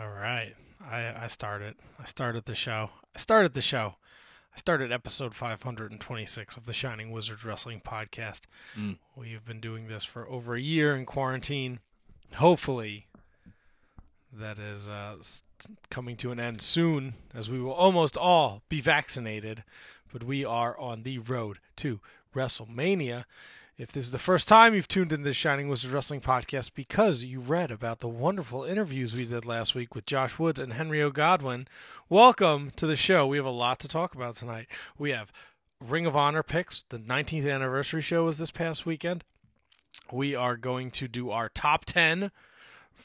All right. I, I started. I started the show. I started the show. I started episode 526 of the Shining Wizards Wrestling Podcast. Mm. We've been doing this for over a year in quarantine. Hopefully, that is uh, coming to an end soon, as we will almost all be vaccinated. But we are on the road to WrestleMania. If this is the first time you've tuned in to the Shining Wizards Wrestling Podcast because you read about the wonderful interviews we did last week with Josh Woods and Henry O'Godwin, welcome to the show. We have a lot to talk about tonight. We have Ring of Honor picks. The 19th anniversary show was this past weekend. We are going to do our top 10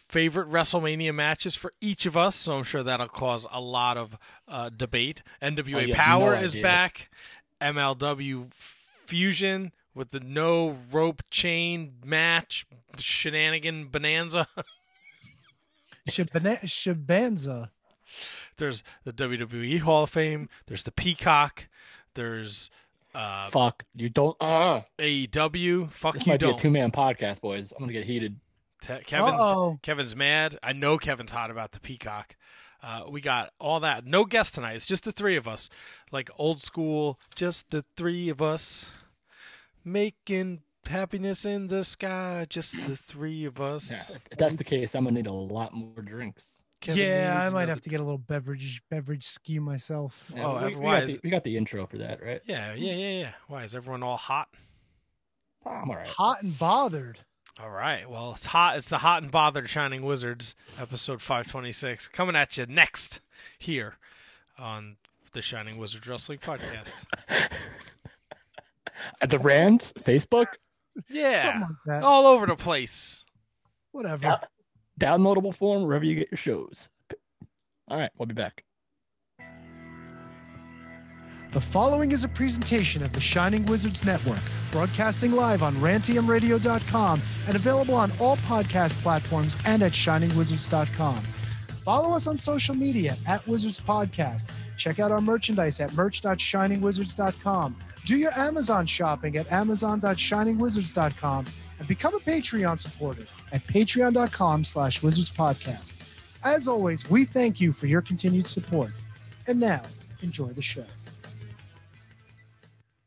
favorite WrestleMania matches for each of us, so I'm sure that'll cause a lot of uh, debate. NWA Oh, Power no is back. MLW Fusion with the no rope chain match shenanigan bonanza. Shabana- Shabanza. There's the WWE Hall of Fame. There's the Peacock. There's uh, Fuck, you don't. Uh, AEW. Fuck this you might be don't. a two man podcast, boys. I'm gonna get heated. Te- Kevin's Uh-oh. Kevin's mad. I know Kevin's hot about the Peacock. Uh, we got all that. No guest tonight. It's just the three of us, like old school. Just the three of us, making happiness in the sky. Just the three of us. if, if that's the case, I'm gonna need a lot more drinks. Kevin yeah, I might another- have to get a little beverage beverage ski myself. Yeah, Oh, we, we, got otherwise- the, we got the intro for that, right? Yeah, yeah, yeah, yeah. Why is everyone all hot? Oh, I'm all right. Hot and bothered. All right. Well, it's hot. It's the hot and bothered Shining Wizards, episode 526, coming at you next here on the Shining Wizards Wrestling Podcast. At the Rand Facebook, Yeah. Like that. All over the place. Whatever. Yeah. downloadable form wherever you get your shows. All right, we'll be back. The following is a presentation of the Shining Wizards Network, broadcasting live on rantiumradio.com and available on all podcast platforms and at shiningwizards.com. Follow us on social media at Wizards Podcast. Check out our merchandise at merch.shiningwizards.com. Do your Amazon shopping at amazon.shiningwizards.com and become a Patreon supporter at patreon.com slash wizards podcast. As always, we thank you for your continued support. And now, enjoy the show.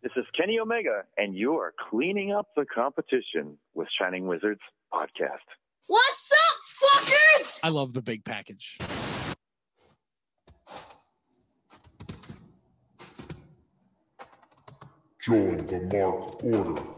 This is Kenny Omega, and you are cleaning up the competition with Shining Wizards Podcast. What's up, fuckers? I love the big package. Join the Mark Order.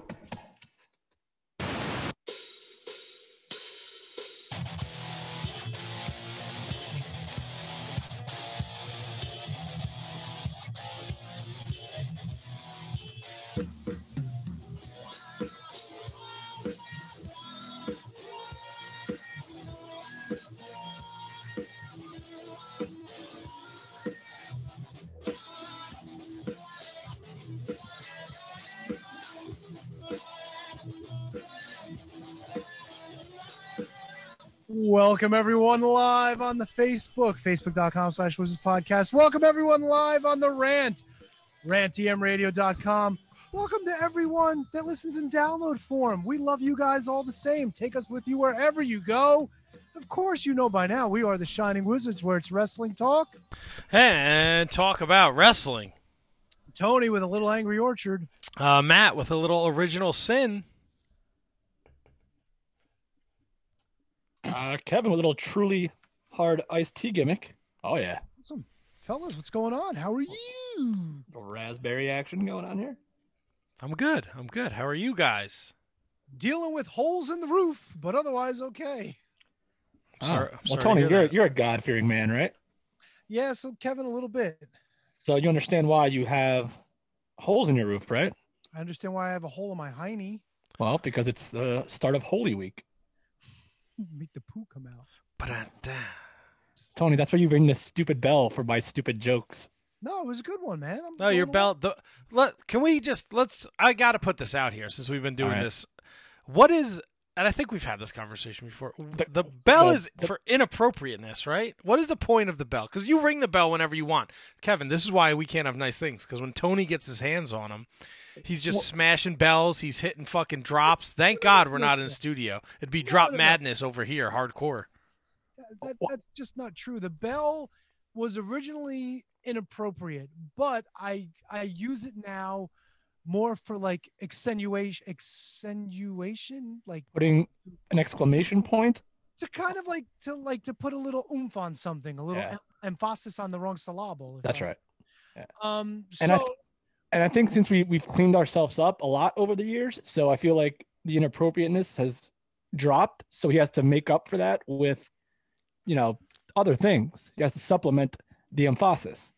Welcome everyone live on the Facebook, facebook.com slash wizards podcast. Welcome everyone live on the rant, rantmradio.com. Welcome to everyone that listens in download form. We love you guys all the same. Take us with you wherever you go. Of course, you know by now we are the Shining Wizards, where it's wrestling talk. And talk about wrestling. Tony with a little angry orchard. Uh, Matt with a little original sin. Uh, Kevin with a little truly hard iced tea gimmick. Oh yeah, Awesome. Fellas, what's going on? How are you? little raspberry action going on here. I'm good. I'm good. How are you guys? Dealing with holes in the roof, but otherwise okay. I'm sorry- Ah, I'm well, sorry to Tony, hear you're that. you're a God fearing man, right? Yeah, so Kevin, a little bit. So you understand why you have holes in your roof, right? I understand why I have a hole in my hiney. Well, because it's the start of Holy Week. Make the poo come out. Ba-da-da. Tony, that's why you ring this stupid bell for my stupid jokes. No, it was a good one, man. I'm No, your going belt. The, let, can we just let's? I got to put this out here since we've been doing All right. this. What is? And I think we've had this conversation before. The, bell the- is for inappropriateness, right? What is the point of the bell? Because you ring the bell whenever you want, Kevin. This is why we can't have nice things. Because when Tony gets his hands on them, he's just Well- smashing bells. He's hitting fucking drops. Thank God we're not in the studio. It'd be drop no, no. madness over here, hardcore. that, that's just not true. The bell was originally inappropriate, but I I use it now more for like extenuation extenuation like Putting an exclamation point. to kind of like to like to put a little oomph on something, a little Yeah. em- emphasis on the wrong syllable. That's I- right. Um so And I- And I think since we we've cleaned ourselves up a lot over the years, so I feel like the inappropriateness has dropped. So he has to make up for that with, you know, other things. He has to supplement the emphasis.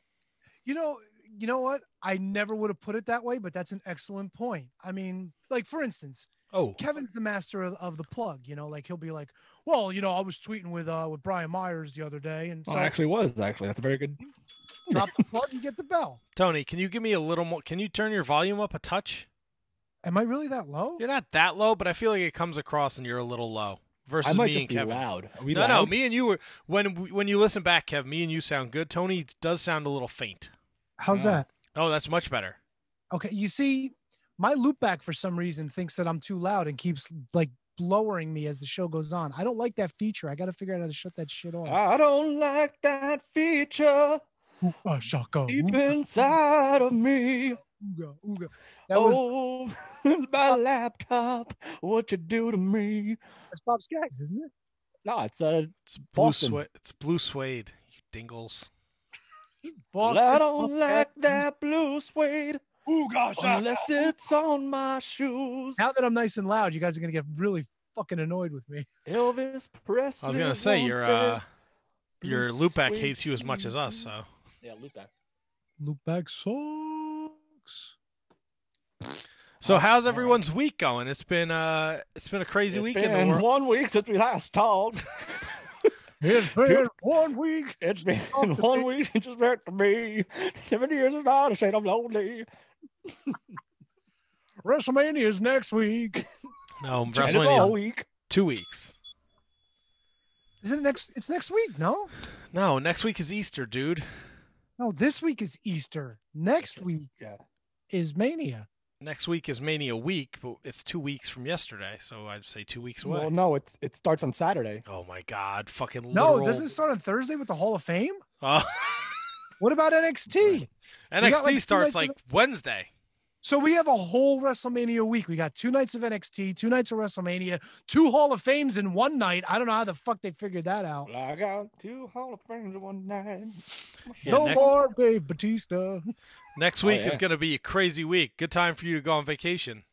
You know, you know what? I never would have put it that way, but that's an excellent point. I mean, like for instance, Oh, Kevin's the master of, of the plug. You know, like he'll be like, "Well, you know, I was tweeting with uh with Brian Myers the other day, and so Oh, it actually was actually that's a very good. drop the plug, you get the bell." Tony, can you give me a little more? Can you turn your volume up a touch? Am I really that low? You're not that low, but I feel like it comes across and you're a little low versus I might me just and be Kevin. loud. Are we no, loud? no, me and you were when when you listen back, Kev. Me and you sound good. Tony does sound a little faint. How's Yeah. that? Oh, that's much better. Okay, you see, my loopback for some reason thinks that I'm too loud and keeps like lowering me as the show goes on. I don't like that feature. I got to figure out how to shut that shit off. I don't like that feature Ooga shaka, deep ooga, inside of me. ooga, ooga. That was oh, my laptop, what you do to me? that's Boz Scaggs, isn't it? No, it's uh, It's blue suede. It's blue suede. You dingles. Boston, I don't like that blue suede Ooga shaka. unless it's on my shoes. Now that I'm nice and loud, you guys are gonna get really fucking annoyed with me. Elvis Presley. I was gonna say once your uh, your "Blue loopback suede hates you as much as us. So Yeah, loopback. Loopback sucks. so how's everyone's week going? It's been uh it's been a crazy It's week in been the world. one week since we last talked. It's been one week. It's been one week since you back to me. Seven years is not a shade I'm lonely. WrestleMania is next week. No, And it's WrestleMania all is week. two weeks. Isn't it next? It's next week. No, No, next week is Easter, dude. no. This week is Easter. Next week Yeah. is Mania. Next week is Mania week, but it's two weeks from yesterday, so I'd say two weeks away. Well, no, it's it starts on Saturday. Oh my God! Fucking No, literal- it doesn't start on Thursday with the Hall of Fame. Oh. What about NXT? NXT got, like, starts nights of like Wednesday. So we have a whole WrestleMania week. We got two nights of NXT, two nights of WrestleMania, two Hall of Fames in one night. I don't know how the fuck they figured that out. Well, I got two Hall of Fames in one night. Yeah, no next- more Dave Batista. Next Oh, week is going to be a crazy week. Good time for you to go on vacation.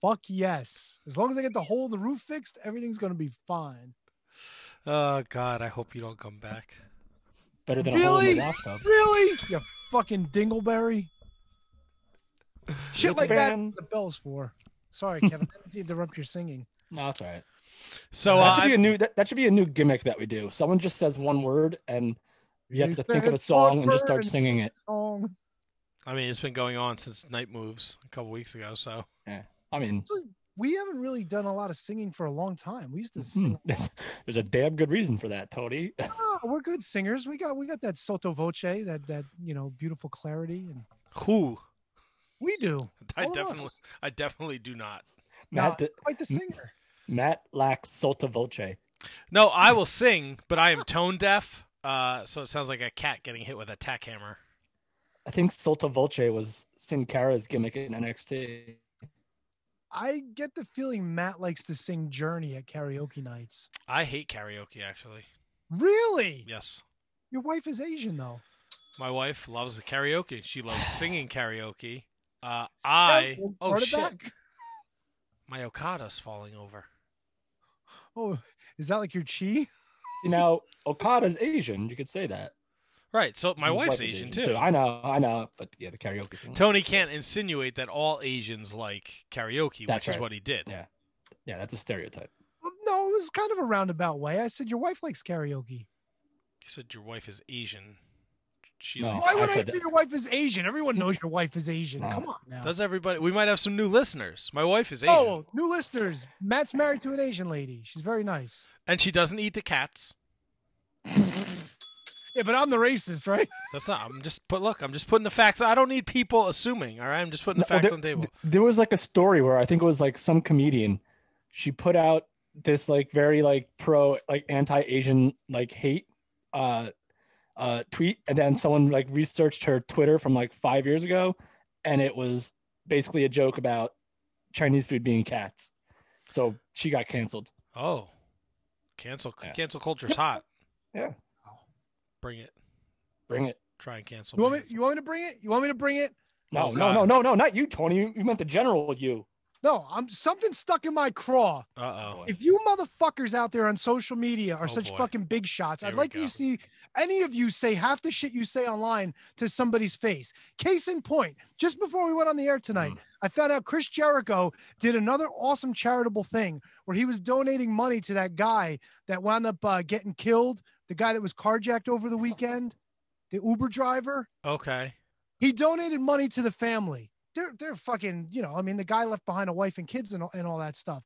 Fuck yes. As long as I get the hole in the roof fixed, everything's gonna be fine. Oh God, I hope you don't come back. Better than a hole in Really? the bathtub. Really? You fucking dingleberry. Shit It's like that. The bells for. Sorry, Kevin. I didn't interrupt your singing. No, that's all right. So that uh, should be a new that, that should be a new gimmick that we do. Someone just says one word and you have to think of a song and just start singing it. Song. I mean, it's been going on since Night Moves a couple weeks ago. So yeah, I mean, We haven't really done a lot of singing for a long time. We used to hmm, sing. there's a damn good reason for that, Tony. Oh, we're good singers. We got we got that sotto voce, that that you know beautiful clarity, and who? we do. I All definitely, us. I definitely do not. No, Matt, quite the singer. Matt lacks sotto voce. No, I will sing, but I am tone deaf. Uh, so it sounds like a cat getting hit with a tack hammer. I think sotto voce was Sin Cara's gimmick in NXT. I get the feeling Matt likes to sing Journey at karaoke nights. I hate karaoke. Actually, Really? yes. Your wife is Asian though. My wife loves the karaoke. She loves singing karaoke. Uh, I Oh, brought it shit, back. my Okada's falling over. Oh, is that like your chi? You know, Okada's Asian. You could say that. Right. So my wife's wife is Asian too. I know, I know, but yeah, the karaoke thing. Tony can't insinuate that all Asians like karaoke, That's which is what he did. Yeah. Yeah, that's a stereotype. Well, no, it was kind of a roundabout way. I said your wife likes karaoke. You said your wife is Asian. She No. likes Why would I, said say that- your wife is Asian? Everyone knows your wife is Asian. No. Come on now. Does everybody? We might have some new listeners. My wife is oh, Asian, Oh, new listeners. Matt's married to an Asian lady. She's very nice. and she doesn't eat the cats. Yeah, but I'm the racist, right? That's not. I'm just put. Look, I'm just putting the facts. I don't need people assuming. All right, I'm just putting the No, facts there, on the table. There was like a story where I think it was like some comedian. She put out this like very like pro like anti-Asian like hate uh uh tweet and then someone like researched her Twitter from like 5 years ago and it was basically a joke about Chinese food being cats. So she got canceled. Oh, cancel Yeah. cancel culture's hot. Yeah. Bring it. Bring it. Try and cancel. You want me? me. You want me to bring it? You want me to bring it? No, Well, no, no, no, no, not you, Tony. You, you meant the general you. No, I'm something stuck in my craw. Uh oh. If you motherfuckers out there on social media are Oh, such boy. fucking big shots, Here I'd like go. to see any of you say half the shit you say online to somebody's face. Case in point, just before we went on the air tonight, Mm. I found out Chris Jericho did another awesome charitable thing where he was donating money to that guy that wound up uh, getting killed, the guy that was carjacked over the weekend, the Uber driver. Okay. He donated money to the family. They're they're fucking, you know, I mean, the guy left behind a wife and kids and all, and all that stuff.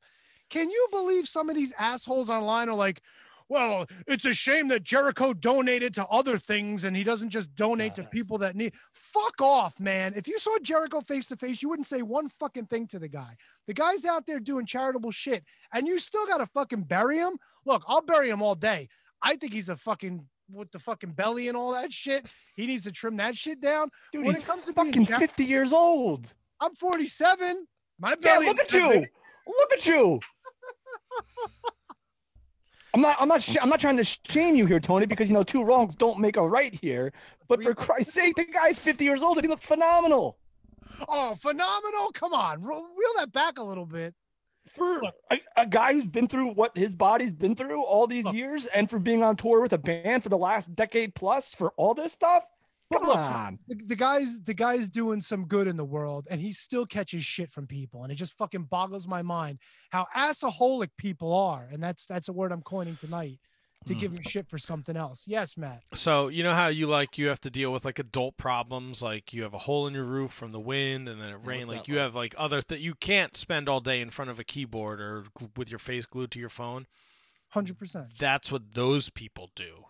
Can you believe some of these assholes online are like, well, it's a shame that Jericho donated to other things and he doesn't just donate to Uh. people that need. Fuck off, man. If you saw Jericho face to face, you wouldn't say one fucking thing to the guy. The guy's out there doing charitable shit and you still got to fucking bury him. Look, I'll bury him all day. I think he's a fucking with the fucking belly and all that shit. He needs to trim that shit down. Dude, When he's it comes to fucking Jer- 50 years old. I'm 47. My belly. Yeah, look at you. Look at you. I'm not. I'm not. sh- I'm not trying to shame you here, Tony, because you know two wrongs don't make a right here. But for Christ's sake, the guy's 50 years old and he looks phenomenal. Oh, phenomenal! Come on, reel that back a little bit. For a, a guy who's been through what his body's been through all these Look. years, and for being on tour with a band for the last decade plus, for all this stuff, come look, on. The, the guy's the guy's doing some good in the world, and he still catches shit from people, and it just fucking boggles my mind how assaholic people are, and that's that's a word I'm coining tonight to Hmm. give him shit for something else. Yes, Matt. So you know how you like you have to deal with like adult problems, like you have a hole in your roof from the wind, and then it rained. what's Like you like? have like other that you can't spend all day in front of a keyboard or gl- with your face glued to your phone. Hundred percent. That's what those people do.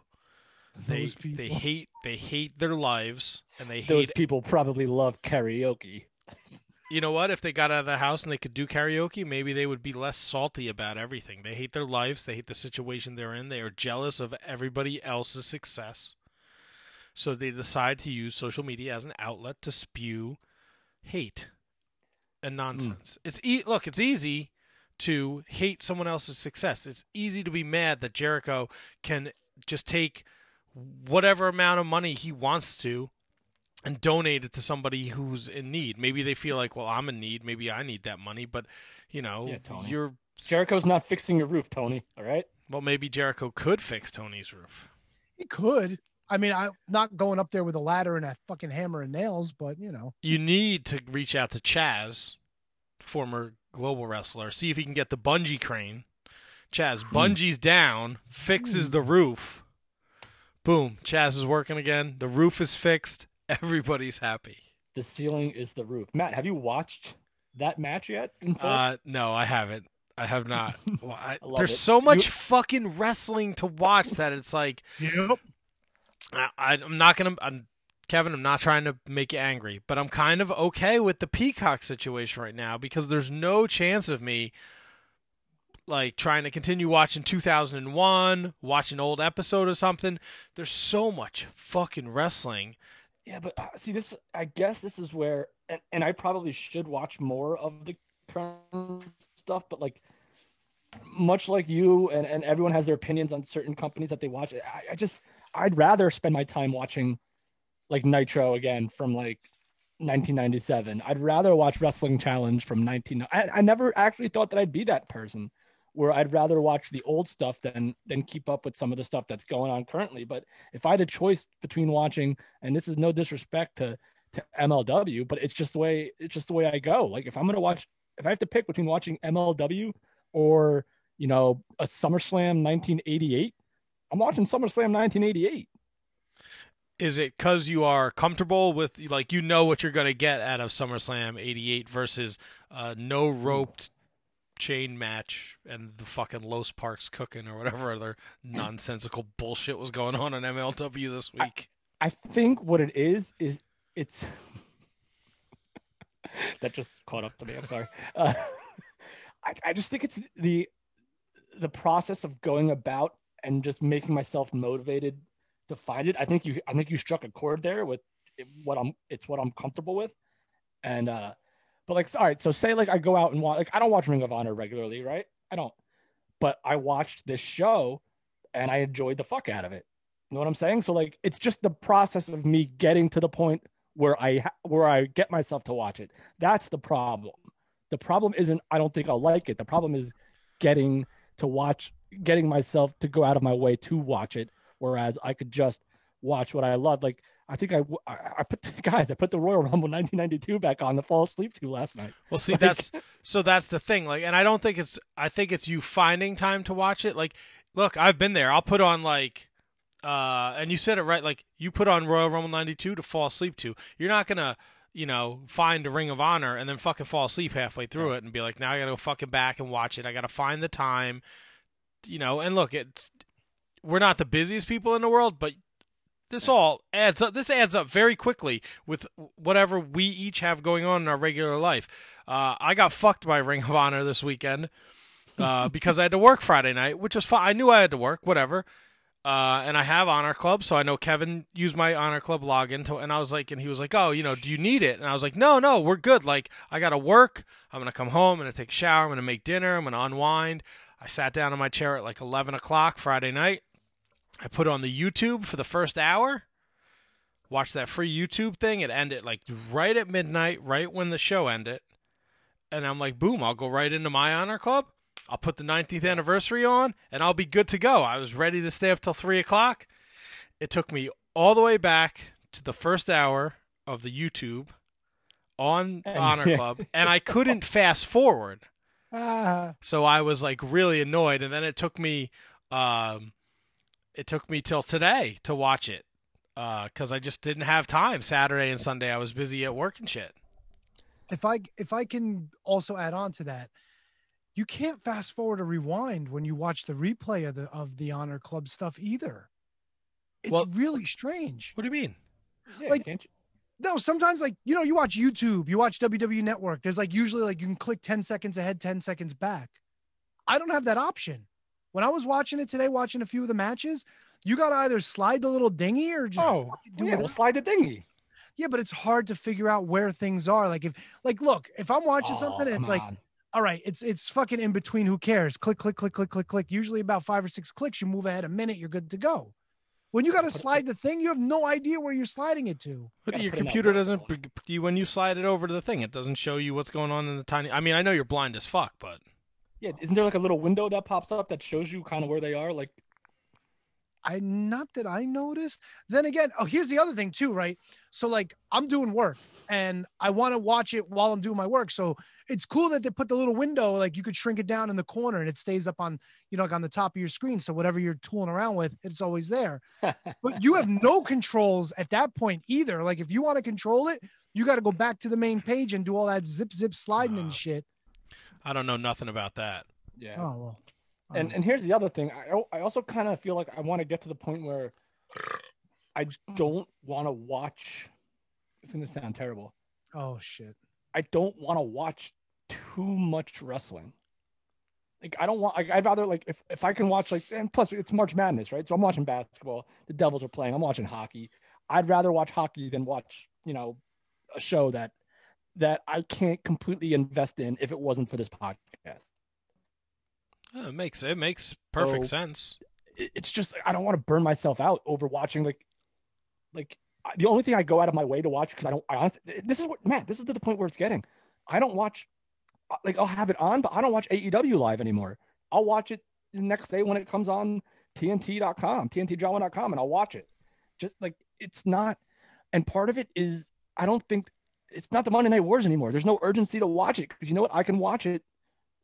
They Those they people. hate they hate their lives and they Those hate. people probably love karaoke. You know what? If they got out of the house and they could do karaoke, maybe they would be less salty about everything. They hate their lives. They hate the situation they're in. They are jealous of everybody else's success. So they decide to use social media as an outlet to spew hate and nonsense. Hmm. It's e- look, it's easy to hate someone else's success. It's easy to be mad that Jericho can just take whatever amount of money he wants to and donate it to somebody who's in need. Maybe they feel like, well, I'm in need. Maybe I need that money. But you know, Yeah, Tony. you're Jericho's not fixing your roof, Tony. All right. well. Maybe Jericho could fix Tony's roof. He could. I mean, I'm not going up there with a ladder and a fucking hammer and nails, but you know, You need to reach out to Chaz, former global wrestler, see if he can get the bungee crane. Chaz hmm. bungees down, fixes hmm. the roof. Boom! Chaz is working again. The roof is fixed. Everybody's happy. The ceiling is the roof. Matt, have you watched that match yet? Uh, no, I haven't. I have not. Well, I, I there's it. so much You- fucking wrestling to watch that it's like yep. I, I, I'm not gonna. I'm, Kevin, I'm not trying to make you angry, but I'm kind of okay with the Peacock situation right now because there's no chance of me like trying to continue watching 2001, watch an old episode or something. There's so much fucking wrestling. Yeah, but uh, see, this I guess this is where, and, and I probably should watch more of the current stuff, but like, much like you and, and everyone has their opinions on certain companies that they watch. I, I just I'd rather spend my time watching like Nitro again from like 1997. I'd rather watch Wrestling Challenge from 19. I, I never actually thought that I'd be that person where I'd rather watch the old stuff than than keep up with some of the stuff that's going on currently. But if I had a choice between watching, and this is no disrespect to to MLW, but it's just the way it's just the way I go. Like if I'm gonna watch, if I have to pick between watching MLW or you know a SummerSlam 1988, I'm watching SummerSlam 1988. Is it because you are comfortable with like you know what you're gonna get out of SummerSlam '88 versus uh, no roped chain match and the fucking Los Parks cooking or whatever other nonsensical bullshit was going on in MLW this week? I think what it is is it's that just caught up to me. I'm sorry. Uh, I I just think it's the the process of going about and just making myself motivated to find it. I think you I think you struck a chord there with what I'm it's what I'm comfortable with. And uh but like all right, so say like I go out and watch like I don't watch Ring of Honor regularly, right? I don't. But I watched this show and I enjoyed the fuck out of it. You know what I'm saying? So like it's just the process of me getting to the point where I ha- where I get myself to watch it. That's the problem. The problem isn't I don't think I'll like it. The problem is getting to watch getting myself to go out of my way to watch it whereas I could just watch what I love. Like I think I I, put guys, I put the Royal Rumble 1992 back on to fall asleep to last night. Well, see, Like- that's so that's the thing. Like, and I don't think it's. I think it's you finding time to watch it. Like, look, I've been there. I'll put on like, uh, and you said it right. Like, you put on Royal Rumble '92 to fall asleep to. You're not gonna, you know, find a Ring of Honor and then fucking fall asleep halfway through it and be like, now I gotta go fucking back and watch it. I gotta find the time, you know. And look, it's we're not the busiest people in the world, but this all adds up. This adds up very quickly with whatever we each have going on in our regular life. Uh, I got fucked by Ring of Honor this weekend uh, because I had to work Friday night, which was fine. I knew I had to work, whatever. Uh, and I have Honor Club, so I know Kevin used my Honor Club login to, and I was like, and he was like, "Oh, you know, do you need it?" And I was like, "No, no, we're good. Like, I gotta work. I'm gonna come home. I'm gonna take a shower. I'm gonna make dinner. I'm gonna unwind." I sat down in my chair at like 11 o'clock Friday night. I put on the YouTube for the first hour. Watched that free YouTube thing. It ended like right at midnight, right when the show ended. And I'm like, boom, I'll go right into my honor club. I'll put the 19th anniversary on and I'll be good to go. I was ready to stay up till three o'clock. It took me all the way back to the first hour of the YouTube on And- Honor yeah. Club, and I couldn't fast forward. Ah, So I was like really annoyed, and then it took me, um, it took me till today to watch it, uh, because I just didn't have time. Saturday and Sunday I was busy at work and shit. if I if I can also add on to that, you can't fast forward or rewind when you watch the replay of the of the Honor Club stuff either. It's Well- really strange. What do you mean? Yeah, Like- can't you? No, sometimes like you know, you watch YouTube, you watch WWE Network. There's like usually like you can click 10 seconds ahead, 10 seconds back. I don't have that option. When I was watching it today, watching a few of the matches, you got to either slide the little dinghy or just Oh, do yeah, it. we'll slide the dinghy. Yeah, but it's hard to figure out where things are. Like if like look, if I'm watching Oh, something, it's like, on. all right, it's it's fucking in between. Who cares? Click, click, click, click, click, click. Usually about five or six clicks, you move ahead a minute, you're good to go. When you got to slide the thing, you have no idea where you're sliding it to. But your put in that computer doesn't. when you slide it over to the thing, it doesn't show you what's going on in the tiny. I mean, I know you're blind as fuck, but Yeah, isn't there like a little window that pops up that shows you kind of where they are? Like, I not that I noticed. Then again, oh, here's the other thing too, right? So like I'm doing work and I want to watch it while I'm doing my work. So it's cool that they put the little window, like you could shrink it down in the corner and it stays up on, you know, like on the top of your screen. So whatever you're tooling around with, it's always there. but you have no controls at that point either. Like if you want to control it, you got to go back to the main page and do all that zip zip sliding and shit. I don't know nothing about that. yeah. Oh well. and and here's the other thing. I I also kind of feel like I want to get to the point where I don't want to watch. It's gonna sound terrible. oh shit. I don't want to watch too much wrestling. Like I don't want. Like, I'd rather like if if I can watch like and plus it's March Madness, right? So I'm watching basketball. The Devils are playing. I'm watching hockey. I'd rather watch hockey than watch you know a show that that I can't completely invest in if it wasn't for this podcast. Yeah, it makes it makes perfect So- sense. it's just I don't want to burn myself out over watching like like the only thing I go out of my way to watch because I don't I honestly this is what Matt this is to the point where it's getting I don't watch uh, like I'll have it on but I don't watch AEW live anymore I'll watch it the next day when it comes on TNT.com TNTdrama.com and I'll watch it just like it's not and part of it is I don't think it's not the Monday Night Wars anymore there's no urgency to watch it because you know what I can watch it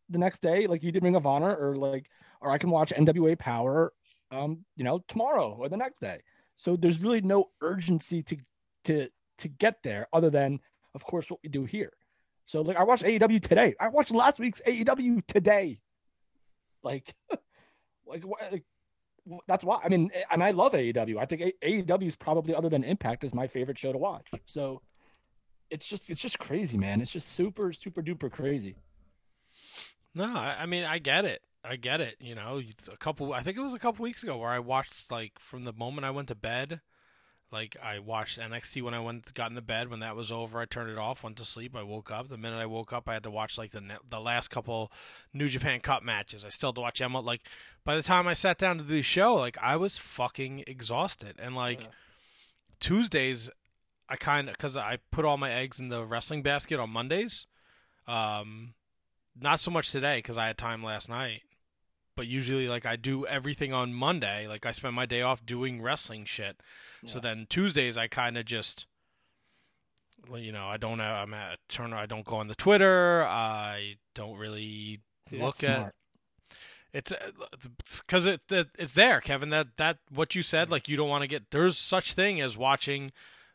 the next day like you did Ring of Honor or like or I can watch NWA Power um, you know, tomorrow or the next day. So there's really no urgency to to to get there other than of course what we do here. So like I watched AEW today. I watched last week's AEW today. Like like, like that's why I mean and I love AEW. I think AEW is probably other than Impact is my favorite show to watch. So it's just it's just crazy, man. It's just super super duper crazy. No, I, I mean I get it. I get it. You know, a couple. I think it was a couple weeks ago where I watched like from the moment I went to bed. Like I watched NXT when I went got in the bed. When that was over, I turned it off, went to sleep. I woke up. The minute I woke up, I had to watch like the ne- the last couple New Japan Cup matches. I still had to watch Emma. Like by the time I sat down to do the show, like I was fucking exhausted. And like Yeah. Tuesdays, I kind of because I put all my eggs in the wrestling basket on Mondays. Um, not so much today because I had time last night. But usually, like I do everything on Monday. Like I spend my day off doing wrestling shit. So then Tuesdays, I kind of just, you know, I don't. uh, I'm at Turner. I don't go on the Twitter. I don't really See, look at. smart. It's because it, it it's there, Kevin. That that what you said, like you don't want to get. There's such thing as watching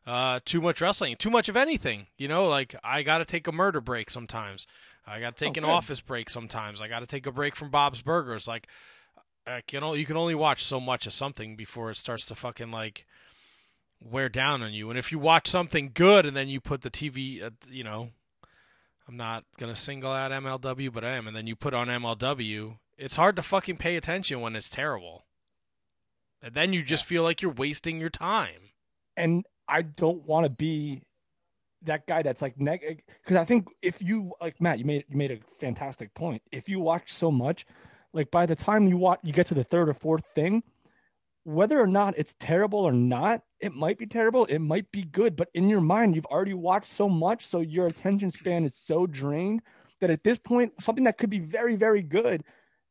uh, too much wrestling, too much of anything. You know, like I got to take a murder break sometimes. I got to take Oh, an good. office break sometimes. I got to take a break from Bob's Burgers. Like, I can only, you can only watch so much of something before it starts to fucking like wear down on you. And if you watch something good and then you put the TV, uh, you know, I'm not gonna single out MLW, but I am. And then you put on MLW, it's hard to fucking pay attention when it's terrible. And then you just feel like you're wasting your time. and I don't want to be that guy that's like negative because I think if you like Matt, you made you made a fantastic point. If you watch so much, like by the time you watch, you get to the third or fourth thing, whether or not it's terrible or not, it might be terrible, it might be good, but in your mind, you've already watched so much, so your attention span is so drained that at this point, something that could be very very good.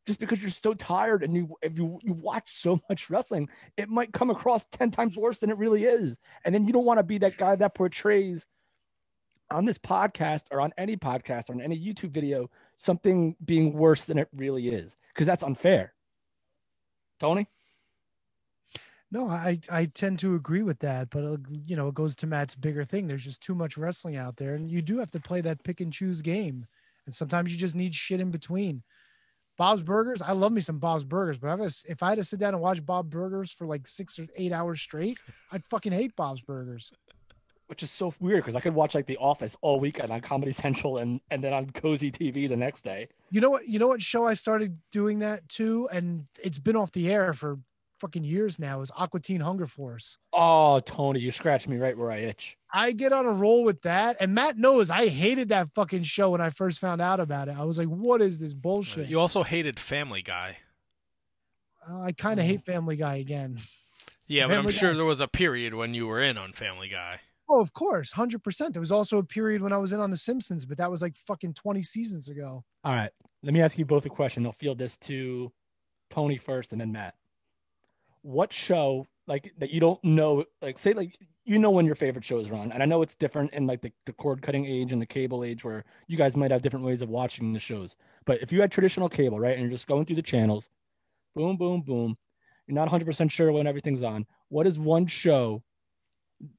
Just because you're so tired and you if you you watch so much wrestling, it might come across 10 times worse than it really is. And then you don't want to be that guy that portrays on this podcast or on any podcast or on any YouTube video something being worse than it really is because that's unfair. Tony? No, I I tend to agree with that, but uh, you know, it goes to Matt's bigger thing. There's just too much wrestling out there, and you do have to play that pick and choose game. And sometimes you just need shit in between. Bob's Burgers, I love me some Bob's Burgers, but if I, was, if I had to sit down and watch Bob Burgers for like six or eight hours straight, I'd fucking hate Bob's Burgers. Which is so weird because I could watch like The Office all weekend on Comedy Central and, and then on Cozi TV the next day. You know what? You know what show I started doing that too, and it's been off the air for fucking years now. Is Aqua Teen Hunger Force. Oh, Tony, you scratch me right where I itch. I get on a roll with that. And Matt knows I hated that fucking show when I first found out about it. I was like, what is this bullshit? You also hated Family Guy. Uh, I kind of hate Family Guy again. Yeah, but I'm Family sure there was a period when you were in on Family Guy. Oh, of course, 100%. There was also a period when I was in on The Simpsons, but that was like fucking 20 seasons ago. All right. Let me ask you both a question. I'll field this to Tony first and then Matt. What show, like, that you don't know, like, say, like, you know when your favorite shows are on. And I know it's different in, like, the, the cord cutting age and the cable age where you guys might have different ways of watching the shows. But if you had traditional cable, right, and you're just going through the channels, boom, boom, boom, you're not 100% sure when everything's on. What is one show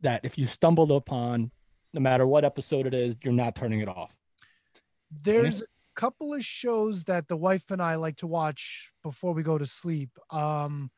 that if you stumbled upon, no matter what episode it is, you're not turning it off? There's a couple of shows that the wife and I like to watch before we go to sleep. Um,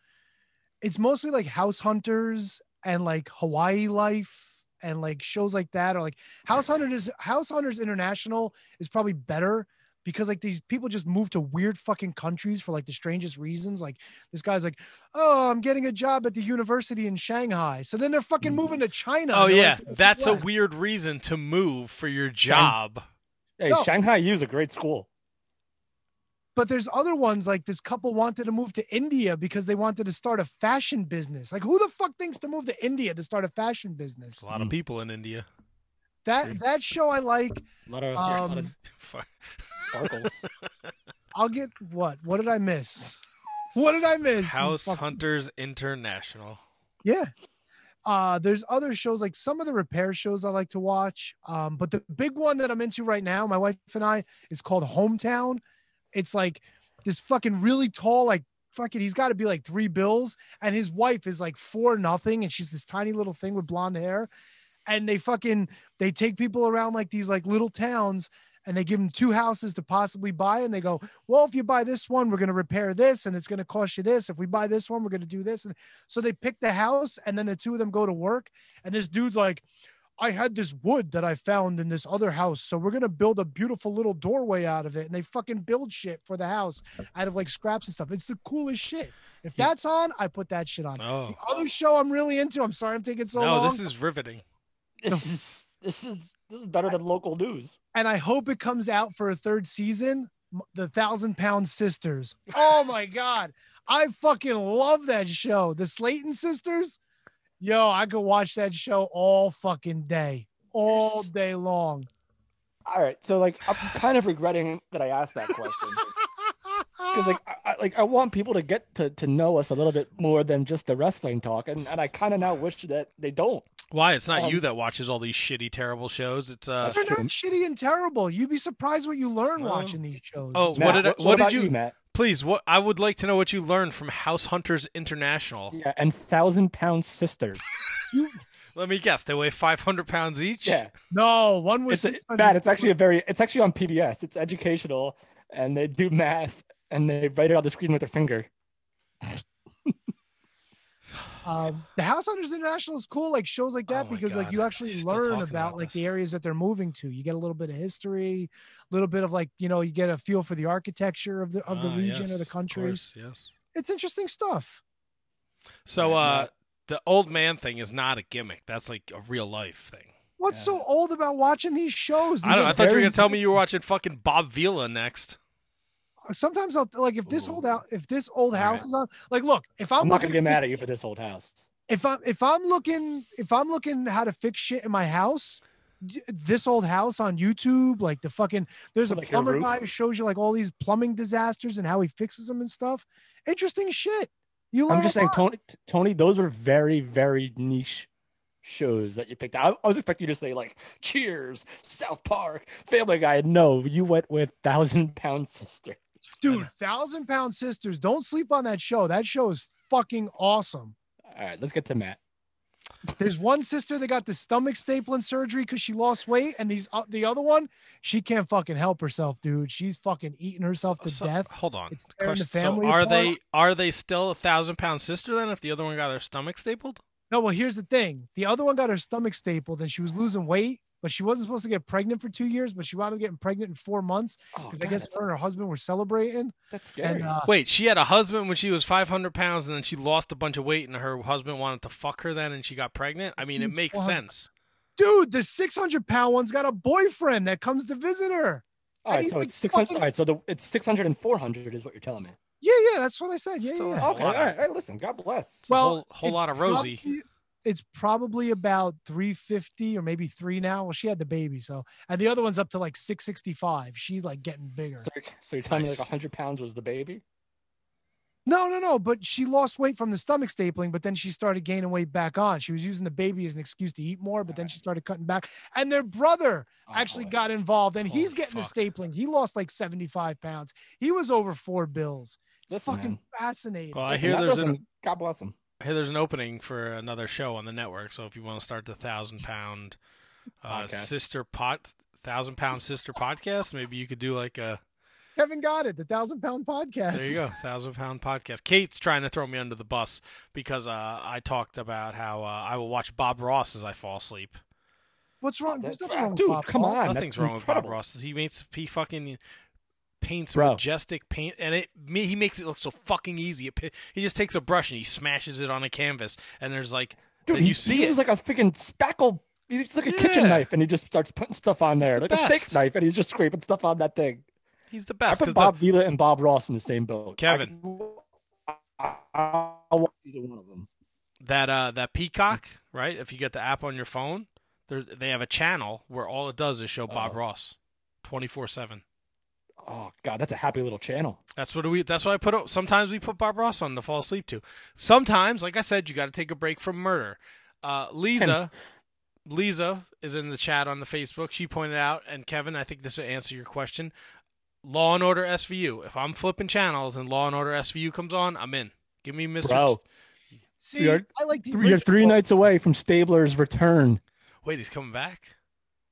it's mostly like House Hunters and like Hawaii Life and like shows like that, or like House Hunters. House Hunters International is probably better because like these people just move to weird fucking countries for like the strangest reasons. Like this guy's like, oh, I'm getting a job at the university in Shanghai, so then they're fucking mm. moving to China. Oh yeah, like, that's a weird reason to move for your job. Hey, No. Shanghai U is a great school. But there's other ones like this couple wanted to move to India because they wanted to start a fashion business. Like who the fuck thinks to move to India to start a fashion business? There's a lot of people in India. That that show I like. A lot of, a lot of Um, sparkles. I'll get what? What did I miss? What did I miss? House fucking- Hunters International. Yeah. Uh, there's other shows like some of the repair shows I like to watch. Um, but the big one that I'm into right now, my wife and I, is called Hometown. It's like this fucking really tall, like fucking, he's got to be like three bills, and his wife is like four nothing, and she's this tiny little thing with blonde hair. And they fucking they take people around like these like little towns and they give them two houses to possibly buy and they go well if you buy this one we're going to repair this and it's going to cost you this if we buy this one we're going to do this and so they pick the house and then the two of them go to work and this dude's like I had this wood that I found in this other house, so we're gonna build a beautiful little doorway out of it. And they fucking build shit for the house out of like scraps and stuff. It's the coolest shit. If that's on, I put that shit on. Oh The other show I'm really into. I'm sorry I'm taking so no, long. No, this is riveting. This is this is this is better than local news. and I hope it comes out for a third season. The Thousand Pound Sisters. Oh my god, I fucking love that show. The Slaton Sisters. Yo, I could watch that show all fucking day, all day long. All right, so like I'm kind of regretting that I asked that question because like I, I- like I want people to get to to know us a little bit more than just the wrestling talk, and and I kind of now wish that they don't. Why? It's not Um, you that watches all these shitty, terrible shows. It's uh. They're not shitty and terrible. You'd be surprised what you learn Well, watching these shows. oh, It's What did I- so what did about you- Matt? Please, what I would like to know what you learned from House Hunters International. Yeah, and thousand pound sisters. Let me guess. They weigh 500 pounds each. Yeah, no one was it's a, Matt. It's actually a very. It's actually on PBS. It's educational, and they do math, and they write it on the screen with their finger. um, the House Hunters International is cool, like shows like that, Oh my because like you actually learn about about like the areas that they're moving to. You get a little bit of history, a little bit of like you know you get a feel for the architecture of the of the Ah, region yes, or the of country. course, yes. It's interesting stuff. So, Yeah, uh, Matt. the old man thing is not a gimmick. That's like a real life thing. What's Yeah. so old about watching these shows? I These don't. I thought you were gonna tell me you were watching fucking Bob Vila next. Sometimes I'll like if this old Ooh. out if this old house right. is on. Like, look, if I'm, I'm not gonna get mad at you for this old house. if I'm if I'm looking if I'm looking how to fix shit in my house, this old house on YouTube, like the fucking there's a Like plumber guy who shows you like all these plumbing disasters and how he fixes them and stuff. Interesting shit. You learn I'm just saying. Tony. Tony, those were very, very niche shows that you picked. I, I was expecting you to say like Cheers, South Park, Family Guy. No, you went with Thousand Pound Sister. Dude. Thousand Pound Sisters. Don't sleep on that show. That show is fucking awesome. All right, let's get to Matt. There's one sister that got the stomach stapling surgery because she lost weight, and these uh, the other one, she can't fucking help herself, dude. She's fucking eating herself to So- death. Hold on. It's the family so are apart. they are they still a thousand pound sister then? If the other one got their stomach stapled? No, well, here's the thing. The other one got her stomach stapled, and she was losing weight, but she wasn't supposed to get pregnant for two years, but she wound up getting pregnant in four months Oh, because I guess her and her husband were celebrating. that's scary. And uh, Wait, she had a husband when she was 500 pounds, and then she lost a bunch of weight, and her husband wanted to fuck her then, and she got pregnant. I mean, it makes 400 sense. dude, the 600 pound one's got a boyfriend that comes to visit her. all right, so it's six hundred. fucking- All right, so the it's six hundred and four hundred is what you're telling me. Yeah, yeah, that's what I said. Yeah, Still yeah. has yeah. a Okay, lot all of- right, all right, listen. God bless. It's a Well, whole, whole lot of Rosie. probably- it's probably about 350 or maybe three now. Well, she had the baby, so and the other one's up to like 665. She's like getting bigger. So, you're- so you're telling Nice. me like hundred pounds was the baby? No, no, no. But she lost weight from the stomach stapling, but then she started gaining weight back on. She was using the baby as an excuse to eat more, but then she started cutting back. And their brother Oh, actually boy. got involved, and he's getting fuck. the stapling. He lost like 75 pounds. He was over four bills. It's Listen, fucking man. fascinating. Well, I Listen, hear there's an God bless him. I hear there's an opening for another show on the network. So if you want to start the thousand pound uh, sister pot, thousand pound sister podcast, maybe you could do like a Kevin got it. The thousand pound podcast. There you go, thousand pound podcast. Kate's trying to throw me under the bus because uh, I talked about how uh, I will watch Bob Ross as I fall asleep. What's wrong? There's nothing wrong with dude, Bob come Ross. on. Nothing's that's wrong with Bob. Ross. He makes he fucking paints Bro. majestic paint, and it me he makes it look so fucking easy. It, he just takes a brush and he smashes it on a canvas, and there's like Dude, he, you see he uses like a freaking spackle. It's like a Yeah. kitchen knife, and he just starts putting stuff on there, the like a steak knife, and he's just scraping stuff on that thing. He's the best. I best put Bob Vila and Bob Ross in the same boat. Kevin. I, I, I'll either one of them. that uh that Peacock right. If you get the app on your phone, there they have a channel where all it does is show Bob Oh. Ross, twenty four seven. Oh God, that's a happy little channel. That's what we. That's why I put. up. Sometimes we put Bob Ross on to fall asleep to. Sometimes, like I said, you got to take a break from murder. Uh, Lisa, Lisa is in the chat on the Facebook. She pointed out, and Kevin, I think this will answer your question. Law and Order SVU. If I'm flipping channels and Law and Order SVU comes on, I'm in. Give me Mister. Bro, See, You're I like the you're three original. nights away from Stabler's return Wait, he's coming back.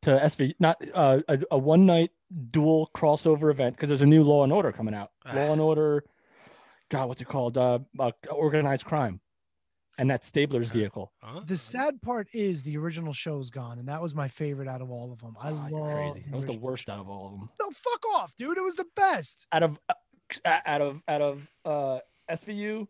to SV. Not uh, a, a one night dual crossover event because there's a new Law and Order coming out. Ah. Law and Order. God, what's it called? Uh, uh, organized crime. and that's Stabler's vehicle. Huh? The sad part is the original show's gone, and that was my favorite out of all of them. I you're love crazy. That was the original- worst out of all of them. No, fuck off, dude. It was the best. Out of uh, out of out of uh, SVU,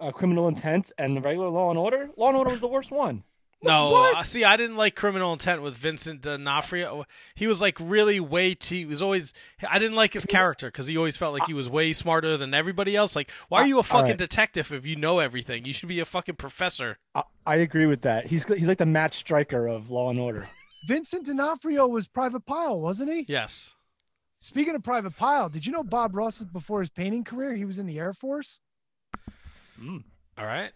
uh, Criminal Intent, and the regular Law and Order. Law and Order was the worst one. No, What? uh, see, I didn't like Criminal Intent with Vincent D'Onofrio. He was like really way too. He was always. I didn't like his character because he always felt like he was way smarter than everybody else. Like, why are you a fucking right. detective if you know everything? You should be a fucking professor. I, I agree with that. He's he's like the Matt Striker of Law and Order. Vincent D'Onofrio was Private Pyle, wasn't he? Yes. Speaking of Private Pyle, did you know Bob Ross before his painting career, he was in the Air Force? All right.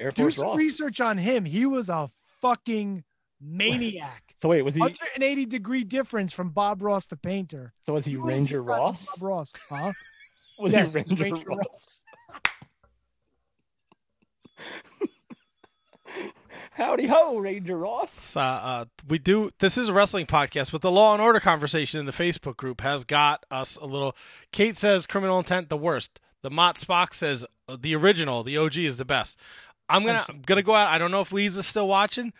Air Do some Ross. research on him. He was a fucking maniac. So wait, was he? 180 degree difference from Bob Ross the painter. So was he You Ranger just talking Ross? Bob Ross, huh? Was Yes, he Ranger, Ranger Ross? Howdy ho, Ranger Ross. Uh, uh, we do. This is a wrestling podcast, but the Law and Order conversation in the Facebook group has got us a little. Kate says Criminal Intent the worst. The Mott Spock says uh, the original, the OG, is the best. I'm gonna I'm gonna go out. I don't know if Lisa's still watching.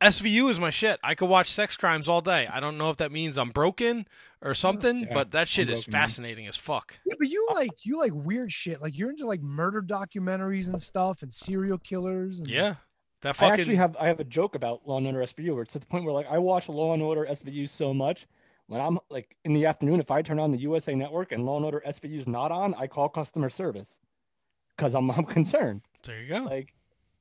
SVU is my shit. I could watch sex crimes all day. I don't know if that means I'm broken or something, Yeah, but that shit I'm is broken, man. fascinating as fuck. Yeah, but you uh, like you like weird shit. Like you're into like murder documentaries and stuff and serial killers. And Yeah, that I actually have I have a joke about Law and Order SVU where it's at the point where like I watch Law and Order SVU so much when I'm like in the afternoon if I turn on the USA Network and Law and Order SVU is not on, I call customer service because I'm I'm concerned. there you go. Like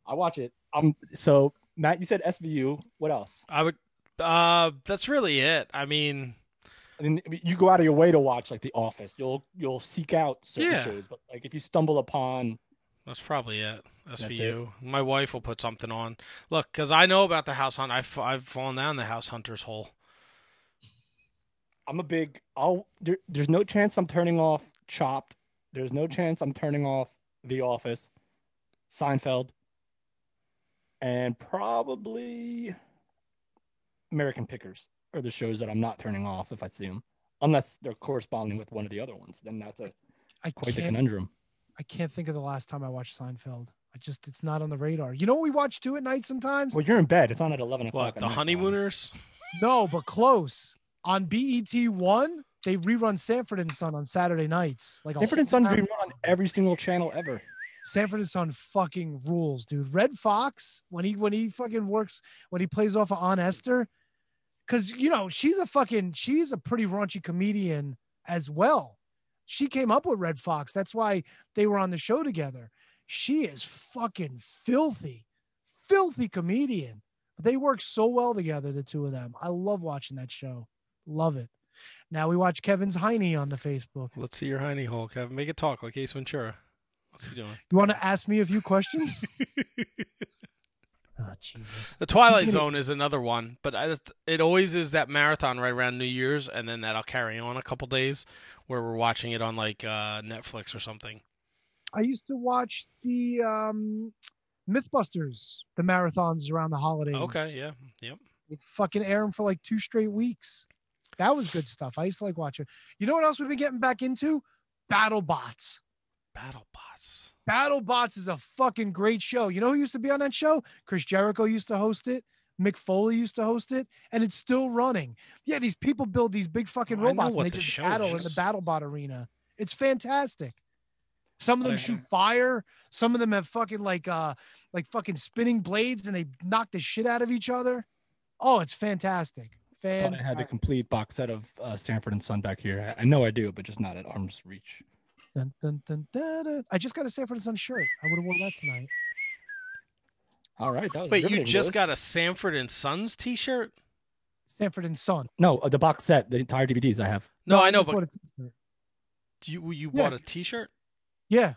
I watch it. Um. So Matt, you said SVU. What else? I would. Uh, that's really it. I mean, I mean, you go out of your way to watch like The Office. You'll you'll seek out certain Yeah. shows, but like if you stumble upon That's probably it. SVU. My wife will put something on. Look, because I know about the house hunt. I've I've fallen down the house hunter's hole. I'm a big. I'll. There, there's no chance I'm turning off Chopped. There's no chance I'm turning off The Office, Seinfeld, and probably American Pickers are the shows that I'm not turning off if I see them, unless they're corresponding with one of the other ones. Then that's a I quite the conundrum. I can't think of the last time I watched Seinfeld. I just it's not on the radar. You know what we watch too at night sometimes? Well, you're in bed. It's on at 11 o'clock. What the night, Tom. honeymooners? No, but close. On BET one, they rerun Sanford and Son on Saturday nights. Like a Sanford and whole Sons hour. rerun on every single channel ever. Sanford and Son fucking rules, dude. Redd Foxx when he when he fucking works when he plays off of Aunt Esther, because you know she's a fucking she's a pretty raunchy comedian as well. She came up with Redd Foxx. That's why they were on the show together. She is fucking filthy, filthy comedian. They work so well together, the two of them. I love watching that show. Love it. Now we watch Kevin's Heine on the Facebook. Let's see your hiney hole, Kevin. Make it talk like Ace Ventura. What's he doing? You want to ask me a few questions? oh Jesus. The Twilight Speaking of- Zone is another one, but I, it always is that marathon right around New Year's, and then that'll carry on a couple days where we're watching it on like uh, Netflix or something. I used to watch the um, MythBusters, the marathons around the holidays. Okay, yeah, yep. They'd fucking air them for like two straight weeks. That was good stuff. I used to like watching. You know what else we've been getting back into? BattleBots. BattleBots. BattleBots is a fucking great show. You know who used to be on that show? Chris Jericho used to host it. Mick Foley used to host it, and it's still running. Yeah, these people build these big fucking Oh, robots and they the just battle in the BattleBot arena. It's fantastic. Some of them shoot fire. Some of them have fucking like uh like fucking spinning blades, and they knock the shit out of each other. Oh, it's fantastic. Thought I had the complete box set of uh, Sanford and Son back here. I I know I do, but just not at arm's reach. Dun, dun, dun, dun, dun. I just got a Sanford and Son shirt. I would have worn that tonight. All right, that was Wait, you just Lewis. got a Sanford and Sons T-shirt? Sanford and Son. no uh, the box set, the entire DVDs I have. No, I know, but bought a t-shirt. you you Yeah. bought a T-shirt? Yeah.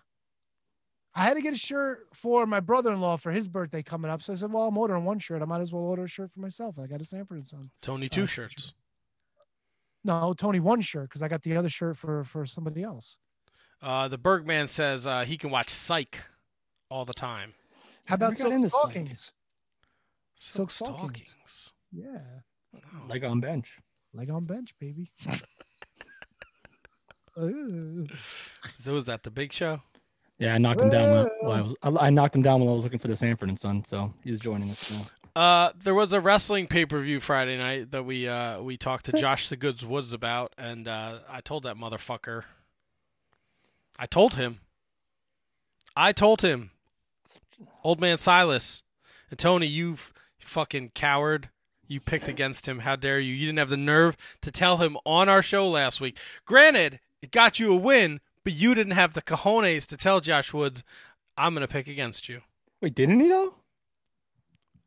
I had to get a shirt for my brother-in-law for his birthday coming up. So I said, "Well, I'm ordering one shirt. I might as well order a shirt for myself." I got a Sanford and Son. Tony two Uh, shirts. No, Tony one shirt because I got the other shirt for for somebody else. Uh, the Bergman says uh, he can watch Psych all the time. How about Never got Silk into Stockings? Silk Silk Stalkings. stockings. Yeah, Oh. Like on bench. leg on bench, baby. So was that the Big Show? Yeah, I knocked him down. When, while I, was, I, I knocked him down when I was looking for the Sanford and Son, so he's joining us now. Uh, there was a wrestling pay per view Friday night that we uh we talked to Josh the Goods Woods about, and uh, I told that motherfucker. I told him. I told him. Old man Silas and Tony, you fucking coward. You picked against him. How dare you? You didn't have the nerve to tell him on our show last week. Granted, it got you a win, but you didn't have the cojones to tell Josh Woods, I'm going to pick against you. Wait, didn't he though?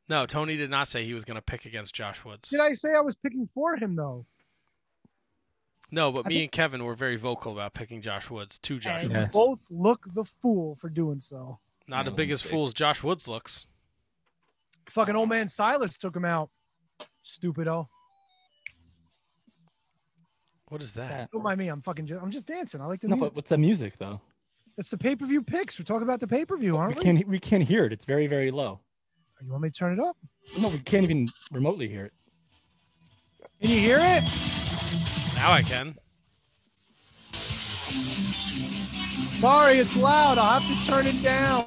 No, Tony did not say he was going to pick against Josh Woods. Did I say I was picking for him though? No, but I me think- and Kevin were very vocal about picking Josh Woods to Josh And Woods. Both look the fool for doing so. Not the biggest big fool as Josh Woods looks. Fucking old man Silas took him out. Stupido. What is that? Don't mind me. I'm fucking. Just, I'm just dancing. I like the No, music. but what's the music though? It's the pay per view picks. We're talking about the pay per view, aren't we? can't we can't hear it. It's very very low. You want me to turn it up? No, we can't even remotely hear it. Can you hear it? Now I can. Sorry, it's loud. I'll have to turn it down.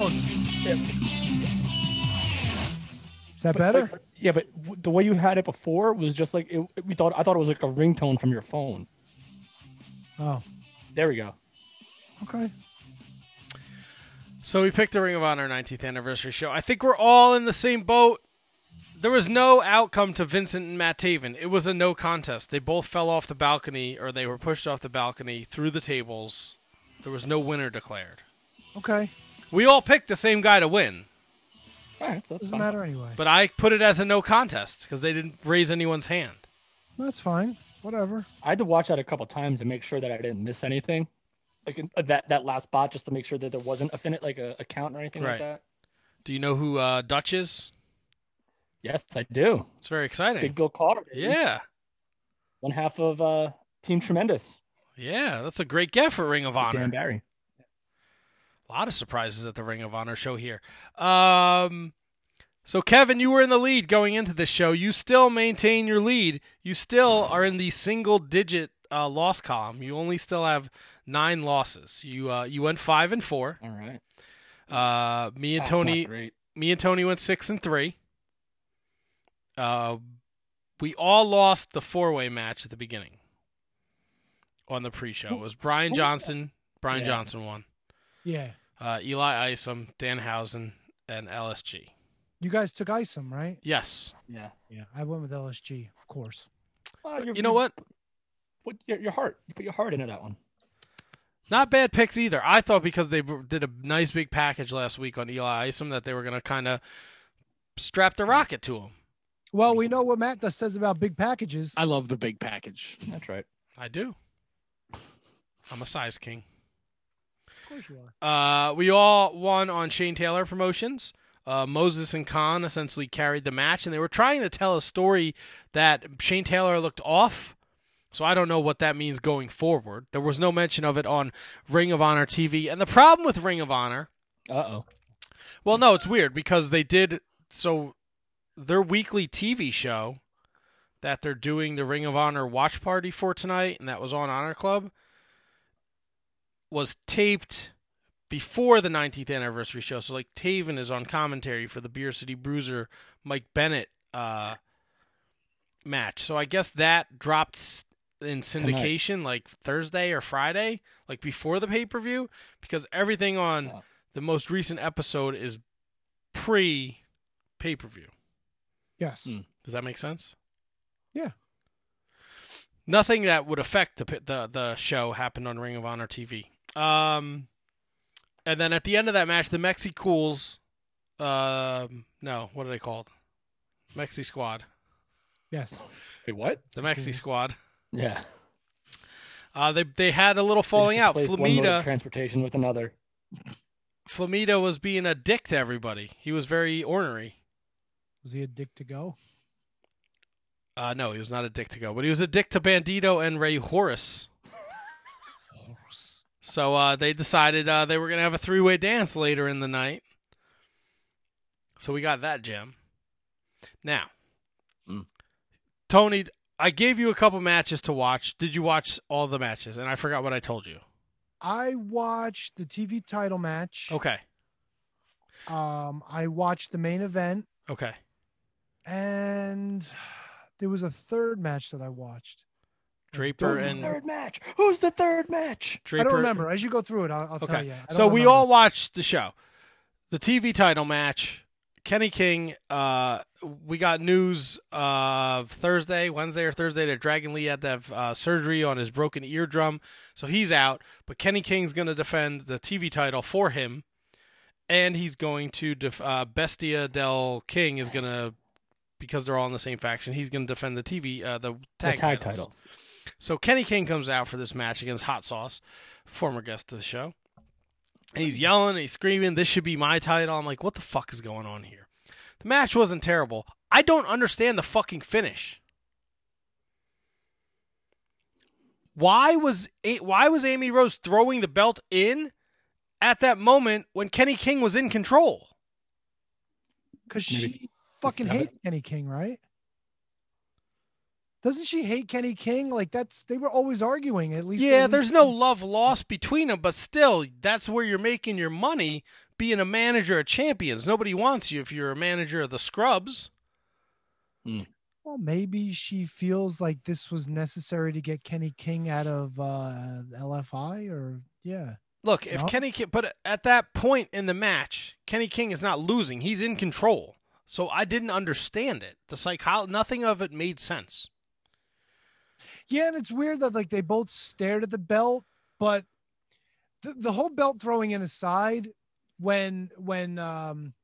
Is that better? But- yeah, but w- the way you had it before was just like it, we thought. I thought it was like a ringtone from your phone. Oh, There we go. okay. So we picked the Ring of Honor 19th anniversary show. I think we're all in the same boat. There was no outcome to Vincent and Matt Taven. It was a no contest. They both fell off the balcony or they were pushed off the balcony through the tables. There was no winner declared. Okay. We all picked the same guy to win, All right, so that's Doesn't fine. matter anyway. but I put it as a no contest because they didn't raise anyone's hand. That's fine. Whatever. I had to watch that a couple times to make sure that I didn't miss anything, like in, uh, that that last spot, just to make sure that there wasn't a fin like a, a count or anything Right. like that. Do you know who uh, Dutch is? Yes, I do. It's very exciting. Big Bill Carter. baby. Yeah. one half of uh, Team Tremendous. Yeah, that's a great get for Ring of Honor. Dan Barry. A lot of surprises at the Ring of Honor show here. Um, so Kevin, you were in the lead going into this show. You still maintain your lead. You still are in the single-digit uh, loss column. You only still have nine losses. You uh, you went five and four. All right. Uh, me and That's Tony, me and Tony went six and three. Uh, we all lost the four-way match at the beginning on the pre-show. It was Brian Johnson. Brian Yeah. Johnson won. Yeah. uh, Eli Isom, Danhausen, and LSG. You guys took Isom, right? Yes. Yeah. Yeah. I went with LSG, of course. Well, You know what? Put your, your heart. You put your heart into that one. Not bad picks either. I thought because they did a nice big package last week on Eli Isom that they were going to kind of strap the rocket to him. Well, we know what Matt does says about big packages. I love the big package. That's right. I do. I'm a size king. Of course you are. Uh, we all won on Shane Taylor promotions. Uh, Moses and Kaun essentially carried the match, and they were trying to tell a story that Shane Taylor looked off. So I don't know what that means going forward. There was no mention of it on Ring of Honor TV. And the problem with Ring of Honor Uh oh. Well, no, it's weird because they did so their weekly TV show that they're doing the Ring of Honor watch party for tonight, and that was on Honor Club, was taped before the 19th anniversary show. So like Taven is on commentary for the Beer City Bruiser Mike Bennett uh, match. So I guess that dropped in syndication like Thursday or Friday, like before the pay per view, because everything on the most recent episode is pre pay per view. Yes. Hmm. Does that make sense? Yeah. Nothing that would affect the the the show happened on Ring of Honor TV. Um, and then at the end of that match, the Mexi Cools, um, no, what are they called? Mexi Squad. Yes. Wait, what? The Mexi Squad. Yeah. Uh, they they had a little falling out. replaced one mode of Flamita transportation with another. Flamita was being a dick to everybody. He was very ornery. Was he a dick to go? Uh, no, he was not a dick to go, but he was a dick to Bandito and Rey Horus. So uh, they decided uh, they were going to have a three way dance later in the night. So we got that gem. Now, Mm. Tony, I gave you a couple matches to watch. Did you watch all the matches? And I forgot what I told you. I watched the TV title match. Okay. Um, I watched the main event, Okay. And there was a third match that I watched. Draper Who's the and third match? Who's the third match? Draper. I don't remember. As you go through it, I'll, I'll tell you. So don't we all watched the show. The TV title match. Kenny King, uh, we got news uh, Thursday, Wednesday or Thursday that Dragon Lee had to have uh, surgery on his broken eardrum, so he's out. But Kenny King's going to defend the TV title for him, and he's going to def- uh, Bestia del Ring is going to because they're all in the same faction. He's going to defend the TV uh, the The tag, tag titles. titles. So Kenny King comes out for this match against Hot Sauce, former guest of the show. And he's yelling, and he's screaming, "This should be my title." I'm like, "What the fuck is going on here?" The match wasn't terrible. I don't understand the fucking finish. Why was why was Amy Rose throwing the belt in at that moment when Kenny King was in control? because Maybe she fucking have it. hates Kenny King, right? Doesn't she hate Kenny King? Like that's they were always arguing. At least Yeah, at there's least- no love lost between them, but still, that's where you're making your money being a manager of champions. Nobody wants you if you're a manager of the scrubs. Well, maybe she feels like this was necessary to get Kenny King out of uh, LFI, or yeah. Look, if No. Kenny King, but at that point in the match, Kenny King is not losing; he's in control. So I didn't understand it. The psycho, nothing of it made sense. Yeah, and it's weird that like they both stared at the belt, but the, the whole belt throwing in aside, when when um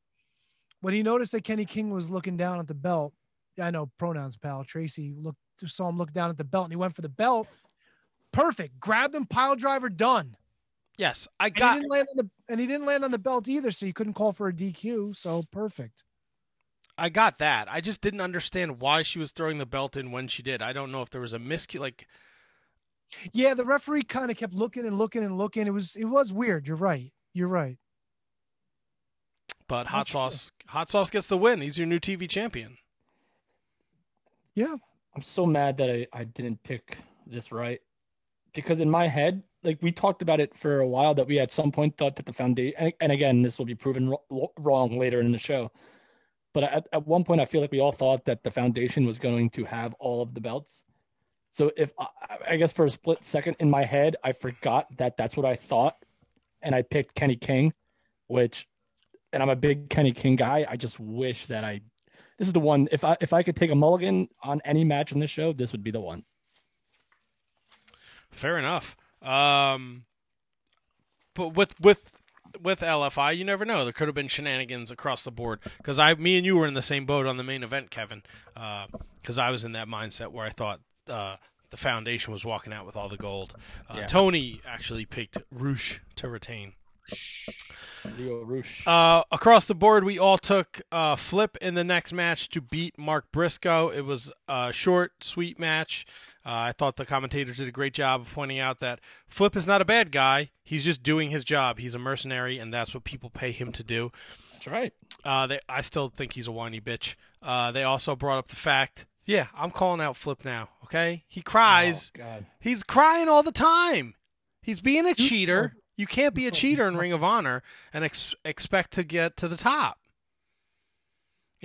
when he noticed that Kenny King was looking down at the belt, I know pronouns, pal. Tracy looked saw him look down at the belt and he went for the belt. Perfect. Grabbed him, pile driver, done. Yes, I got And he didn't land on the and he didn't land on the belt either, so you couldn't call for a DQ. So perfect. I got that. I just didn't understand why she was throwing the belt in when she did. I don't know if there was a miscue. Like, Yeah, the referee kind of kept looking and looking and looking. It was it was weird. You're right. You're right. but hot Not sure. sauce, hot sauce gets the win. He's your new TV champion. Yeah. I'm so mad that I, I didn't pick this right because in my head, like we talked about it for a while, that we at some point thought that the foundation, and, and again, this will be proven wrong later in the show. But at, at one point, I feel like we all thought that the foundation was going to have all of the belts. So if I, I guess for a split second in my head, I forgot that that's what I thought, and I picked Kenny King, which, and I'm a big Kenny King guy. I just wish that I this is the one. If I if I could take a mulligan on any match in this show, this would be the one. Fair enough. Um, but with with with LFI, you never know. There could have been shenanigans across the board. Because I, me and you were in the same boat on the main event, Kevin. Because I was in that mindset where I thought uh, the foundation was walking out with all the gold. Uh, Yeah. Tony actually picked Roosh to retain. Leo Rush. Uh, across the board, we all took uh, Flip in the next match to beat Mark Briscoe. It was a short, sweet match. Uh, I thought the commentators did a great job of pointing out that Flip is not a bad guy. He's just doing his job. He's a mercenary, and that's what people pay him to do. That's right. Uh, they, I still think he's a whiny bitch. Uh, they also brought up the fact, yeah, I'm calling out Flip now. Okay, he cries. Oh, God. He's crying all the time. He's being a cheater. You can't be a cheater in Ring of Honor and ex- expect to get to the top.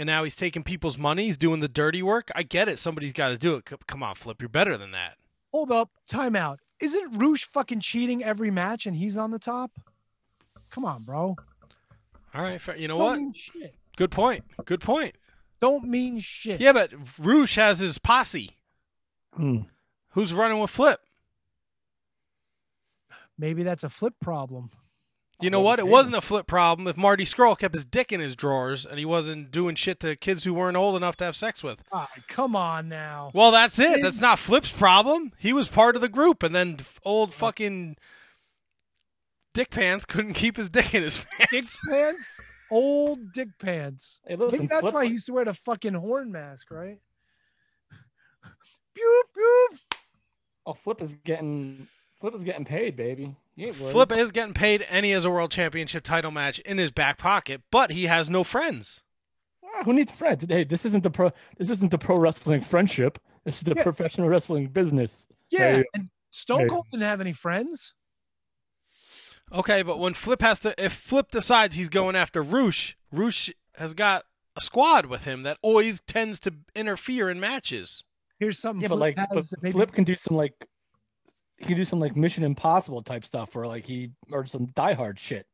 And now he's taking people's money. He's doing the dirty work. I get it. Somebody's got to do it. Come on, Flip. You're better than that. Hold up, timeout. Isn't Roosh fucking cheating every match and he's on the top? Come on, bro. All right. You know Don't what? mean shit. Good point. Good point. Don't mean shit. Yeah, but Roosh has his posse. Hmm. Who's running with Flip? Maybe that's a flip problem. You know what? It wasn't a flip problem if Marty Scurll kept his dick in his drawers and he wasn't doing shit to kids who weren't old enough to have sex with. Ah, come on now. Well, that's it. That's not Flip's problem. He was part of the group, and then old fucking Dick Pants couldn't keep his dick in his pants. Dick pants. pants, old dick pants. Hey, I listen, think that's Flip, why he used to wear the fucking horn mask, right? Pew pew. oh, Flip is getting Flip is getting paid, baby. You ain't worried. Flip is getting paid, and he has a world championship title match in his back pocket, but he has no friends. Ah, who needs friends? Hey, this isn't the pro. This isn't the pro wrestling friendship. This is the Yeah. professional wrestling business. Yeah, There you and Stone There you Cold didn't have any friends. Okay, but when Flip has to, if Flip decides he's going after Roosh, Roosh has got a squad with him that always tends to interfere in matches. Here's something. Yeah, but Flip like, but maybe- Flip can do some like, he can do some like Mission Impossible type stuff, or like he or some Die Hard shit.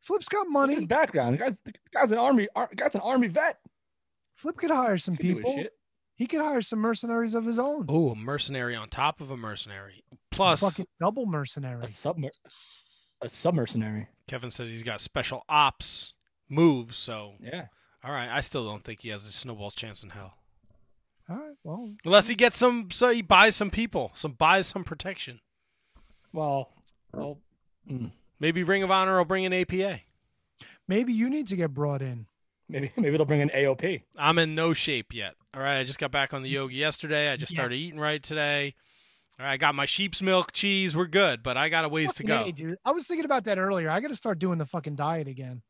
Flip's got money. his background. The guy's the guy's an army. ar- Guy's an army vet. Flip could hire some He can do his people. shit. He could hire some mercenaries of his own. Oh, a mercenary on top of a mercenary. Plus, fucking double mercenary. A sub a submercenary. Kevin says he's got special ops moves. So, Yeah. all right, I still don't think he has a snowball's chance in hell. All right. Well, Unless he gets some, so he buys some people, some buys some protection. Well, well, mm, Maybe Ring of Honor will bring an APA. maybe you need to get brought in. maybe maybe they'll bring in AOP. I'm in no shape yet. All right, I just got back on the yoga yesterday. I just Yeah. started eating right today. All right, I got my sheep's milk cheese. We're good, but I got a ways to go. A, dude. I was thinking about that earlier. I got to start doing the fucking diet again.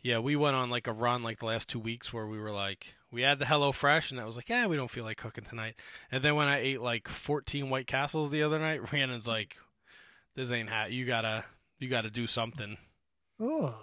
Yeah, we went on like a run like the last two weeks where we were like, we had the Hello Fresh, and that was like, yeah, we don't feel like cooking tonight. And then when I ate like 14 White Castles the other night, Rhiannon's like, this ain't hat. You gotta, you gotta do something. Oh,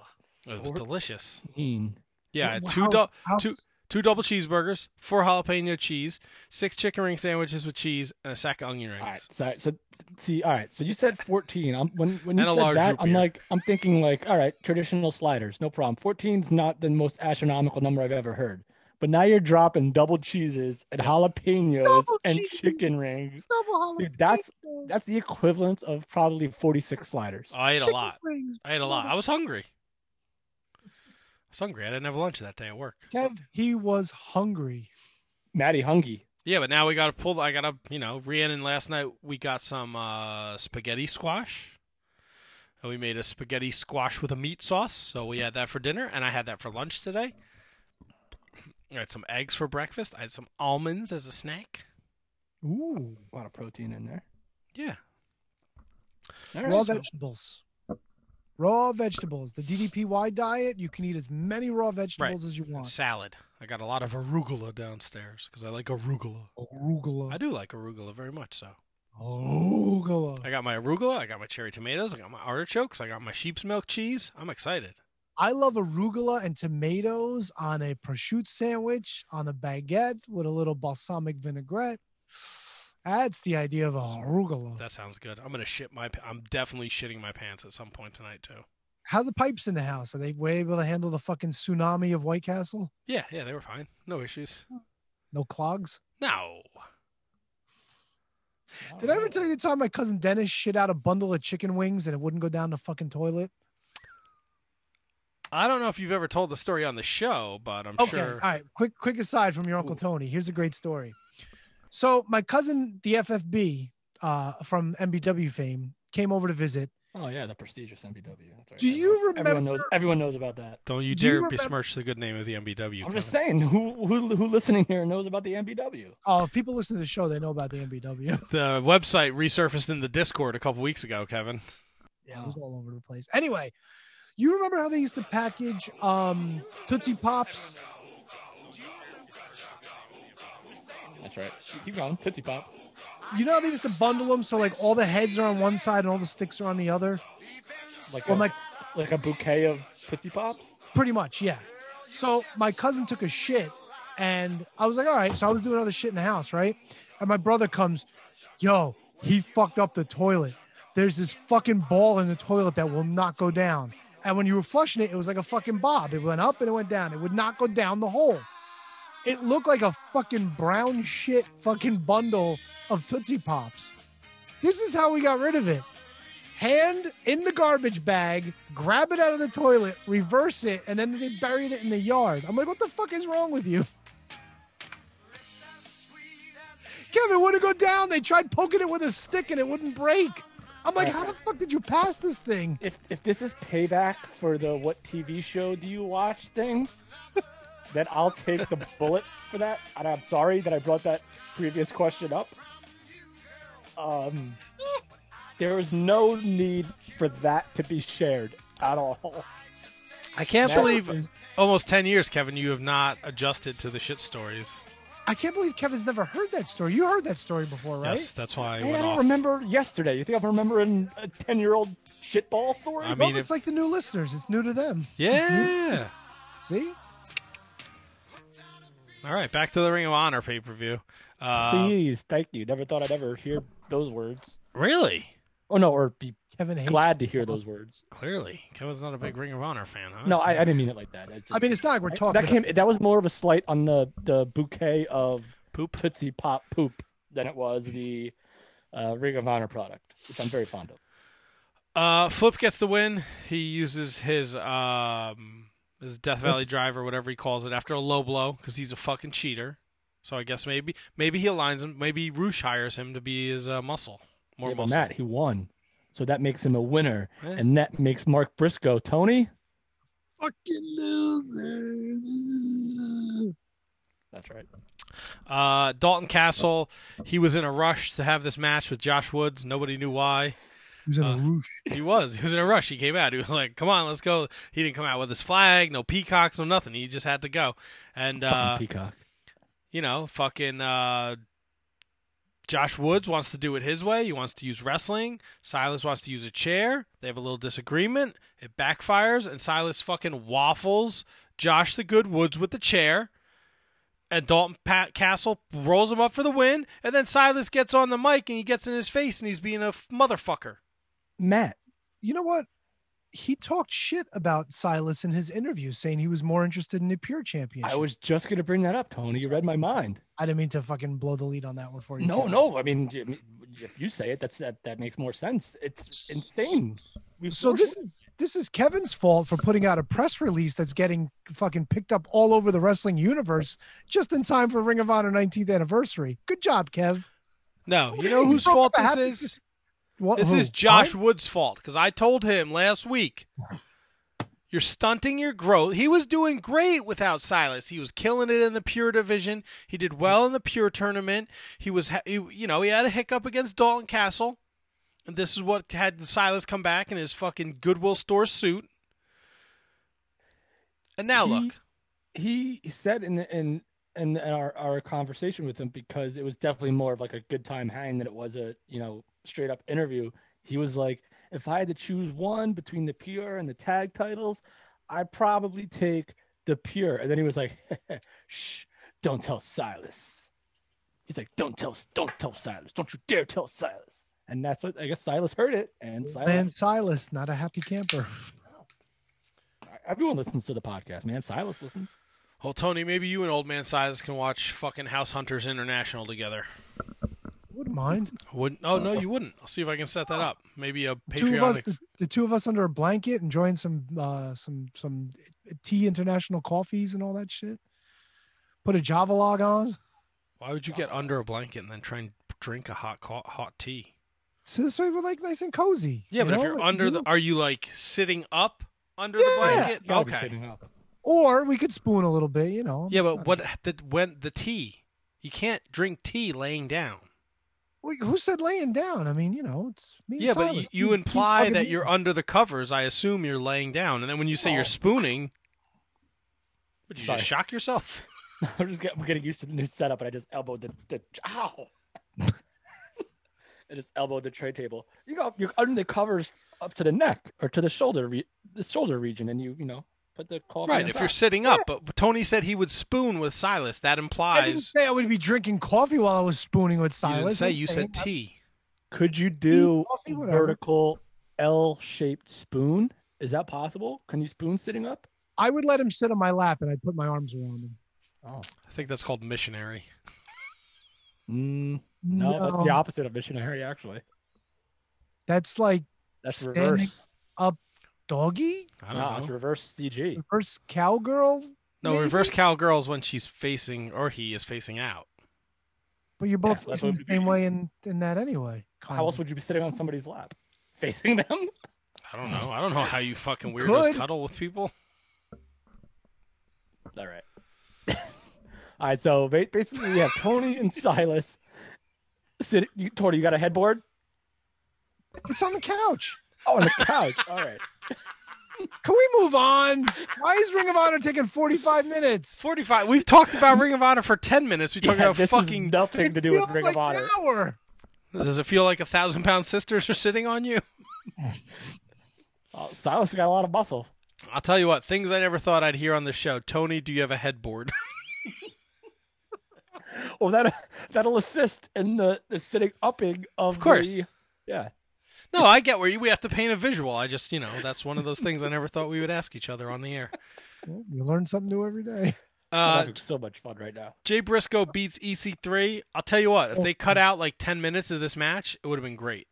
It was delicious. Yeah, had two How's- du- how's- two two double cheeseburgers, four jalapeno cheese, six chicken ring sandwiches with cheese, and a sack of onion rings. All right, so, so see, all right. So you said fourteen. I'm, when when you said that, I'm like, I'm thinking like, all right, traditional sliders, no problem. 14's not the most astronomical number I've ever heard. But now you're dropping double cheeses and jalapenos Double and cheese. chicken rings. double Dude, that's that's the equivalent of probably 46 sliders. Oh, I ate a lot. wings. I ate a lot. I was hungry. I was hungry. I didn't have lunch that day at work. Kev, he was hungry. Matty hungry. Yeah, but now we got to pull. I got to, you know, Rhiannon last night we got some uh, spaghetti squash. And we made a spaghetti squash with a meat sauce. So we had that for dinner, and I had that for lunch today. I had some eggs for breakfast. I had some almonds as a snack. Ooh, A lot of protein in there. Yeah. All raw right. vegetables. Raw vegetables. The DDPY diet, you can eat as many raw vegetables as you want. Salad. I got a lot of arugula downstairs because I like arugula. Arugula. I do like arugula very much so. Arugula. I got my arugula. I got my cherry tomatoes. I got my artichokes. I got my sheep's milk cheese. I'm excited. I love arugula and tomatoes on a prosciutto sandwich, on a baguette with a little balsamic vinaigrette. That's the idea of a arugula. That sounds good. I'm gonna shit my. I'm definitely shitting my pants at some point tonight too. How's the pipes in the house? Are they were able to handle the fucking tsunami of White Castle? Yeah, yeah, they were fine. No issues. Oh. No clogs? No. Did I ever tell you the time my cousin Dennis shit out a bundle of chicken wings and it wouldn't go down the fucking toilet? I don't know if you've ever told the story on the show, but I'm Okay. sure. All right. Quick, quick aside from your Uncle Tony. Here's a great story. So my cousin, the FFB uh, from MBW fame, came over to visit. Oh yeah, the prestigious MBW. That's right. Do you Everyone remember? knows. Everyone knows about that. Don't you Do you dare remember- besmirch the good name of the MBW. I'm just saying, who who who listening here knows about the MBW? Oh, if people listen to the show, they know about the MBW. The website resurfaced in the Discord a couple weeks ago, Kevin. Yeah, it was all over the place. Anyway, you remember how they used to package um, Tootsie Pops? That's right. Keep going. Tootsie Pops. You know how they used to bundle them so like all the heads are on one side and all the sticks are on the other? Like a, my like a bouquet of Tootsie Pops. Pretty much, yeah. So my cousin took a shit, and I was like, all right. So I was doing other shit in the house, right? And my brother comes, yo, he fucked up the toilet. There's this fucking ball in the toilet that will not go down. And when you were flushing it, it was like a fucking bob. It went up and it went down. It would not go down the hole. It looked like a fucking brown shit fucking bundle of Tootsie Pops. This is how we got rid of it hand in the garbage bag, grab it out of the toilet, reverse it, and then they buried it in the yard. I'm like, what the fuck is wrong with you? Kevin, wouldn't go down. They tried poking it with a stick and it wouldn't break. I'm like, how the fuck did you pass this thing? If if this is payback for the what TV show do you watch thing, then I'll take the bullet for that. And I'm sorry that I brought that previous question up. Um, there is no need for that to be shared at all. I can't That believe is- almost 10 years, Kevin, you have not adjusted to the shit stories. I can't believe Kevin's never heard that story. You heard that story before, right? Yes, that's why I Man, I don't off. remember yesterday. You think I'm remembering a ten year old shitball story? I well, mean, it's if- like the new listeners. It's new to them. Yeah. See? All right, back to the Ring of Honor pay per view. Uh, Please, thank you. Never thought I'd ever hear those words. really? Oh no, or be Kevin hates glad to hear those words. Clearly, Kevin's not a big Ring of Honor fan, huh? No, I, I didn't mean it like that. It I mean, it's not like we're I- talking. that came. That was more of a slight on the the bouquet of poop. Tootsie Pop poop than it was the uh, Ring of Honor product, which I'm very fond of. Uh, Flip gets the win. He uses his um his Death Valley drive or whatever he calls it after a low blow because he's a fucking cheater. So I guess maybe maybe he aligns him. Maybe Roosh hires him to be his uh, muscle, more Yeah, muscle. Matt, he won, so that makes him a winner, Yeah. and that makes Mark Briscoe Tony. fucking loser. That's right. Uh, Dalton Castle, he was in a rush to have this match with Josh Woods. Nobody knew why. He was in Uh, a roosh. He was. He was in a rush. He came out. He was like, "Come on, let's go." He didn't come out with his flag, no peacocks, no nothing. He just had to go. And Fucking uh, Peacock. you know, fucking uh, Josh Woods wants to do it his way. He wants to use wrestling. Silas wants to use a chair. They have a little disagreement. It backfires, and Silas fucking waffles Josh the Good Woods with the chair. And Dalton Pat Castle rolls him up for the win. And then Silas gets on the mic and he gets in his face and he's being a f- motherfucker. Matt, You know what? He talked shit about Silas in his interview, saying he was more interested in the pure championship. I was just gonna bring that up, Tony. You read my mind. I didn't mean to fucking blow the lead on that one for you. No, Kevin. no. I mean, if you say it, that's that. That makes more sense. It's insane. We've So this is this is Kevin's fault for putting out a press release that's getting fucking picked up all over the wrestling universe just in time for Ring of Honor 19th anniversary. Good job, Kev. No, you know whose fault this happy- is? What, This who? is Josh Mine? Wood's fault because I told him last week you're stunting your growth. He was doing great without Silas. He was killing it in the pure division. He did well in the pure tournament. He was, he, you know, he had a hiccup against Dalton Castle, and this is what had Silas come back in his fucking Goodwill store suit. And now He- look, he said in in in our our conversation with him because it was definitely more of like a good time hang than it was a you know straight up interview. He was like, if I had to choose one between the pure and the tag titles, I'd probably take the pure. And then he was like, shh, don't tell Silas. He's like, don't tell, don't tell Silas. Don't you dare tell Silas. And that's what I guess Silas heard it, and Silas. Man, Silas, not a happy camper. Everyone listens to the podcast, man. Silas listens. Well, Tony, maybe you and Old Man Silas can watch fucking House Hunters International together. Wouldn't mind. Wouldn't? Oh no, you wouldn't. I'll see if I can set that up. Maybe a Two of us, Patreon. the, the two of us under a blanket, enjoying some uh, some some tea international coffees and all that shit. Put a Java log on. Why would you get under a blanket and then try and drink a hot co- hot tea? So this way we're like nice and cozy. Yeah, you but if you're under you the, know? are you like sitting up under the blanket? You gotta be Okay. Sitting up. or we could spoon a little bit, you know. Yeah, but what the when the tea? You can't drink tea laying down. Wait, who said laying down? I mean, you know, it's me. Yeah, but you, you Keep- keep imply that you're under the covers. I assume you're laying down, and then when you say Oh. you're spooning, would you just Sorry. shock yourself? I'm just getting, I'm getting used to the new setup, and I just elbowed the, the ow. I just elbowed the tray table. You go, you're under the covers up to the neck or to the shoulder, re- the shoulder region, and you, you know, put the coffee. right. on If you're sitting up, but Tony said he would spoon with Silas. That implies I didn't say I would be drinking coffee while I was spooning with you Silas. didn't say. I'm You said tea. could you do coffee, vertical L-shaped spoon? Is that possible? Can you spoon sitting up? I would let him sit on my lap and I'd put my arms around him. Oh, I think that's called missionary. mm, no, that's the opposite of missionary. Actually, That's like that's Standing reverse. Doggy, I don't No, know. it's reverse CG. reverse cowgirl. No, maybe? reverse cowgirls when she's facing or he is facing out. But you're both Yeah, facing the same way in, in that anyway. How else would you be sitting on somebody's lap, facing them? I don't know. I don't know how you fucking weirdos could. cuddle with people. All right. All right. So basically, we have Tony and Silas. Sit. You, Tony, you got a headboard? It's on the couch. Oh, on the couch. All right. Can we move on? Why is Ring of Honor taking 45 minutes? 45. We've talked about Ring of Honor for 10 minutes. We talked Yeah, about this fucking. is nothing to do with Ring like of Honor. hour. Does it feel like a thousand pound sisters are sitting on you? Oh, Silas got a lot of muscle. I'll tell you what, things I never thought I'd hear on the show. Tony, do you have a headboard? Well, that that'll assist in the, the sitting upping of, Of course. the- yeah. No, I get where you, we have to paint a visual. I just, you know, that's one of those things I never thought we would ask each other on the air. You learn something new every day. Uh, so much fun right now. Jay Briscoe beats EC3. I'll tell you what, if they cut out like 10 minutes of this match, it would have been great.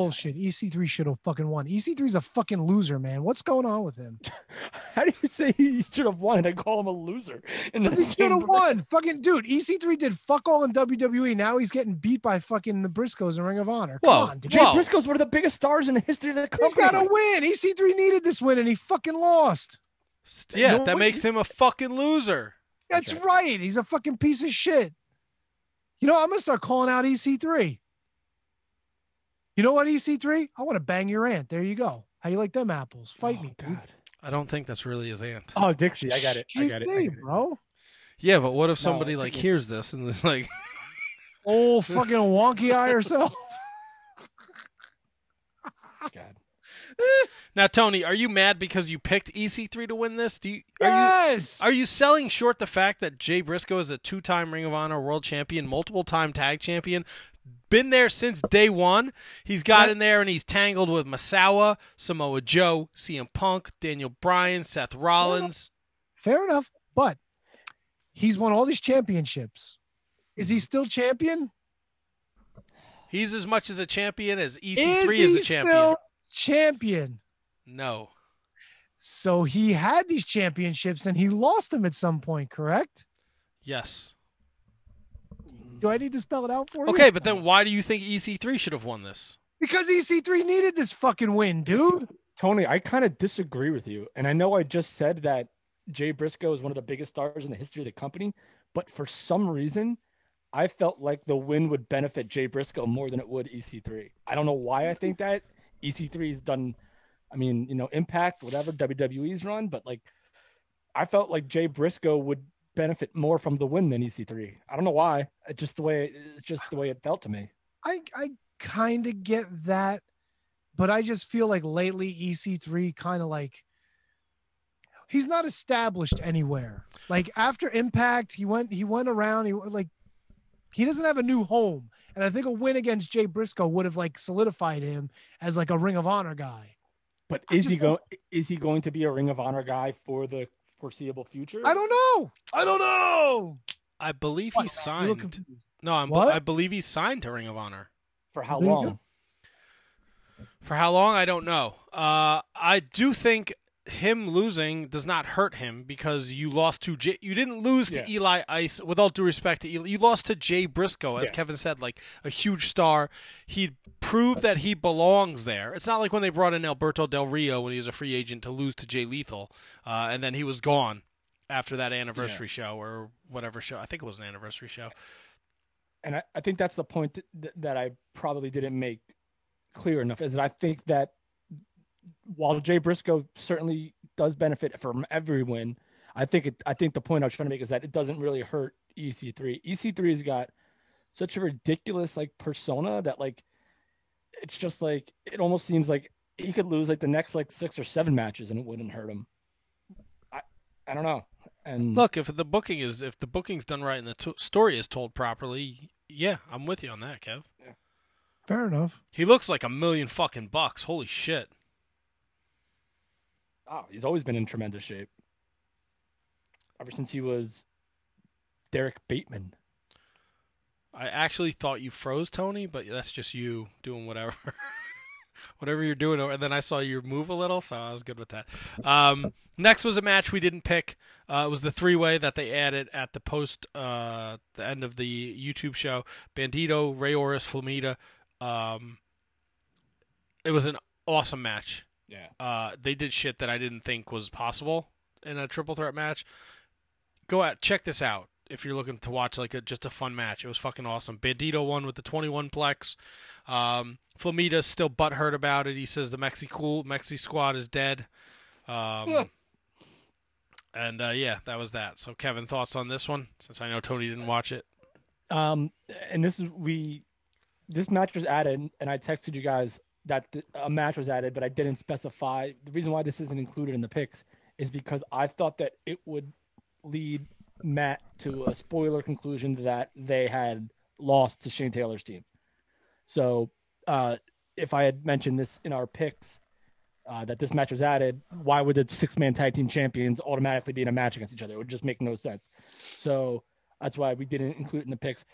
Bullshit. EC3 should have fucking won. EC3's a fucking loser, man. What's going on with him? How do you say he should have won and I call him a loser? In the He should have won. Fucking dude, EC3 did fuck all in WWE. Now he's getting beat by fucking the Briscoes in Ring of Honor. Come Whoa, on, dude. Jay Whoa. Briscoe's one of the biggest stars in the history of the He's company. got to win. EC3 needed this win and he fucking lost. Yeah, No, that wait, makes him a fucking loser. That's Okay. right. He's a fucking piece of shit. You know, I'm gonna start calling out EC3. You know what, EC3? I want to bang your aunt. There you go. How you like them apples? Fight Oh, me, dude. God. I don't think that's really his aunt. Oh, Dixie, I got it. I got it. I got it. bro. Yeah, but what if somebody it's like okay. hears this and is like, Old fucking wonky eye herself. God. now Tony, are you mad because you picked EC3 to win this? Do you are you yes. Are you selling short the fact that Jay Briscoe is a two-time Ring of Honor World Champion, multiple-time Tag Champion, been there since day one? He's got in there and he's tangled with Misawa, Samoa Joe, CM Punk, Daniel Bryan, Seth Rollins. Fair enough, but he's won all these championships. Is he still champion? He's as much as a champion as EC3 is is, he a champion. still champion? No. So he had these championships and he lost them at some point, correct? Yes. Do I need to spell it out for you? Okay, but then why do you think EC3 should have won this? Because EC3 needed this fucking win, dude. Tony, I kind of disagree with you. And I know I just said that Jay Briscoe is one of the biggest stars in the history of the company, but for some reason, I felt like the win would benefit Jay Briscoe more than it would EC3. I don't know why I think that. EC3 has done, I mean, you know, Impact, whatever WWE's run, but like, I felt like Jay Briscoe would benefit more from the win than EC3. I don't know why. It's just the way it's just the way it felt to me. I I kind of get that, but I just feel like lately EC3 kind of like he's not established anywhere. Like after Impact, he went he went around. He like he doesn't have a new home, and I think a win against Jay Briscoe would have like solidified him as like a Ring of Honor guy. But is he going? Is he going to be a Ring of Honor guy for the foreseeable future? I don't know. I don't know. I believe What? he signed. No, I'm, What? I believe he's signed to Ring of Honor. For how There you go. long? For how long, I don't know. Uh, I do think him losing does not hurt him because you lost to J- you didn't lose Yeah. to Eli Ice. With all due respect to Eli, you lost to Jay Briscoe, as Yeah. Kevin said, like a huge star. He proved that he belongs there. It's not like when they brought in Alberto Del Rio when he was a free agent to lose to Jay Lethal, uh, and then he was gone after that anniversary show or whatever show. I think it was an anniversary show. And I, I think that's the point that, that I probably didn't make clear enough. Is that I think that while Jay Briscoe certainly does benefit from every win, I think it, I think the point I was trying to make is that it doesn't really hurt EC3. EC3's got such a ridiculous like persona that like it's just like it almost seems like he could lose like the next like six or seven matches and it wouldn't hurt him. I I don't know. And Look, if the booking is if the booking's done right and the t- story is told properly, yeah, I'm with you on that, Kev. Fair enough. He looks like a million fucking bucks. Holy shit. Oh, he's always been in tremendous shape. Ever since he was Derrick Bateman. I actually thought you froze, Tony, but that's just you doing whatever. whatever you're doing. And then I saw you move a little, so I was good with that. Um, next was a match we didn't pick. Uh, it was the three way that they added at the post, uh, the end of the YouTube show. Bandito, Rey Horus, Flamita. Um, it was an awesome match. Yeah. Uh, they did shit that I didn't think was possible in a triple threat match. Go out, check this out if you're looking to watch like a, just a fun match. It was fucking awesome. Bandito won with the 21 plex. Um, Flamita's still butthurt about it. He says the Mexi cool Mexi squad is dead. Um, and uh, yeah, that was that. So, Kevin, thoughts on this one? Since I know Tony didn't watch it. Um, and this is we, this match was added, and I texted you guys that a match was added, but I didn't specify. The reason why this isn't included in the picks is because I thought that it would lead Matt to a spoiler conclusion that they had lost to Shane Taylor's team. So, uh, if I had mentioned this in our picks, uh, that this match was added, why would the six man tag team champions automatically be in a match against each other? It would just make no sense. So that's why we didn't include it in the picks.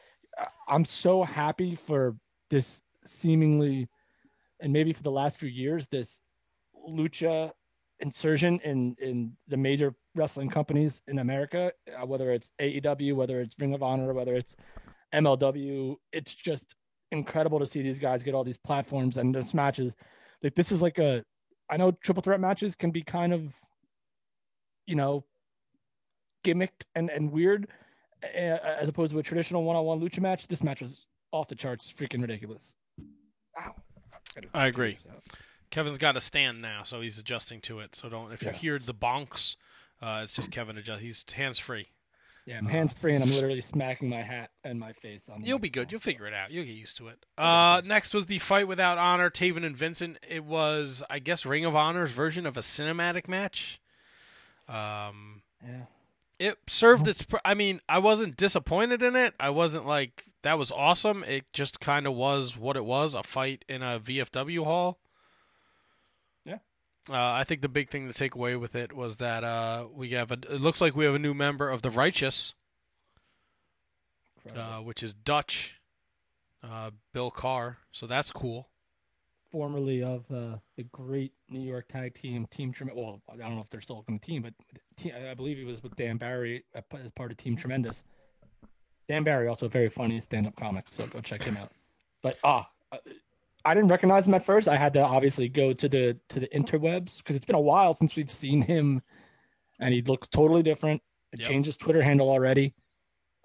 I'm so happy for this seemingly, and maybe for the last few years, this lucha insertion in in the major wrestling companies in America, uh, whether it's AEW, whether it's Ring of Honor, whether it's MLW. It's just incredible to see these guys get all these platforms and this matches. Like this is like a, I know triple threat matches can be kind of, you know, gimmicked and and weird, as opposed to a traditional one-on-one lucha match. This match was off the charts, freaking ridiculous. Ow. I agree. Kevin's got a stand now, so he's adjusting to it. So don't if you Yeah. hear the bonks, uh, it's just Kevin adjust. He's hands free. Yeah, I'm hands free and I'm literally smacking my hat and my face on. You'll be good. You'll figure it out. You'll get used to it. Uh, next was the fight without honor, Taven and Vincent. It was, I guess, Ring of Honor's version of a cinematic match. Um, Yeah. It served its. pr- I mean, I wasn't disappointed in it. I wasn't like that was awesome. It just kind of was what it was—a fight in a VFW hall. Yeah. Uh, I think the big thing to take away with it was that uh, we have a. It looks like we have a new member of the Righteous, uh, which is Dutch, uh, Bill Carr. So that's cool. Formerly of uh, the great New York tag team Team Trem. Well, I don't know if they're still on the team, but I believe he was with Dan Barry uh, as part of Team Tremendous. Dan Barry also a very funny stand-up comic, so go check him out. But ah, uh, I didn't recognize him at first. I had to obviously go to the to the interwebs because it's been a while since we've seen him, and he looks totally different. It Yep. changed his Twitter handle already.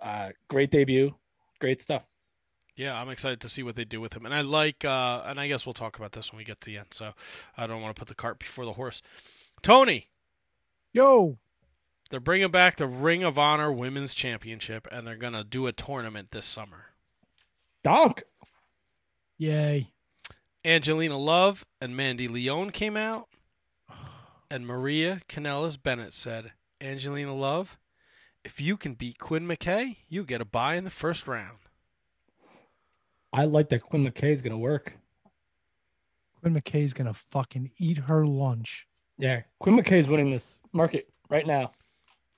Uh, great debut, great stuff. Yeah, I'm excited to see what they do with him. And I like, uh, and I guess we'll talk about this when we get to the end. So I don't want to put the cart before the horse. Tony, Yo, they're bringing back the Ring of Honor Women's Championship, and they're going to do a tournament this summer. Donk. yay. Angelina Love and Mandy Leone came out, and Maria Kanellis Bennett said, Angelina Love, if you can beat Quinn McKay, you get a bye in the first round. I like that Quinn McKay is gonna work. Quinn McKay is gonna fucking eat her lunch. Yeah, Quinn McKay is winning this market right now.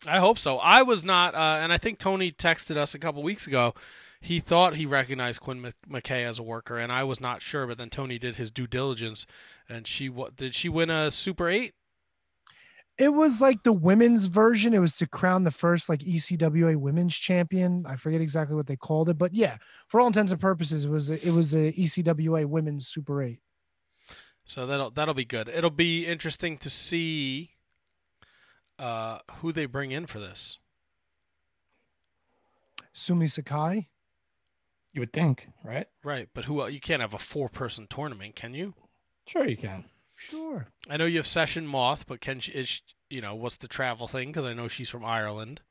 I hope so. I was not, uh, and I think Tony texted us a couple weeks ago. He thought he recognized Quinn McKay as a worker, and I was not sure. But then Tony did his due diligence, and she what did she win a Super Eight? It was like the women's version. It was to crown the first like ECWA women's champion. I forget exactly what they called it, but yeah, for all intents and purposes, it was a, it was a ECWA women's Super Eight. So that'll that'll be good. It'll be interesting to see uh, who they bring in for this. Sumi Sakai. You would think, right? Right, but who? You can't have a four-person tournament, can you? Sure, you can. Sure. I know you have Session Moth, but can she? Is she, you know what's the travel thing? Because I know she's from Ireland.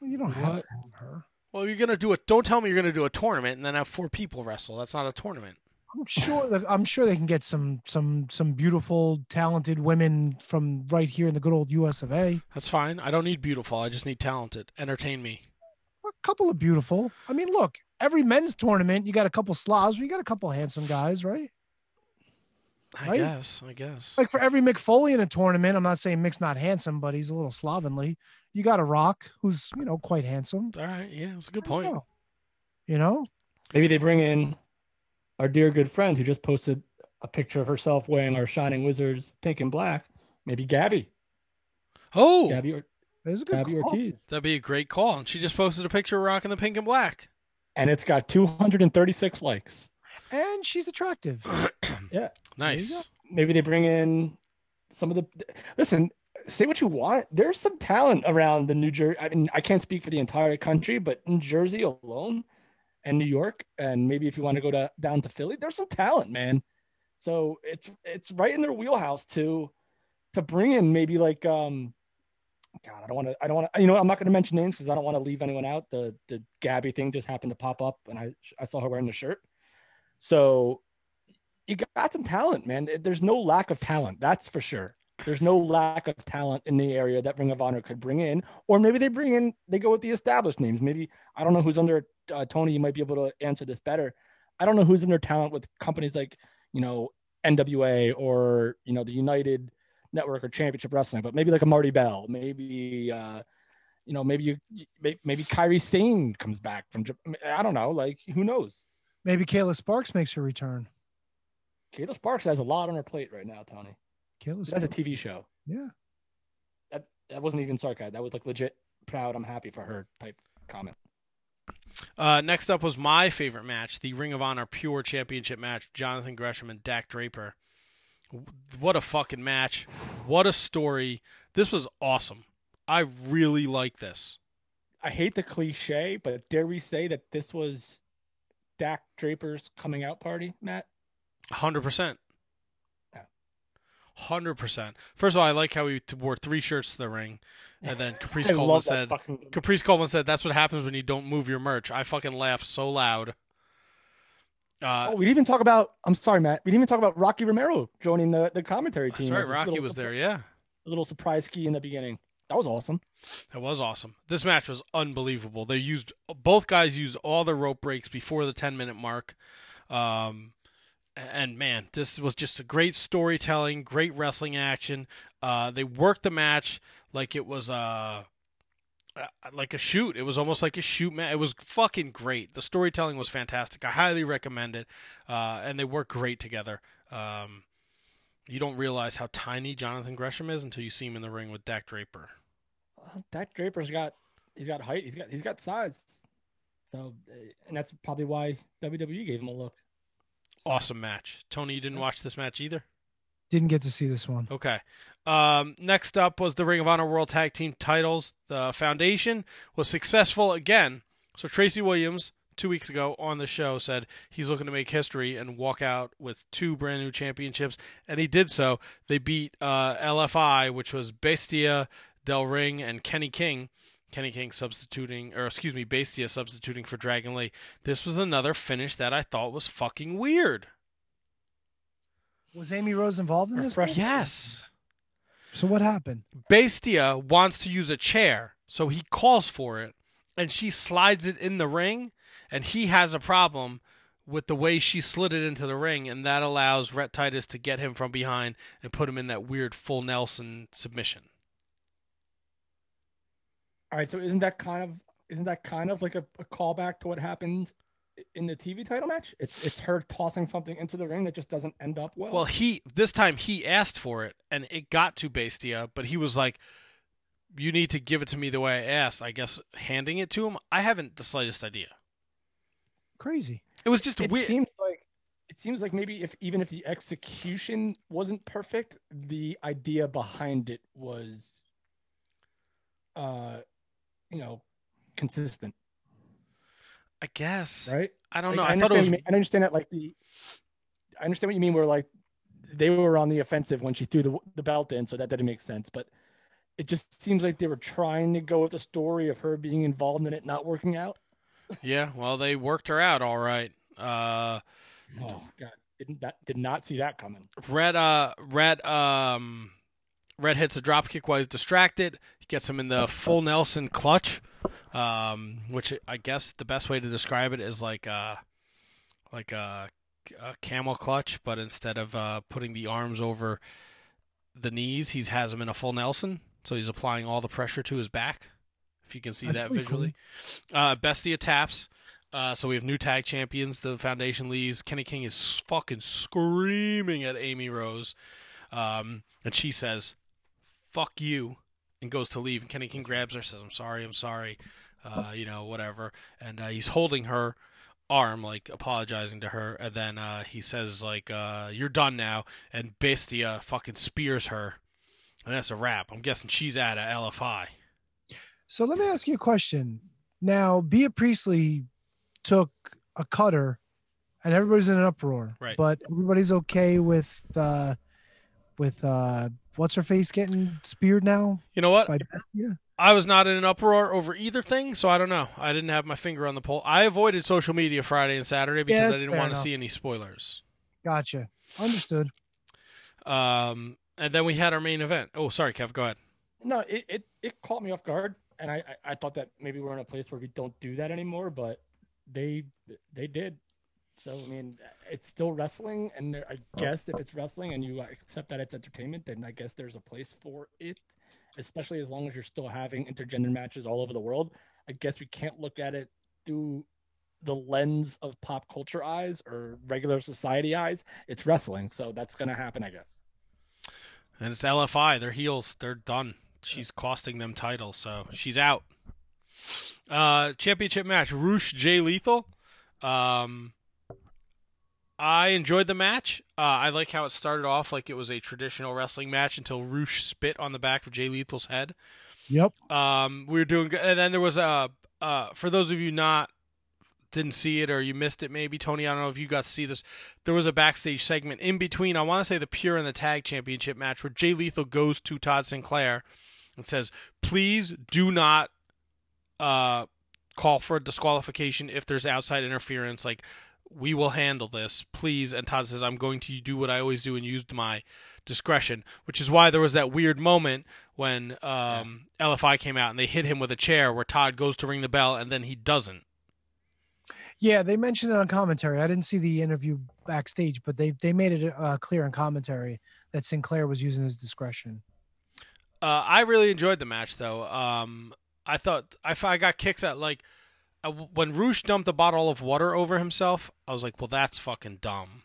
Well, you don't have What? to have her. Well, you're gonna do it. Don't tell me you're gonna do a tournament and then have four people wrestle. That's not a tournament. I'm sure that I'm sure they can get some some some beautiful, talented women from right here in the good old U.S. of A. That's fine. I don't need beautiful. I just need talented. Entertain me. A couple of beautiful. I mean, look, every men's tournament, you got a couple slobs, but you got a couple handsome guys, right? I Right? guess. I guess. Like for every Mick Foley in a tournament, I'm not saying Mick's not handsome, but he's a little slovenly. You got a Rock who's you know quite handsome. All right. Yeah, that's a good point. know. You know, Maybe they bring in our dear good friend who just posted a picture of herself wearing our Shining Wizards pink and black. Maybe Gabby, Oh, Gabby, or, there's a good Gabby call. Ortiz, that'd be a great call. And she just posted a picture of rocking the pink and black. and it's got 236 likes. and she's attractive. Yeah, Nice. maybe they bring in some of the. Listen, say what you want. There's some talent around the New Jersey. I mean, I can't speak for the entire country, but in Jersey alone, and New York, and maybe if you want to go to down to Philly, there's some talent, man. So it's it's right in their wheelhouse to to bring in maybe like um God, I don't want to. I don't want to. You know, I'm not going to mention names because I don't want to leave anyone out. The the Gabby thing just happened to pop up, and I I saw her wearing the shirt. So you got some talent, man. There's no lack of talent, that's for sure. There's no lack of talent in the area that Ring of Honor could bring in, or maybe they bring in. They go with the established names. Maybe I don't know who's under uh, Tony. You might be able to answer this better. I don't know who's under talent with companies like you know NWA or you know the United Network or Championship Wrestling, but maybe like a Marti Belle, maybe uh, you know, maybe you maybe Kairi Sane comes back from. I don't know, like who knows? Maybe Kayla Sparks makes her return. Kayla Sparks has a lot on her plate right now, Tony. Kayla That's a TV show. Yeah. That that wasn't even sarcasm. That was like legit proud. I'm happy for her type comment. Uh, next up was my favorite match, the Ring of Honor Pure Championship match, Jonathan Gresham and Dak Draper. What a fucking match. What a story. This was awesome. I really like this. I hate the cliche, but dare we say that this was Dak Draper's coming out party, Matt? 100%. Yeah. 100%. First of all, I like how he wore three shirts to the ring. And then Caprice Coleman said, fucking- Caprice Coleman said, that's what happens when you don't move your merch. I fucking laughed so loud. Uh, oh, we didn't even talk about. I'm sorry, Matt. We didn't even talk about Rocky Romero joining the, the commentary team. that's right. as this Rocky was there. Yeah. A little surprise ski in the beginning. That was awesome. That was awesome. This match was unbelievable. They used both guys used all the rope breaks before the 10 minute mark. Um, and man, this was just a great storytelling, great wrestling action. Uh, they worked the match like it was uh, like a shoot. It was almost like a shoot match. It was fucking great. The storytelling was fantastic. I highly recommend it. Uh, and they work great together. Um, you don't realize how tiny Jonathan Gresham is until you see him in the ring with Dak Draper. Dak Draper's got he's got height. He's got he's got size. So, and that's probably why WWE gave him a look. Awesome match. Tony, you didn't watch this match either? Didn't get to see this one. Okay. Um, next up was the Ring of Honor World Tag Team titles. The Foundation was successful again. So Tracy Williams, two weeks ago on the show, said he's looking to make history and walk out with two brand new championships, and he did so. They beat uh, LFI, which was Bestia, Del Ring, and Kenny King. Kenny King substituting, or excuse me, Bestia substituting for Dragon Lee. This was another finish that I thought was fucking weird. Was Amy Rose involved in this? Refresh- one? Yes. So what happened? Bestia wants to use a chair, so he calls for it, and she slides it in the ring, and he has a problem with the way she slid it into the ring, and that allows Rhett Titus to get him from behind and put him in that weird full Nelson submission. All right, so isn't that kind of isn't that kind of like a, a callback to what happened in the TV title match? It's it's her tossing something into the ring that just doesn't end up well. Well, he this time he asked for it, and it got to Bestia, but he was like, "You need to give it to me the way I asked." I guess handing it to him, I haven't the slightest idea. Crazy. It was just it weird. seems like it seems like maybe if even if the execution wasn't perfect, the idea behind it was, uh, you know, consistent, I guess. right? I don't Like, know. I, thought it understand was mean- I understand that like the I understand what you mean where like they were on the offensive when she threw the the belt in, so that didn't make sense. But it just seems like they were trying to go with the story of her being involved in it not working out. Yeah, well, they worked her out all right. Uh, Oh god. Didn't that did not see that coming. Rhett, uh, Rhett, um, Rhett hits a dropkick while he's distracted. He gets him in the full Nelson clutch, um, which I guess the best way to describe it is like uh like a, a camel clutch, but instead of uh, putting the arms over the knees, he has him in a full Nelson. So he's applying all the pressure to his back. If you can see That's that visually. Uh, Bestia taps. Uh, so we have new tag champions. The Foundation leaves. Kenny King is fucking screaming at Amy Rose, um, and she says, "Fuck you," and goes to leave. And Kenny King grabs her, says, "I'm sorry, I'm sorry," uh, you know, whatever. And uh, he's holding her arm, like apologizing to her, and then uh, he says, "Like, uh, you're done now." And Bestia fucking spears her, and that's a wrap. I'm guessing she's out of LFI. So let me ask you a question. Now, Bea Priestley took a cutter, and everybody's in an uproar. Right. But everybody's okay with uh, with uh, what's her face getting speared now You know what? by I was not in an uproar over either thing, so I don't know. I didn't have my finger on the pulse. I avoided social media Friday and Saturday because I didn't fair want to see any spoilers. Gotcha. Understood. Um, and then we had our main event. Oh, sorry, Kev. Go ahead. No, it, it, it caught me off guard, and I, I, I thought that maybe we're in a place where we don't do that anymore, but they they did. So I mean, it's still wrestling, and there, I guess if it's wrestling and you accept that it's entertainment, then I guess there's a place for it. Especially as long as you're still having intergender matches all over the world. I guess we can't look at it through the lens of pop culture eyes or regular society eyes. It's wrestling, so that's gonna happen, I guess. And it's LFI. They're heels. They're done. She's costing them titles, so she's out. Uh, championship match: Rush Jay Lethal. Um, I enjoyed the match. Uh, I like how it started off like it was a traditional wrestling match until Rush spit on the back of Jay Lethal's head. Yep. Um, we were doing good, and then there was a. Uh, for those of you not didn't see it or you missed it, maybe Tony. I don't know if you got to see this. There was a backstage segment in between. I want to say the Pure and the Tag Championship match where Jay Lethal goes to Todd Sinclair and says, "Please do not uh, call for a disqualification if there's outside interference. Like we will handle this, please." And Todd says, "I'm going to do what I always do and use my discretion," which is why there was that weird moment when um, LFI came out and they hit him with a chair where Todd goes to ring the bell and then he doesn't. Yeah, they mentioned it on commentary. I didn't see the interview backstage, but they they made it uh, clear in commentary that Sinclair was using his discretion. Uh, I really enjoyed the match, though. Um, I thought I, I got kicks at like uh, when Rush dumped a bottle of water over himself. I was like, "Well, that's fucking dumb."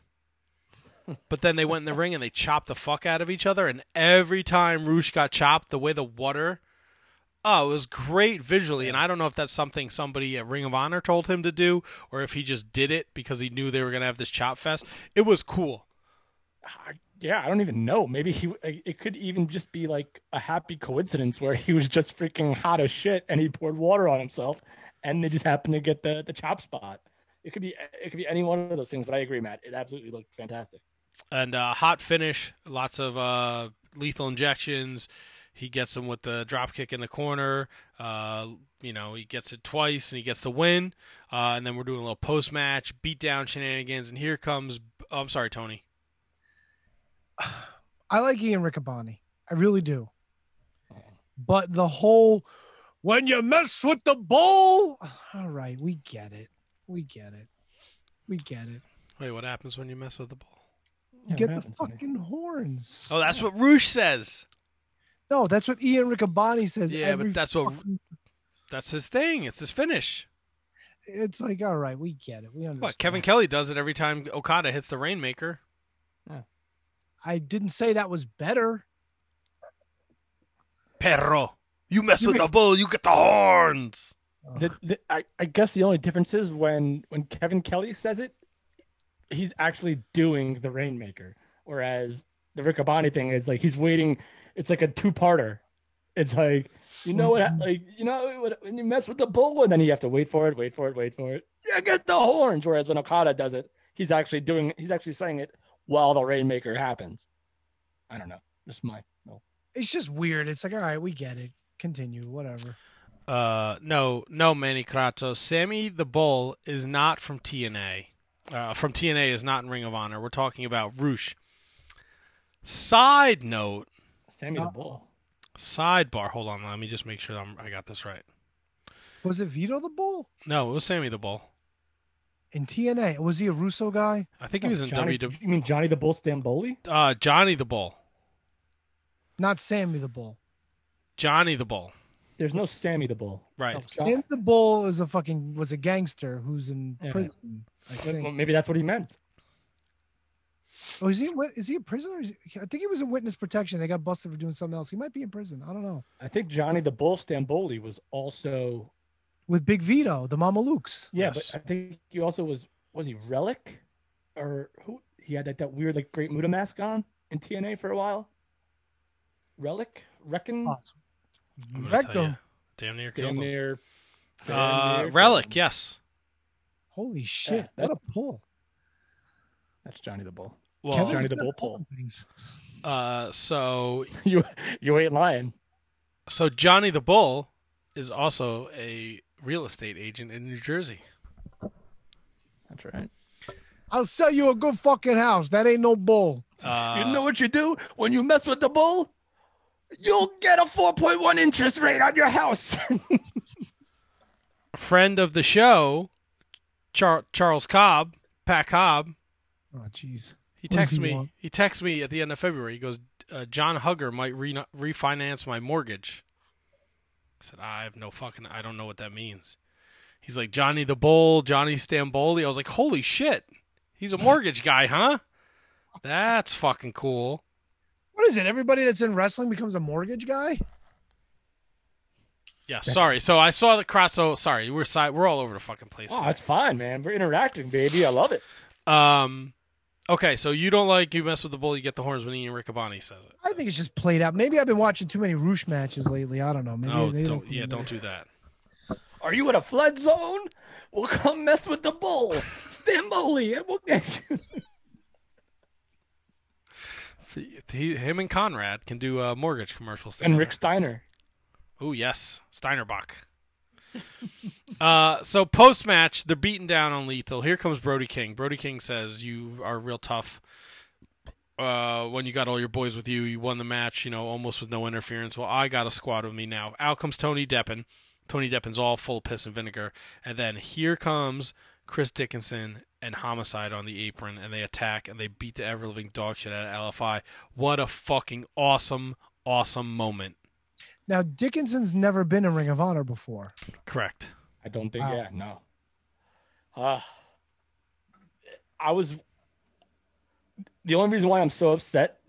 but then they went in the ring and they chopped the fuck out of each other, and every time Rush got chopped, the way the water, oh, it was great visually. And I don't know if that's something somebody at Ring of Honor told him to do, or if he just did it because he knew they were gonna have this chop fest. It was cool. I- yeah, I don't even know. Maybe he it could even just be like a happy coincidence where he was just freaking hot as shit and he poured water on himself and they just happen to get the the chop spot. It could be it could be any one of those things, but I agree, Matt. It absolutely looked fantastic. and uh, hot finish, lots of uh, lethal injections. He gets him with the drop kick in the corner. Uh, you know, he gets it twice and he gets the win. Uh, and then we're doing a little post match beat down shenanigans. And here comes. Oh, I'm sorry, Tony. I like Ian Riccaboni. I really do. But the whole when you mess with the bull, all right, we get it. We get it. We get it. Wait, what happens when you mess with the ball? You Yeah, get the happens, Sonny? fucking horns. Oh, that's what Rush says. No, that's what Ian Riccaboni says. Yeah, but that's what fucking- that's his thing. It's his finish. it's like. All right, we get it. We understand. What Kevin Kelly does it every time Okada hits the Rainmaker. I didn't say that was better. Perro, you mess with the bull, you get the horns. The, the, I, I guess the only difference is when when Kevin Kelly says it, he's actually doing the Rainmaker, whereas the Riccaboni thing is like he's waiting. It's like a two parter. It's like you know what, mm-hmm. like you know what, when you mess with the bull, and then you have to wait for it, wait for it, wait for it. Yeah, get the horns. Whereas when Okada does it, he's actually doing, he's actually saying it while the Rainmaker happens. I don't know. Just my no. It's just weird. It's like, all right, we get it. Continue, whatever. Uh, no, no, Manny Kratos. Sammy the Bull is not from TNA. Uh, from TNA is not in Ring of Honor. We're talking about Rush. Side note, Sammy the Bull. sidebar. Hold on, let me just make sure I'm, I got this right. Was it Vito the Bull No, it was Sammy the Bull. in TNA? Was he a Russo guy? I think he was in Johnny, WWE. You mean Johnny the Bull Stamboli? Uh, Johnny the Bull. Not Sammy the Bull. Johnny the Bull. There's no Sammy the Bull. Right. Oh, Sammy the Bull is a fucking was a gangster who's in Yeah. prison. I Well, maybe that's what he meant. Oh, is he? Is he a prisoner? Is he- I think he was in witness protection. They got busted for doing something else. He might be in prison. I don't know. I think Johnny the Bull Stamboli was also With Big Vito, the Mamalukes. yeah, Yes. but I think he also was was he Relic or who he had that, that weird like Great Muta mask on in TNA for a while. Relic, Reckon, I'm gonna wrecked tell him. Damn near killed damn him. near. damn Uh, near Relic, killed him. yes. Holy shit! that- what a pull! That's Johnny the Bull. Well, Kevin's Johnny the Bull pulling pull. things. Uh, so You you ain't lying. so Johnny the Bull is also a real estate agent in New Jersey. That's right. I'll sell you a good fucking house. That ain't no bull. Uh, you know what you do when you mess with the bull? You'll get a 4.1 interest rate on your house. friend of the show, Char- Charles Cobb, Pat Cobb. Oh, jeez. He texts he me. want? He texts me at the end of February. He goes, uh, "John Hugger might re- refinance my mortgage." I said, "I have no fucking. I don't know what that means." He's like Johnny the Bull, Johnny Stamboli. I was like, "Holy shit, he's a mortgage guy, huh?" That's fucking cool. What is it? Everybody that's in wrestling becomes a mortgage guy? Yeah, sorry. So I saw the cross. So sorry, we're si- we're all over the fucking place. oh, that's fine, man. We're interacting, baby. I love it. Um, okay, so you don't like you mess with the bull, you get the horns when Ian Riccaboni says it. I think it's just played out. Maybe I've been watching too many Rush matches lately. I don't know. Maybe, Oh, maybe don't, they- yeah, don't do that. Are you in a flood zone? We'll come mess with the bull. Stamboli, and we'll get you. He, him and Conrad can do uh, mortgage commercials. And. Rick Steiner. Oh yes, Steinerbach. uh, so post match, they're beaten down on Lethal. Here comes Brody King. Brody King says, "You are real tough. Uh, when you got all your boys with you, you won the match. You know, almost with no interference. Well, I got a squad with me now. Out comes Tony Deppen. Tony Deppen's all full of piss and vinegar, and then here comes Chris Dickinson and Homicide on the apron, and they attack and they beat the ever living dog shit out of LFI. What a fucking awesome, awesome moment. Now, Dickinson's never been in Ring of Honor before. Correct. I don't think. Wow. Yeah, no. Uh, I was. The only reason why I'm so upset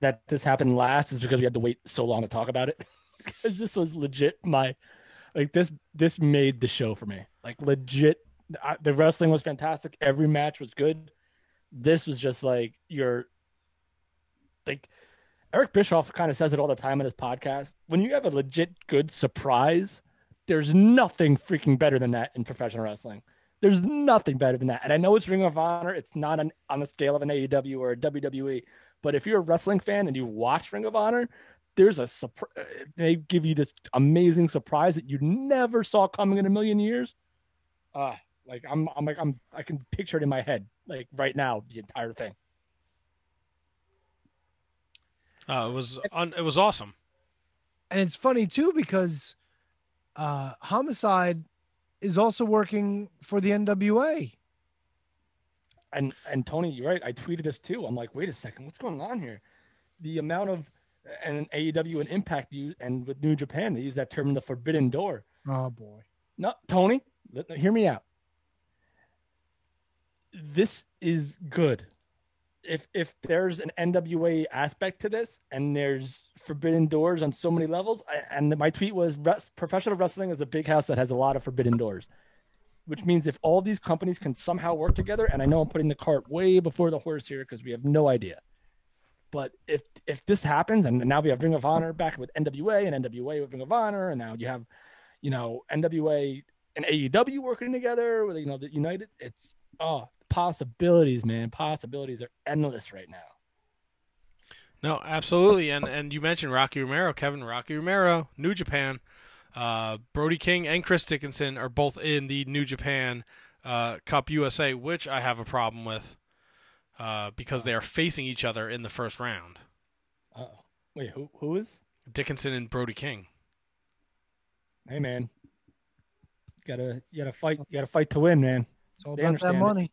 that this happened last is because we had to wait so long to talk about it. because this was legit my, like this this made the show for me. Like legit, I, the wrestling was fantastic. Every match was good. This was just like your, like Eric Bischoff kind of says it all the time in his podcast. When you have a legit good surprise, there's nothing freaking better than that in professional wrestling. There's nothing better than that. And I know it's Ring of Honor. It's not on, on the scale of an AEW or a WWE. But if you're a wrestling fan and you watch Ring of Honor, there's a surprise. They give you this amazing surprise that you never saw coming in a million years. Uh, like I'm, I'm like I'm, I can picture it in my head, like right now, the entire thing. Uh, it was un- it was awesome. And it's funny too because uh Homicide is also working for the NWA. and and Tony, you're right. I tweeted this too. I'm like, wait a second, what's going on here? The amount of and AEW and Impact use and with New Japan, they use that term, the forbidden door. Oh boy. No, Tony, let, hear me out. This is good. If if there's an NWA aspect to this, and there's forbidden doors on so many levels, I, and my tweet was: professional wrestling is a big house that has a lot of forbidden doors, which means if all these companies can somehow work together, and I know I'm putting the cart way before the horse here because we have no idea, but if if this happens, and now we have Ring of Honor back with NWA and NWA with Ring of Honor, and now you have you know, NWA and AEW working together with, you know, the United. It's, oh, possibilities, man. Possibilities are endless right now. No, absolutely. And and you mentioned Rocky Romero, Kevin Rocky Romero, New Japan, uh, Brody King and Chris Dickinson are both in the New Japan uh, Cup USA, which I have a problem with uh, because they are facing each other in the first round. Oh, wait, who who is? Dickinson and Brody King. Hey, man. You gotta, you gotta fight. You gotta fight to win, man. It's all They about that understand it.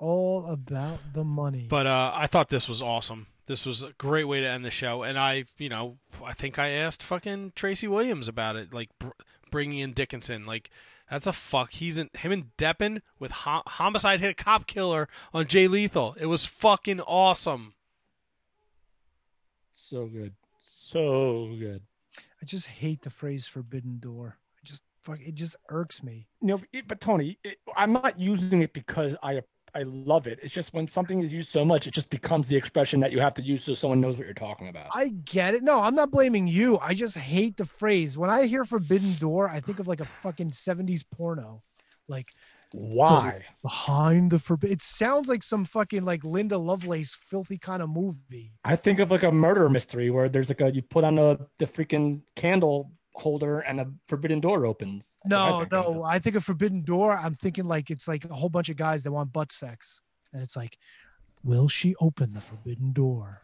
Money. All about the money. But uh, I thought this was awesome. This was a great way to end the show, and I, you know, I think I asked fucking Tracy Williams about it, like br- bringing in Dickinson. Like that's a fuck. He's in him and Deppen with ho- homicide hit a cop killer on Jay Lethal. It was fucking awesome. So good, so good. I just hate the phrase forbidden door. I just fuck it just irks me. You know, but Tony, it, I'm not using it because I I love it. It's just when something is used so much, it just becomes the expression that you have to use so someone knows what you're talking about. I get it. No, I'm not blaming you. I just hate the phrase. When I hear forbidden door, I think of like a fucking 70s porno. Like Why? Behind the forbidden. It sounds like some fucking like Linda Lovelace filthy kind of movie. I think of like a murder mystery where there's like a you put on the the freaking candle holder and a forbidden door opens. What I No, no. I think a Forbidden Door. I'm thinking like it's like a whole bunch of guys that want butt sex, and it's like, will she open the forbidden door?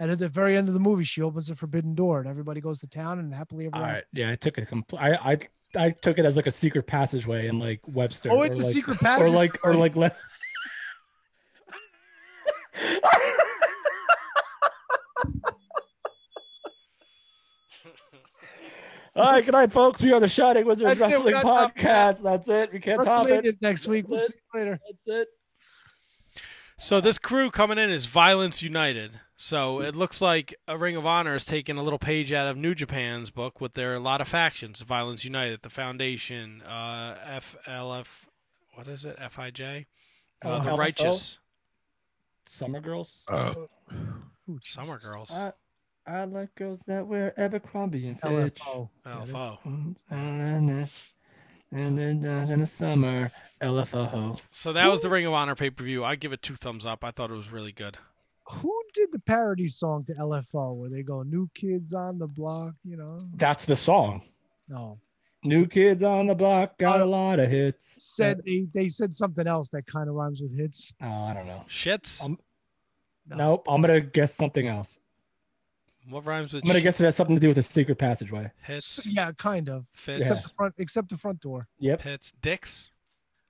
And at the very end of the movie, she opens the forbidden door, and everybody goes to town and happily ever. All after. right, yeah, I took it. Compl- I I I took it as like a secret passageway in like Webster. Oh, it's a like, secret or like or like. All right, good night, folks. We are the Shining Wizards That's Wrestling not. Podcast. That's it. We can't top WrestleMania it. is next week. We'll That's see you later. That's it. So this crew coming in is Violence United. So it looks like a Ring of Honor is taking a little page out of New Japan's book with their a lot of factions: Violence United, the Foundation, uh, FLF, what is it? FIJ, uh, Oh, the Righteous, Summer girls. Ooh, Summer Jesus. Girls, I, I like girls that wear Abercrombie and Fitch. LFO. LFO. And this, and then down in the summer, LFO. So that was the Ring of Honor pay per view. I give it two thumbs up. I thought it was really good. Who did the parody song to LFO where they go "New Kids on the Block"? You know, That's the song. no. New kids on the block got a Uh, lot of hits. Said they, they said something else that kind of rhymes with hits. Oh, I don't know. Shits. Um, Nope. I'm gonna guess something else. What rhymes with I'm gonna sh- guess it has something to do with a secret passageway. hits? Yeah, kind of. Fits. Except the front, except the front door. Yep. Hits. Dicks.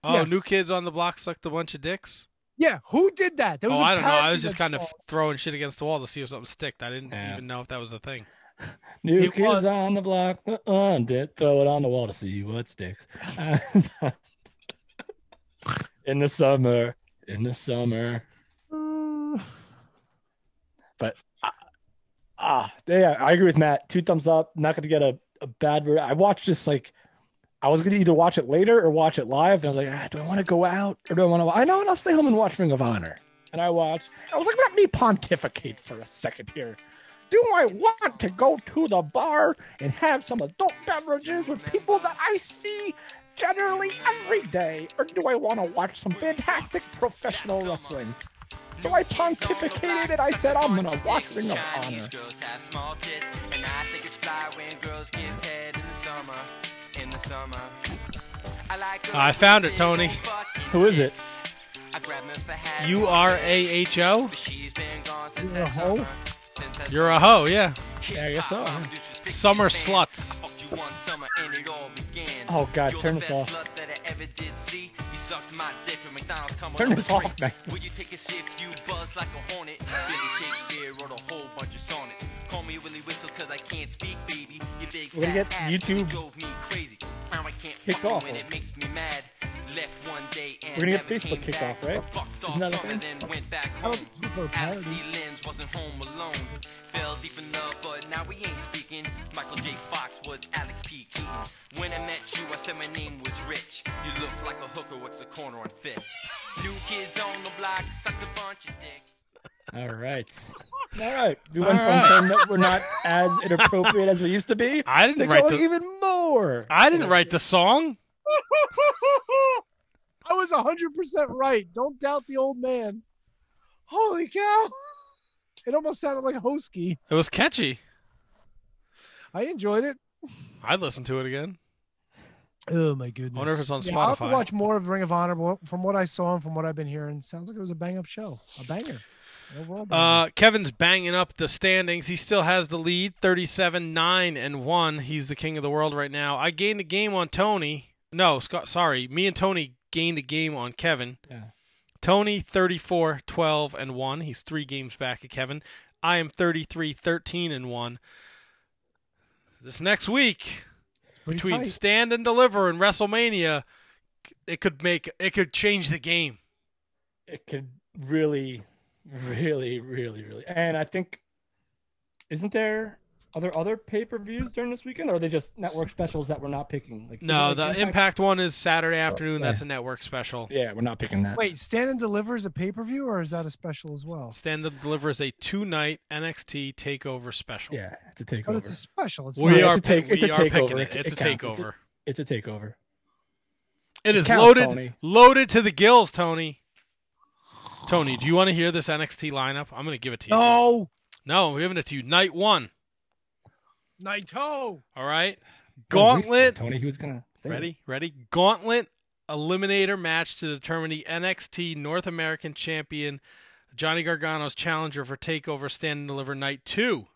Oh, Yes. new kids on the block sucked a bunch of dicks. Yeah, who did that? There was Oh, a I don't know. I was just kind of song. throwing shit against the wall to see if something sticked. I didn't Yeah. even know if that was a thing. New It kids was. on the block. Uh-uh, did throw it on the wall to see what sticks. in the summer. In the summer. Uh, Ah, yeah, I agree with Matt. Two thumbs up. Not going to get a, a bad. re- I watched this like I was going to either watch it later or watch it live. And I was like, ah, do I want to go out or do I want to? I know, and I'll stay home and watch Ring of Honor. And I watched. I was like, let me pontificate for a second here. Do I want to go to the bar and have some adult beverages with people that I see generally every day, or do I want to watch some fantastic professional wrestling? So I pontificated and I said, I'm gonna watch Ring of Honor. Girls have small tits, and I think it's fly when girls get head in the summer. In the summer. I like I found it, Tony. Who is it? U R A H O. You're a hoe? You're a hoe, yeah. Yeah, I guess so. Summer sluts. Oh, God, turn this off. Turn this off, man. Will you take a sip? You buzz like a hornet. Billy Shakespeare wrote a whole bunch of sonnets. Call me Willie Whistle cause I can't speak, baby. You big We're gonna get ass YouTube drove me crazy. Now I can't kicked fuck off. when it makes me mad. Left one day and We're gonna get Facebook kicked back. off, right? Fucked Isn't that a thing? and then went back home. don't think for a Alex parody. Lenz wasn't home alone. Fell deep in love, but now we ain't speaking. Michael J. Fox was Alex P. Keaton. When I met you, I said my name was Rich. You look like a hooker works the corner on Fifth. New kids on the block, suck a bunch of dicks. All right. All right. We went All from right. saying that we're not as inappropriate as we used to be I didn't write going the even more. I didn't write the song. Was 100% right. Don't doubt the old man. Holy cow. It almost sounded like Hosky. It was catchy. I enjoyed it. I'd listen to it again. Oh, my goodness. I wonder if it's on Yeah, I'll have to Spotify. watch more of Ring of Honor. but From what I saw and from what I've been hearing, sounds like it was a bang up show. A banger. Overall banger. Uh, Kevin's banging up the standings. He still has the lead, 37 9 and 1. He's the king of the world right now. I gained a game on Tony. No, Scott, sorry. Me and Tony gained a game on Kevin. Yeah. Tony 34 12 and 1. He's 3 games back of Kevin. I am 33 13 and 1. This next week between tight. Stand and Deliver and WrestleMania, it could make it could change the game. It could really, really, really, really. And I think, isn't there are there other pay per views during this weekend, or are they just network specials that we're not picking? Like, No, isn't the it Impact one is Saturday oh, afternoon. yeah. That's a network special. Yeah, we're not picking that. Wait, Stand and Deliver is a pay per view or is that a special as well? Stand and Deliver delivers a two night NXT takeover special. Yeah, it's a takeover. But it's a special. It's We not- are it's a take- it's a takeover. it. It- It's it a counts. It's a- takeover. It's a takeover. It is counts, loaded, Tony. loaded to the gills, Tony. Tony, do you want to hear this NXT lineup? I'm going to give it to you. No. No, we're giving it to you. Night one. Naito. All right. Don't Gauntlet. Tony, he was gonna say it. Ready? Ready? Gauntlet eliminator match to determine the NXT North American champion, Johnny Gargano's challenger for Takeover Stand and Deliver Night Two.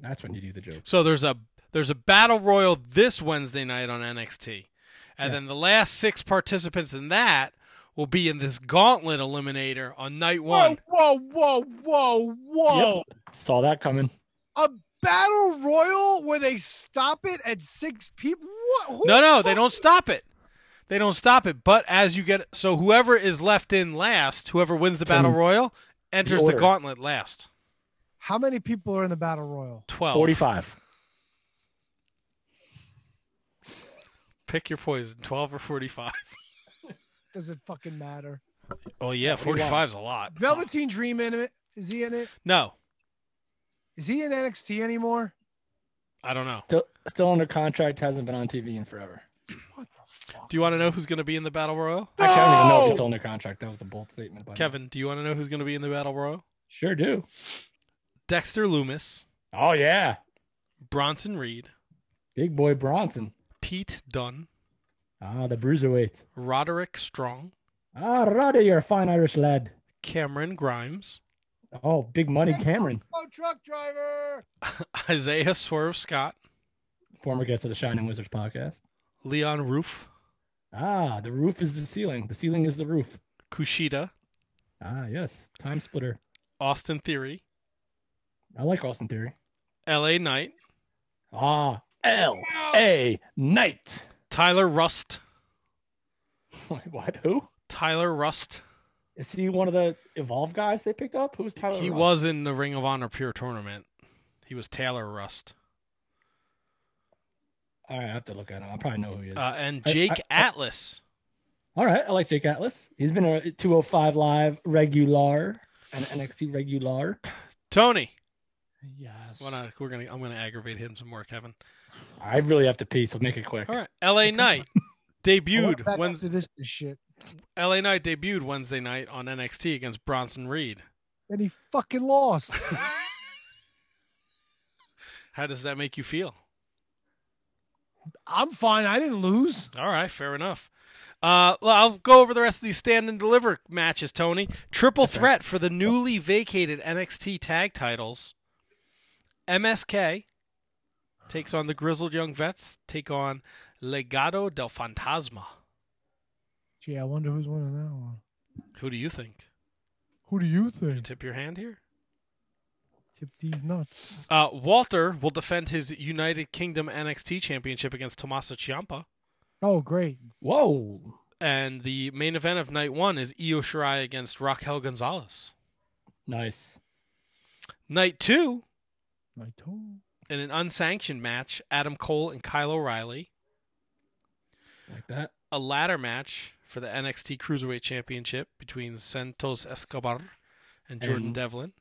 That's when you do the joke. So there's a there's a battle royal this Wednesday night on NXT, and then the last six participants in that will be in this Gauntlet eliminator on night one. Whoa, whoa, whoa, whoa, whoa. Saw that coming. A battle royal where they stop it at six people? What? Who No, no, they don't stop it. They don't stop it. But as you get so whoever is left in last, whoever wins the battle royal, enters the order. Gauntlet last. How many people are in the battle royal? Twelve. Forty-five. Pick your poison. Twelve or forty-five. Does it fucking matter? Oh yeah, What do you want? forty-five is a lot. Velveteen Dream in it? Is he in it? No, Is he in NXT anymore? I don't know. Still, still under contract. Hasn't been on TV in forever. What the fuck? Do you want to know who's going to be in the battle royal? Actually, I don't even know if No! he's still under contract. That was a bold statement. By me. Kevin, do you want to know who's going to be in the battle royal? Sure do. Dexter Lumis, Oh yeah, Bronson Reed, big boy Bronson. Pete Dunne. Ah, the bruiserweight. Roderick Strong, Ah, Roddy, you're a fine Irish lad. Cameron Grimes, Oh, big money Cameron, Oh, truck driver. Isaiah Swerve Scott, former guest of the Shining Wizards podcast. Leon Roof, Ah, the roof is the ceiling. The ceiling is the roof. Kushida, Ah, yes, time splitter. Austin Theory, I like Austin Theory. L.A. Knight, Ah, L A Knight. Tyler Rust, Wait, what? Who? Tyler Rust. Is he one of the Evolve guys they picked up? Who's Tyler? He Rust? was in the Ring of Honor Pure Tournament. He was Taylor Rust. All right, I have to look at him. I probably know who he is. Uh, and Jake I- Atlas. All right, I like Jake Atlas. He's been a 205 live regular and NXT regular. Tony. Yes. Wanna, we're gonna, I'm gonna aggravate him some more, Kevin. I really have to pee, so make it quick. All right. L.A. Knight debuted back Wednesday. after this shit. L.A. Knight debuted Wednesday night on NXT against Bronson Reed. And he fucking lost. How does that make you feel? I'm fine. I didn't lose. All right, fair enough. Uh, well, I'll go over the rest of these stand and deliver matches, Tony. Triple threat for the newly vacated NXT tag titles. MSK takes on the Grizzled Young Vets, take on Legado del Fantasma. Gee, I wonder who's winning that one. Who do you think? Who do you think? Tip your hand here. Tip these nuts. Uh, Walter will defend his United Kingdom NXT Championship against Tommaso Ciampa. Oh, great. Whoa. And the main event of night one is Io Shirai against Raquel Gonzalez. Nice. Night two, Night two. in an unsanctioned match, Adam Cole and Kyle O'Reilly. Like that. A ladder match for the NXT Cruiserweight Championship between Santos Escobar and Jordan And- Devlin.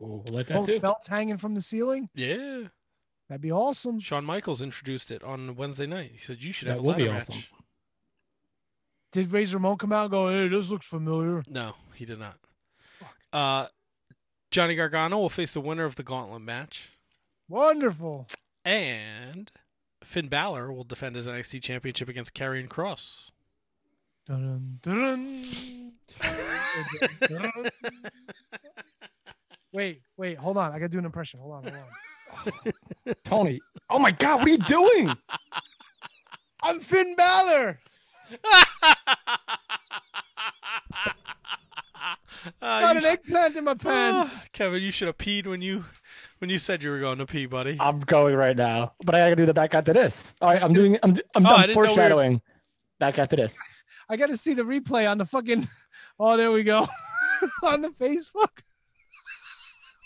Ooh, we'll let that Both too. belts hanging from the ceiling. Yeah. That'd be awesome. Shawn Michaels introduced it on Wednesday night. He said, You should That have a would be awesome. match. Did Razor Ramon come out and go, "Hey, this looks familiar"? No, he did not. Uh, Johnny Gargano will face the winner of the gauntlet match. Wonderful. And Finn Balor will defend his NXT Championship against Karrion Kross. Dun, dun, dun. wait, wait, hold on. I gotta do an impression. Hold on, hold on. Tony. Oh my God, what are you doing? I'm Finn Balor. Uh, Got you an sh- eggplant in my pants. Ah, Kevin, you should have peed when you when you said you were going to pee, buddy. I'm going right now, but I gotta do the back after this. All right, I'm doing. I'm. I'm, Oh, I I'm didn't know we were- foreshadowing. Back after this. I got to see the replay on the fucking. Oh, there we go. on the Facebook.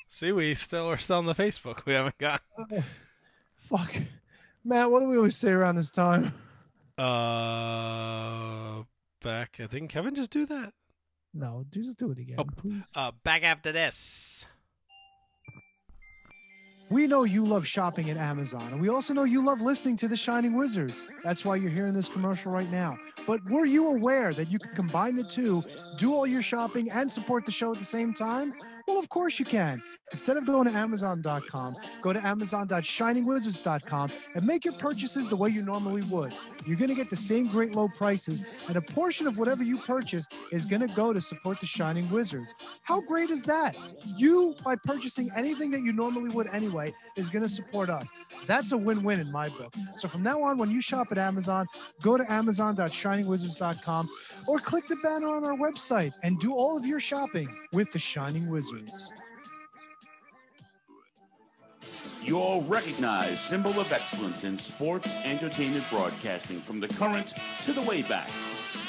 See, we still are still on the Facebook. We haven't got. Fuck, Matt. What do we always say around this time? Uh, back. I think Kevin just do that. No, do just do it again, Oh. please. Uh, back after this. We know you love shopping at Amazon, and we also know you love listening to the Shining Wizards. That's why you're hearing this commercial right now. But were you aware that you can combine the two, do all your shopping, and support the show at the same time? Well, of course you can. Instead of going to Amazon.com, go to Amazon.shiningwizards.com and make your purchases the way you normally would. You're going to get the same great low prices, and a portion of whatever you purchase is going to go to support the Shining Wizards. How great is that? You, by purchasing anything that you normally would anyway, is going to support us. That's a win win in my book. So from now on, when you shop at Amazon, go to Amazon.shiningwizards.com or click the banner on our website and do all of your shopping with the Shining Wizards. Your recognized symbol of excellence in sports entertainment broadcasting from the current to the way back.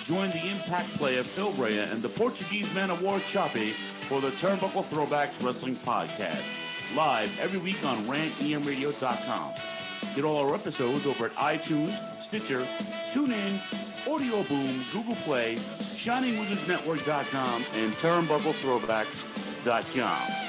Join the impact player Phil Brea and the Portuguese man of war Choppy for the Turnbuckle Throwbacks Wrestling Podcast. Live every week on rantemradio.com. Get all our episodes over at iTunes, Stitcher, TuneIn, Audio Boom, Google Play, ShiningWizardsNetwork.com, and TurnbuckleThrowbacks.com.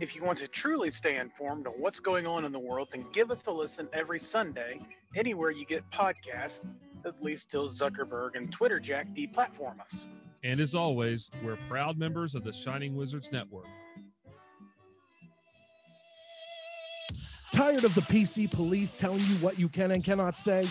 If you want to truly stay informed on what's going on in the world, then give us a listen every Sunday, anywhere you get podcasts, at least till Zuckerberg and Twitter Jack deplatform us. And as always, we're proud members of the Shining Wizards Network. Tired of the PC police telling you what you can and cannot say?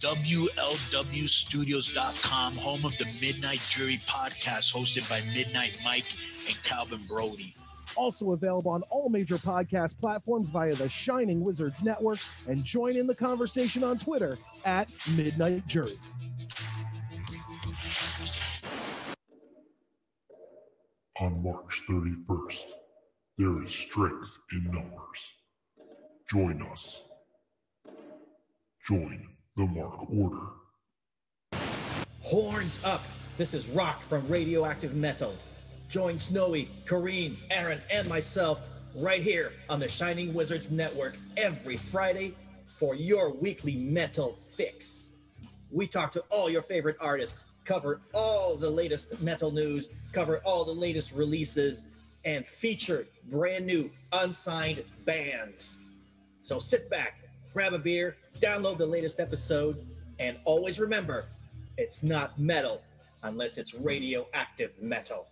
WLWstudios.com, home of the Midnight Jury podcast hosted by Midnight Mike and Calvin Brody. Also available on all major podcast platforms via the Shining Wizards Network, and join in the conversation on Twitter at Midnight Jury. On March 31st, there is strength in numbers. Join us. Join the Mark Order. Horns up! This is Rock from Radioactive Metal. Join Snowy, Kareem, Aaron, and myself right here on the Shining Wizards Network every Friday for your weekly metal fix. We talk to all your favorite artists, cover all the latest metal news, cover all the latest releases, and feature brand new unsigned bands. So sit back, grab a beer, download the latest episode, and always remember it's not metal unless it's radioactive metal.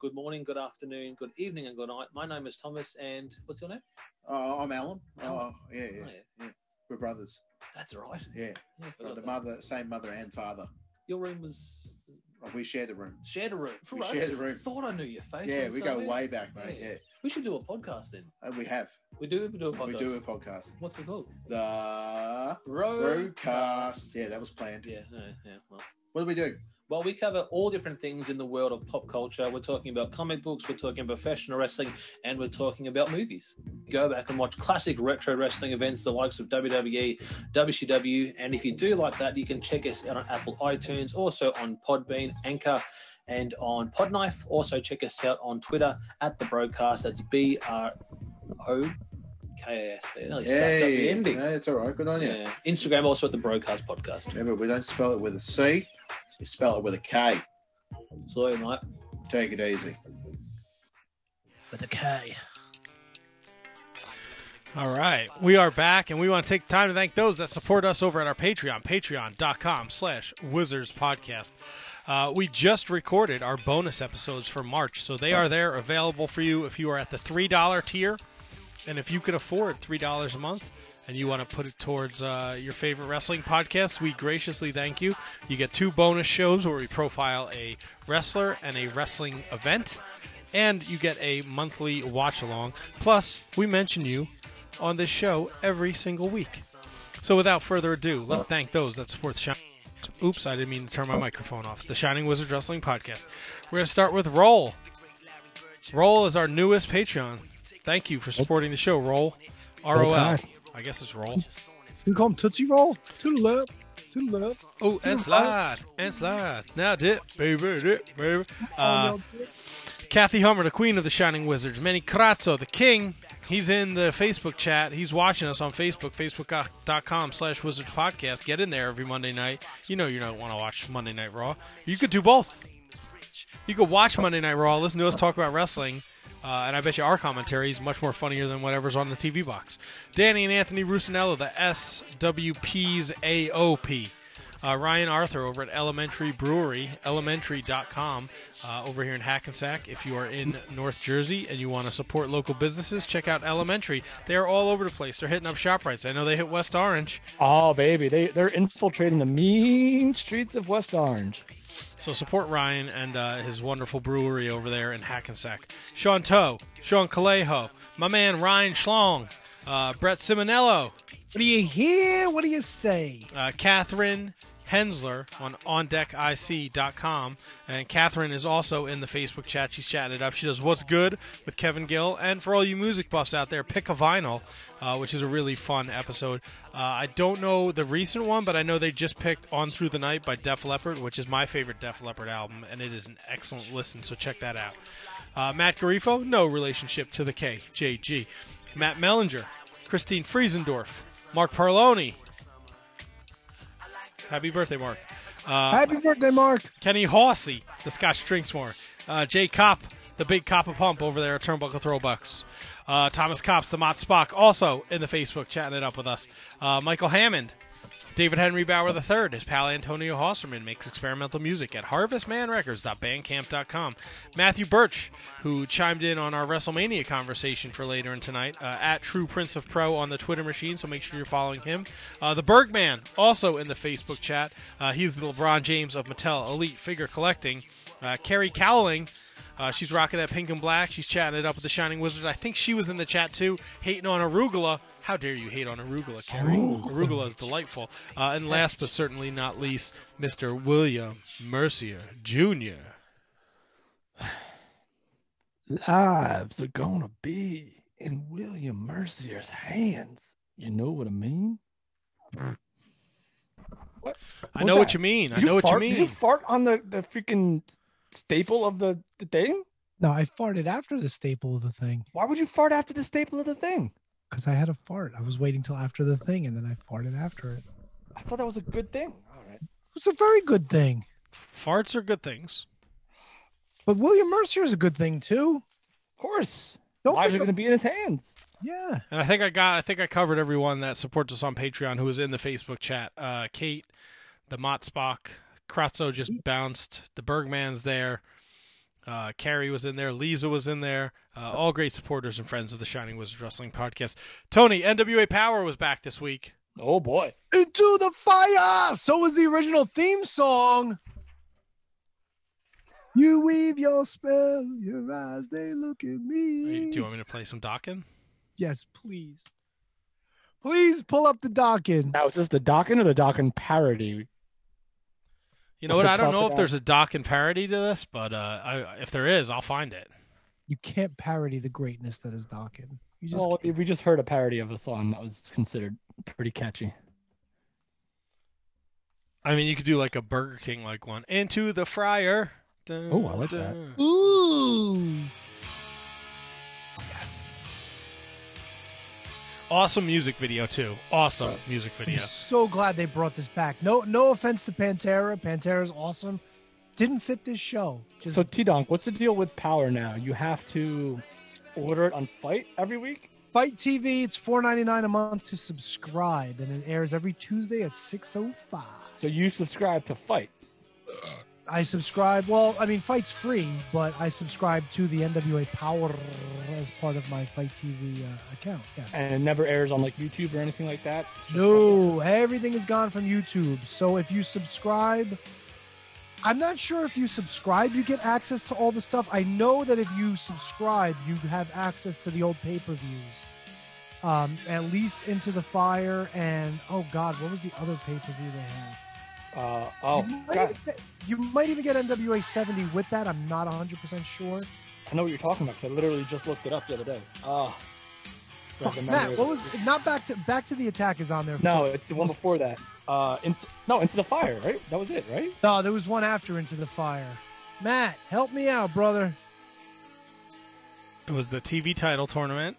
Good morning, good afternoon, good evening, and good night. My name is Thomas, and what's your name? Uh, I'm Alan. Alan. Oh, yeah, yeah, Oh, yeah. yeah. We're brothers. That's right. Yeah. Yeah, I We're forgot the mother, same mother and father. Your room was Oh, we share the room. shared a room. We Right. share the room. Thought I knew your face. Yeah, from we go somewhere. way back, mate. Yeah. We should do a podcast then. Uh, we have. We do. We do a podcast. We do a podcast. What's it called? The Roadcast. Roadcast. Yeah, that was planned. Yeah, yeah, yeah. Well, What do we do? well, we cover all different things in the world of pop culture. We're talking about comic books, we're talking professional wrestling, and we're talking about movies. Go back and watch classic retro wrestling events, the likes of WWE, WCW, and if you do like that, you can check us out on Apple iTunes, also on Podbean, Anchor, and on Podknife. Also, check us out on Twitter at the Broadcast. That's B R O K A S. They nearly stuffed the ending. no, it's all right. Good on you. Yeah. Instagram also at the Broadcast Podcast. Remember, we don't spell it with a C. We spell it with a K. Sorry, mate. Take it easy. With a K. All right, we are back, and we want to take time to thank those that support us over at our Patreon, patreon.com slash Wizards Podcast. Uh, we just recorded our bonus episodes for March, so they are there available for you if you are at the $3 tier. And if you can afford $3 a month and you want to put it towards uh, your favorite wrestling podcast, we graciously thank you. You get two bonus shows where we profile a wrestler and a wrestling event, and you get a monthly watch along. Plus, we mention you on this show every single week. So without further ado, let's thank those that support the Shining. Oops, I didn't mean to turn my microphone off. The Shining Wizard Wrestling Podcast. We're going to start with Roll. Roll is our newest Patreon. Thank you for supporting the show, Roll. R O L. I guess it's Roll. We call him Tootsie Roll. To the left. To the left. Oh, and slide, and slide. Now dip, baby, dip, baby. Uh, Kathy Hummer, the queen of the Shining Wizards. Manny Crazzo, the king. He's in the Facebook chat. He's watching us on Facebook, facebook.com slash Wizards Podcast. Get in there every Monday night. You know you don't want to watch Monday Night Raw. You could do both. You could watch Monday Night Raw, listen to us talk about wrestling, uh, and I bet you our commentary is much more funnier than whatever's on the TV box. Danny and Anthony Rusinello, the SWP's AOP. Uh, Ryan Arthur over at Elementary Brewery, elementary.com, uh, over here in Hackensack. If you are in North Jersey and you want to support local businesses, check out Elementary. They are all over the place. They're hitting up ShopRites. I know they hit West Orange. Oh, baby. They, they're infiltrating the mean streets of West Orange. So support Ryan and uh, his wonderful brewery over there in Hackensack. Sean Toe, Sean Calejo, my man Ryan Schlong, uh, Brett Simonello. What do you hear? What do you say? Uh, Catherine Hensler on OnDeckIC.com. And Catherine is also in the Facebook chat. She's chatting it up. She does What's Good with Kevin Gill. And for all you music buffs out there, Pick a Vinyl, uh, which is a really fun episode. Uh, I don't know the recent one, but I know they just picked On Through the Night by Def Leppard, which is my favorite Def Leppard album, and it is an excellent listen, so check that out. Uh, Matt Garifo, no relationship to the KJG. Matt Mellinger, Christine Friesendorf, Mark Parloni. Happy birthday, Mark. Uh, Happy birthday, Mark. Kenny Hawsey, the Scotch drinks more. Uh, Jay Kopp, the big Coppa Pump over there at Turnbuckle Throwbacks. Uh, Thomas Cops, the Mott Spock, also in the Facebook chatting it up with us. Uh, Michael Hammond, David Henry Bauer III, his pal Antonio Hosserman makes experimental music at harvestmanrecords.bandcamp.com. Matthew Birch, who chimed in on our WrestleMania conversation for later in tonight, uh, at True Prince of Pro on the Twitter machine, so make sure you're following him. Uh, the Bergman, also in the Facebook chat. Uh, he's the LeBron James of Mattel Elite Figure Collecting. Uh, Carrie Cowling, uh, she's rocking that pink and black. She's chatting it up with the Shining Wizard. I think she was in the chat too, hating on Arugula. How dare you hate on Arugula, Carrie? Arugula is delightful. Uh, and last but certainly not least, Mr. William Mercier Jr. Lives are going to be in William Mercier's hands. You know what I mean? What? I know what you mean. I Did know what you mean. Did you fart on the, the freaking staple of the, the thing? No, I farted after the staple of the thing Why would you fart after the staple of the thing? Because I had a fart. I was waiting till after the thing and then I farted after it. I thought that was a good thing. All right. It's a very good thing. Farts are good things. But William Mercier is a good thing too. Of course. Don't Lives are going to be in his hands. Yeah. And I think I got. I think I covered everyone that supports us on Patreon who was in the Facebook chat. Uh, Kate, the Mott Spock, Kratzo just bounced. The Bergman's there. Uh, Carrie was in there. Lisa was in there. Uh, all great supporters and friends of the Shining Wizards Wrestling Podcast. Tony, NWA Power was back this week. Oh boy. Into the fire. So was the original theme song. You weave your spell, your eyes they look at me. Do you want me to play some Dokken? Yes, please. Please pull up the Dokken. Now, is this the Dokken or the Dokken parody? You know What what? I don't know if there's a Dokken parody to this, but uh, I, if there is, I'll find it. You can't parody the greatness that is Dokken. You just well, we just heard a parody of a song that was considered pretty catchy. I mean, you could do like a Burger King like one. Into the fryer. Oh, I like that. Ooh. Awesome music video too. Awesome music video. I'm so glad they brought this back. No, no offense to Pantera. Pantera's awesome. Didn't fit this show. Just So T Donk, what's the deal with Power now? You have to order it on Fight every week. Fight TV. It's four ninety nine a month to subscribe, and it airs every Tuesday at six oh five. So you subscribe to Fight. Uh, I subscribe. Well, I mean, Fight's free, but I subscribe to the NWA Power as part of my Fight TV uh, account. Yes. And it never airs on like YouTube or anything like that. No, everything is gone from YouTube. So if you subscribe, I'm not sure if you subscribe, you get access to all the stuff. I know that if you subscribe, you have access to the old pay per views. Um, at least Into the Fire and oh god, what was the other pay per view they had? Uh, oh, you might, God. even get, you might even get NWA 70 with that. I'm not 100 percent sure. I know what you're talking about because I literally just looked it up the other day. Oh, Fuck, Matt, what was not back to back to the attack is on there? No, it's the one before that. Uh, into, no, into the fire, right? That was it, right? No, there was one after Into the Fire. Matt, help me out, brother. It was the TV title tournament.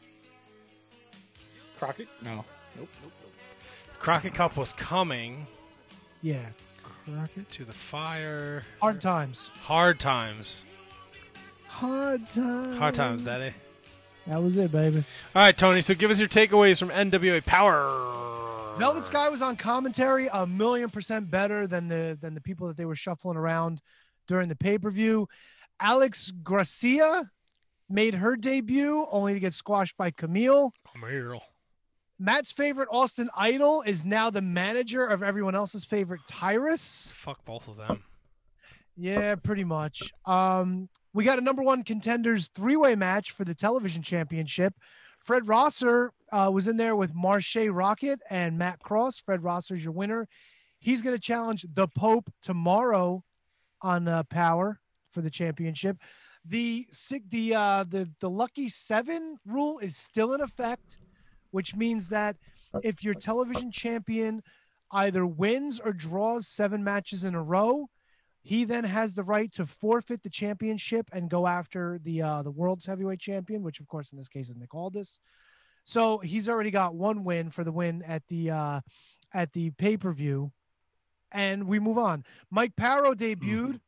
Crockett? No. Nope. Nope. Crockett Cup was coming Yeah. Crockett. to the fire. Hard times. Hard times. Hard times. Hard times, Daddy. That was it, baby. All right, Tony. So give us your takeaways from NWA Power. Velvet Sky was on commentary a million percent better than the than the people that they were shuffling around during the pay per view. Alex Gracia made her debut only to get squashed by Kamille. Kamille. Matt's favorite Austin Idol is now the manager of everyone else's favorite Tyrus. Fuck both of them. Yeah, pretty much. Um, we got a number one contenders three way match for the television championship. Fred Rosser uh, was in there with Marshe Rockett and Matt Cross. Fred Rosser's your winner. He's going to challenge the Pope tomorrow on uh, Power for the championship. The the uh, the the lucky seven rule is still in effect, which means that if your television champion either wins or draws seven matches in a row, he then has the right to forfeit the championship and go after the uh, the world's heavyweight champion, which of course in this case is Nick Aldis. So he's already got one win for the win at the uh, at the pay per view, and we move on. Mike Parrow debuted.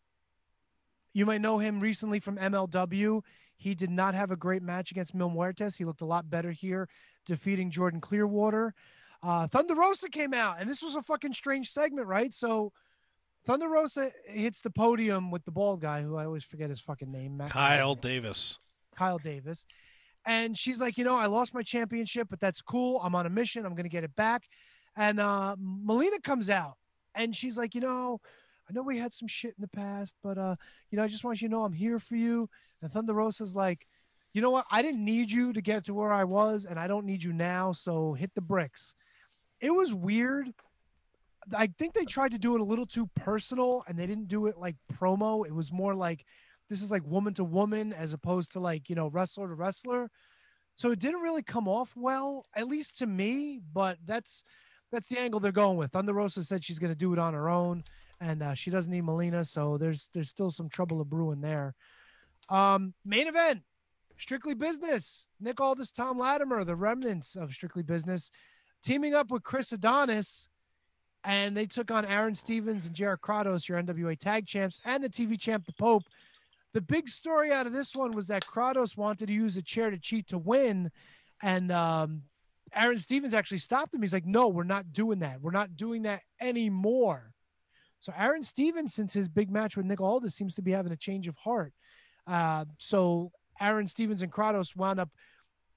You might know him recently from MLW. He did not have a great match against Mil Muertes. He looked a lot better here, defeating Jordan Clearwater. Uh, Thunder Rosa came out, and this was a fucking strange segment, right? So Thunder Rosa hits the podium with the bald guy, who I always forget his fucking name. Matt- Kyle Davis. Kyle Davis. And she's like, you know, I lost my championship, but that's cool. I'm on a mission. I'm going to get it back. And uh, Melina comes out and she's like, you know, I know we had some shit in the past, but, uh, you know, I just want you to know I'm here for you. And Thunder Rosa's like, you know what? I didn't need you to get to where I was, and I don't need you now. So hit the bricks. It was weird. I think they tried to do it a little too personal and they didn't do it like promo. It was more like this is like woman to woman as opposed to like, you know, wrestler to wrestler. So it didn't really come off well, at least to me, but that's that's the angle they're going with. Thunder Rosa said she's going to do it on her own and uh, she doesn't need Melina, so there's there's still some trouble brewing there. Um, main event, Strictly Business. Nick Aldis, Tom Latimer, the remnants of Strictly Business, teaming up with Chris Adonis and they took on Aron Stevens and Jared Kratos, your NWA tag champs, and the TV champ, the Pope. The big story out of this one was that Kratos wanted to use a chair to cheat to win, and um, Aron Stevens actually stopped him. He's like, "No, we're not doing that. We're not doing that anymore." So Aron Stevens, since his big match with Nick Aldis, seems to be having a change of heart. Uh, so Aron Stevens and Kratos wound up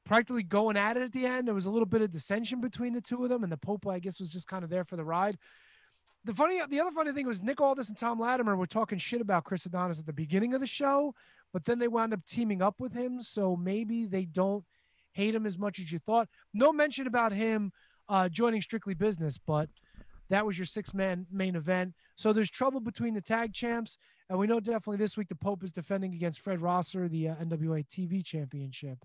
practically going at it at the end. There was a little bit of dissension between the two of them, and the Pope, I guess, was just kind of there for the ride. The funny, the other funny thing was Nick Aldis and Tom Latimer were talking shit about Chris Adonis at the beginning of the show, but then they wound up teaming up with him, so maybe they don't hate him as much as you thought. No mention about him uh, joining Strictly Business, but that was your six-man main event. So there's trouble between the tag champs, and we know definitely this week the Pope is defending against Fred Rosser, the uh, NWA TV Championship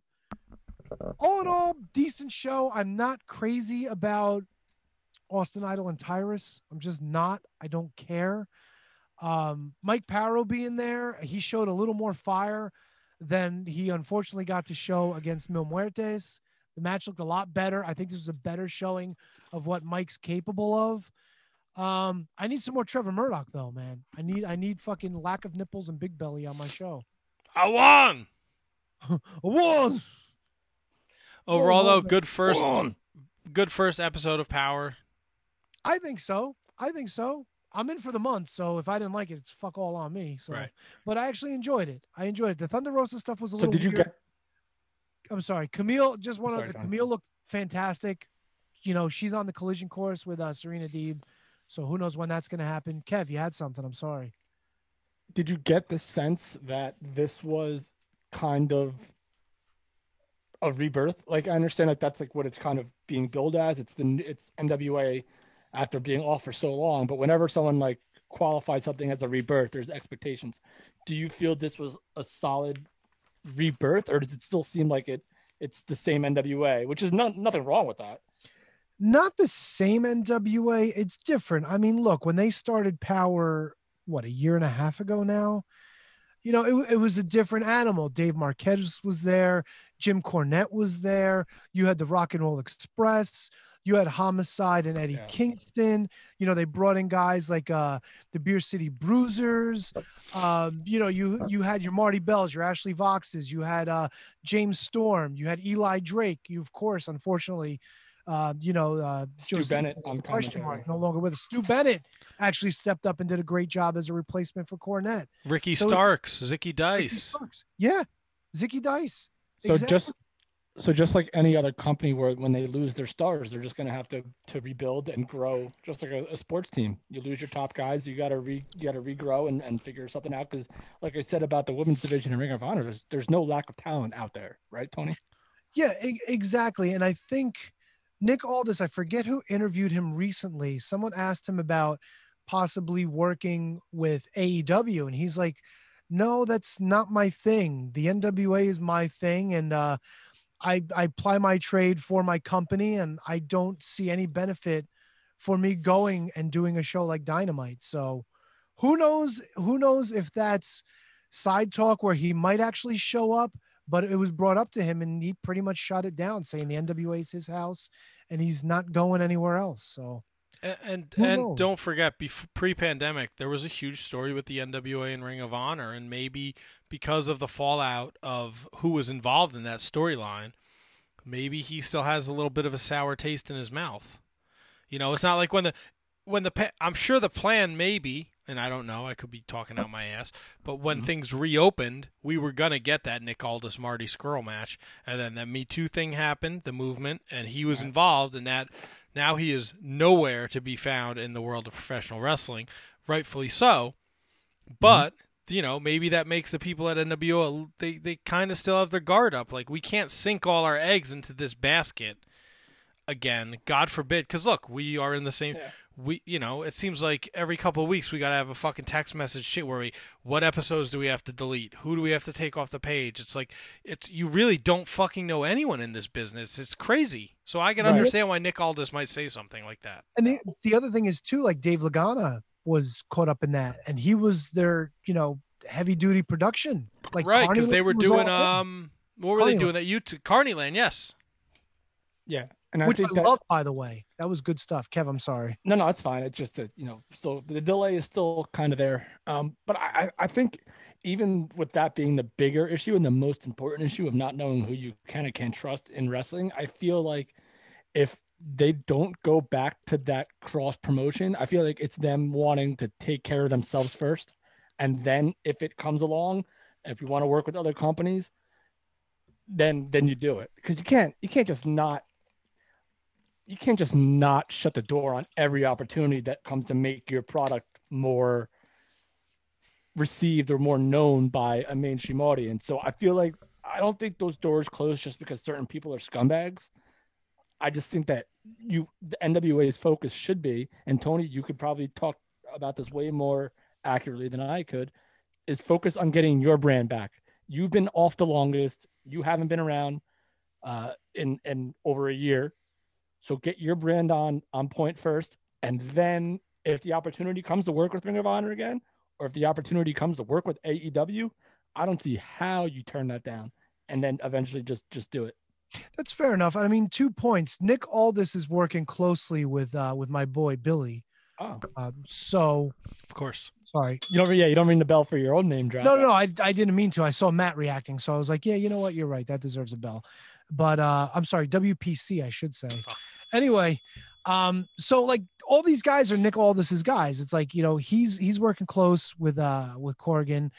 all in all, decent show. I'm not crazy about Austin Idol and Tyrus. I'm just not. I don't care. Um, Mike Parrow being there, he showed a little more fire than he unfortunately got to show against Mil Muertes. The match looked a lot better. I think this was a better showing of what Mike's capable of. Um, I need some more Trevor Murdoch though, man. I need I need fucking lack of nipples and big belly on my show. I won. I won. Overall, though, good first, good first episode of Power. I think so. I think so. I'm in for the month, so if I didn't like it, it's fuck all on me. So, Right. but I actually enjoyed it. I enjoyed it. The Thunder Rosa stuff was a So little. did you weird. get? I'm sorry, Kamille. Just one Sorry, of. Kamille looked fantastic. You know, she's on the collision course with uh, Serena Deeb, so who knows when that's going to happen. Kev, you had something. I'm sorry. Did you get the sense that this was kind of a rebirth? Like I understand that that's like what it's kind of being billed as. It's the it's NWA after being off for so long. But whenever someone like qualifies something as a rebirth, there's expectations. Do you feel this was a solid rebirth, or does it still seem like it it's the same NWA, which is not nothing wrong with that? Not the same NWA. It's different. I mean, look, when they started Power, what a year and a half ago now. You know, it, it was a different animal. Dave Marquez was there. Jim Cornette was there. You had the Rock and Roll Express. You had Homicide and Eddie Kingston. You know, they brought in guys like uh, the Beer City Bruisers. Um, you know, you you had your Marti Belles, your Ashley Voxes. You had uh, James Storm. You had Eli Drake. You, of course, unfortunately, uh, you know, uh, Stu Josie- Bennett on question mark, no longer with us. Stu Bennett actually stepped up and did a great job as a replacement for Cornette. Ricky So Starks, Zicky Dice. Yeah, Zicky Dice. So Exactly. just so just like any other company where when they lose their stars, they're just going to have to to rebuild and grow, just like a, a sports team. You lose your top guys, you got to re you got to regrow and, and figure something out. Because like I said about the women's division in Ring of Honor, there's there's no lack of talent out there, right, Tony? Yeah, e- exactly. And I think Nick Aldis, I forget who interviewed him recently. Someone asked him about possibly working with AEW, and he's like, "No, that's not my thing. The NWA is my thing, and uh, I I ply my trade for my company, and I don't see any benefit for me going and doing a show like Dynamite. So, who knows? Who knows if that's side talk where he might actually show up? But it was brought up to him, and he pretty much shut it down, saying the NWA is his house, and he's not going anywhere else. So, And and, and don't forget, bef- pre-pandemic, there was a huge story with the NWA and Ring of Honor, and maybe because of the fallout of who was involved in that storyline, maybe he still has a little bit of a sour taste in his mouth. You know, it's not like when the when the pa- I'm sure the plan maybe, and I don't know, I could be talking out my ass, but when mm-hmm. things reopened, we were gonna get that Nick Aldis Marty Scurll match, and then that Me Too thing happened, the movement, and he was involved in that. Now he is nowhere to be found in the world of professional wrestling, rightfully so. But you know, maybe that makes the people at NWO they they kind of still have their guard up. Like we can't sink all our eggs into this basket again. God forbid. Because look, we are in the same. We you know, it seems like every couple of weeks we gotta have a fucking text message shit where we what episodes do we have to delete? Who do we have to take off the page? It's like it's you really don't fucking know anyone in this business. It's crazy. So I can Right. understand why Nick Aldis might say something like that. and the the other thing is too, like Dave Lagana was caught up in that, and he was their, you know, heavy duty production, like right, because they were doing um what were they Carneyland. doing that YouTube Carneyland, yes. Yeah, and I which I, think that love, by the way. That was good stuff, Kev. I'm sorry. No, no, it's fine. It's just that you know, still the delay is still kind of there. Um, but I, I I think even with that being the bigger issue and the most important issue of not knowing who you can and can't trust in wrestling, I feel like if they don't go back to that cross promotion, I feel like it's them wanting to take care of themselves first, and then if it comes along, if you want to work with other companies, then then you do it because you can't you can't just not you can't just not shut the door on every opportunity that comes to make your product more received or more known by a mainstream audience. So I feel like I don't think those doors close just because certain people are scumbags. I just think that you the NWA's focus should be, and Tony, you could probably talk about this way more accurately than I could, is focus on getting your brand back. You've been off the longest. You haven't been around uh, in in over a year. So get your brand on on point first, and then if the opportunity comes to work with Ring of Honor again, or if the opportunity comes to work with AEW, I don't see how you turn that down, and then eventually just just do it. That's fair enough. I mean, two points. Nick Aldis is working closely with uh with my boy Billy. Oh, uh, so of course. Sorry. You don't, yeah, you don't ring the bell for your own name drop. No, no, no. I, I didn't mean to. I saw Matt reacting, so I was like, yeah, you know what? You're right. That deserves a bell. But uh, I'm sorry, WPC, I should say. Anyway, Um, so like all these guys are Nick Aldis's guys. It's like you know he's he's working close with uh with Corgan.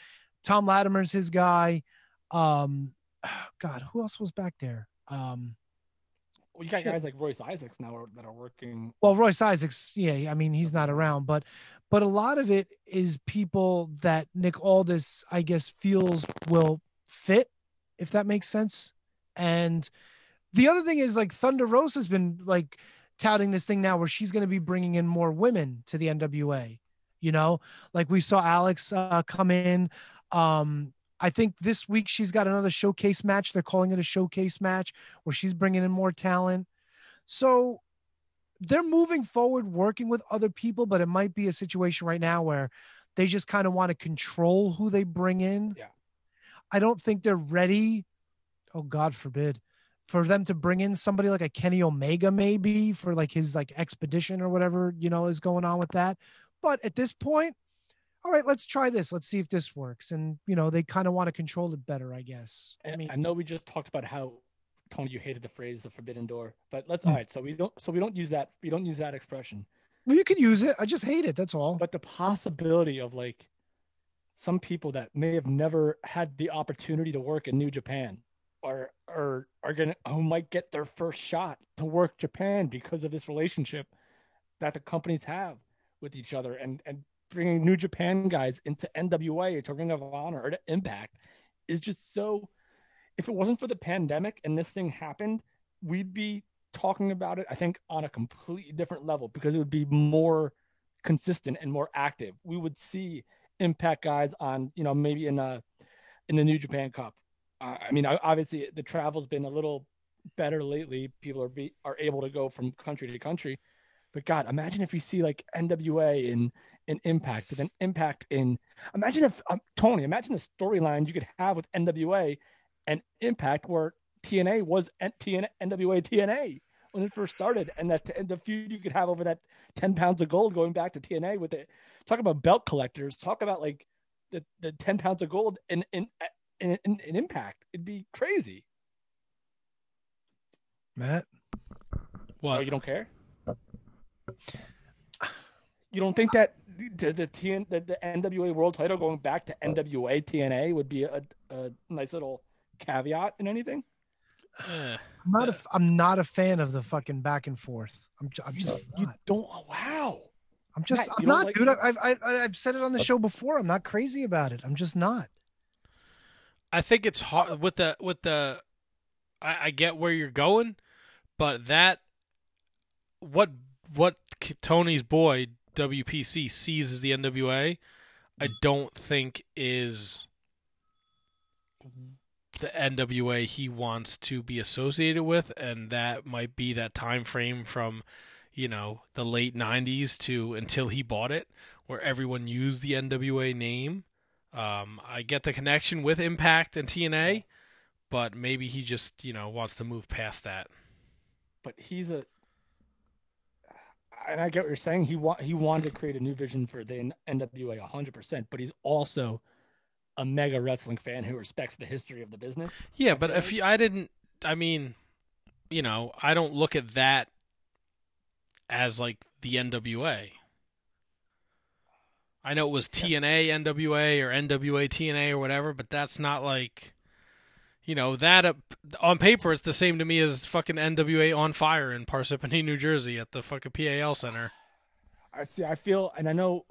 Tom Latimer's his guy. Um, God, who else was back there? Um, Well, you got guys like Royce Isaacs now that are working. well, Royce Isaacs, yeah, I mean he's not around, but but a lot of it is people that Nick Aldis, I guess, feels will fit, if that makes sense. And the other thing is like Thunder Rosa's been like touting this thing now where she's going to be bringing in more women to the NWA. You know, like we saw Alex uh, come in. Um, I think this week she's got another showcase match. They're calling it a showcase match where she's bringing in more talent. So they're moving forward, working with other people, but it might be a situation right now where they just kind of want to control who they bring in. Yeah. I don't think they're ready. Oh, God forbid for them to bring in somebody like a Kenny Omega, maybe for like his like expedition or whatever, you know, is going on with that. But at this point, all right, let's try this. Let's see if this works. And, you know, they kind of want to control it better, I guess. I mean, I know we just talked about how Tony, you hated the phrase "the forbidden door," but let's Hmm. all right. So we don't. So we don't use that. We don't use that expression. Well, you could use it. I just hate it. That's all. But the possibility of like some people that may have never had the opportunity to work in New Japan or or are gonna who might get their first shot to work Japan because of this relationship that the companies have with each other and and bringing New Japan guys into NWA to Ring of Honor or to Impact is just so. If it wasn't for the pandemic and this thing happened, we'd be talking about it. I think on a completely different level because it would be more consistent and more active. We would see Impact guys on, you know, maybe in a in the New Japan Cup. I mean, obviously the travel's been a little better lately. People are be, are able to go from country to country. But God, imagine if you see like NWA in in Impact, then Impact in. Imagine if um, Tony, imagine the storyline you could have with NWA and Impact, where TNA was N- TN, NWA TNA when it first started, and that and the feud you could have over that ten pounds of gold going back to TNA with it. Talk about belt collectors. Talk about like the, the ten pounds of gold in in in, in, in Impact. It'd be crazy. Matt, What? Oh, you don't care? You don't think that the the, TN, the the NWA World Title going back to NWA TNA would be a, a nice little caveat in anything? Eh. I'm not a, I'm not a fan of the fucking back and forth. I'm, ju- I'm just You not. don't. oh, Wow. I'm just, Matt, I'm don't not, like- dude. I've, I've, I've said it on the show before. I'm not crazy about it. I'm just not. I think it's hard with the with the. I, I get where you're going, but that what what Tony's boy WPC sees as the NWA, I don't think is the NWA he wants to be associated with, and that might be that time frame from you know the late 90s to until he bought it where everyone used the NWA name um, I get the connection with Impact and TNA, but maybe he just you know wants to move past that. But he's a. And I get what you're saying. He want he wanted to create a new vision for the NWA 100, percent but he's also a mega wrestling fan who respects the history of the business. Yeah, but if you, I didn't, I mean, you know, I don't look at that as like the NWA. I know it was TNA NWA or NWA TNA or whatever, but that's not like, you know, that uh, on paper it's the same to me as fucking NWA on fire in Parsippany, New Jersey at the fucking PAL Center. I see. I feel, and I know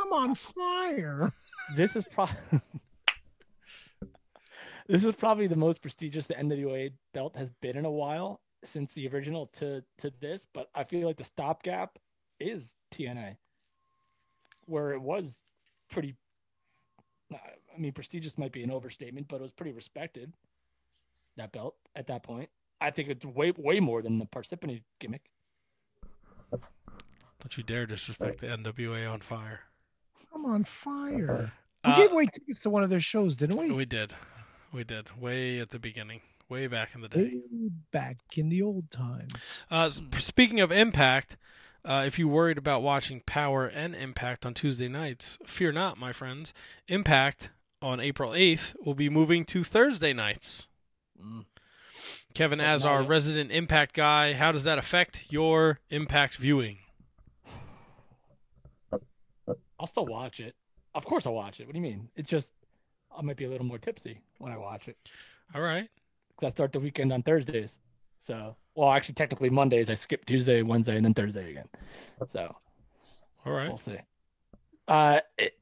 I'm on fire. this is probably this is probably the most prestigious the NWA belt has been in a while since the original to to this. But I feel like the stopgap is TNA, where it was pretty. I mean, prestigious might be an overstatement, but it was pretty respected. That belt at that point, I think it's way way more than the Parsippany gimmick. Don't you dare disrespect the NWA on fire. I'm on fire. We Uh, gave away tickets to one of their shows, didn't we? We did. We did. Way at the beginning. Way back in the day. Way back in the old times. Uh, speaking of Impact, uh, if you're worried about watching Power and Impact on Tuesday nights, fear not, my friends. Impact on April 8th will be moving to Thursday nights. Kevin, as our resident Impact guy, how does that affect your Impact viewing? I'll still watch it. Of course, I'll watch it. What do you mean? It just I might be a little more tipsy when I watch it. All right. Because I start the weekend on Thursdays. So, well, actually, technically Mondays. I skip Tuesday, Wednesday, and then Thursday again. So, all right, we'll see. Uh, it,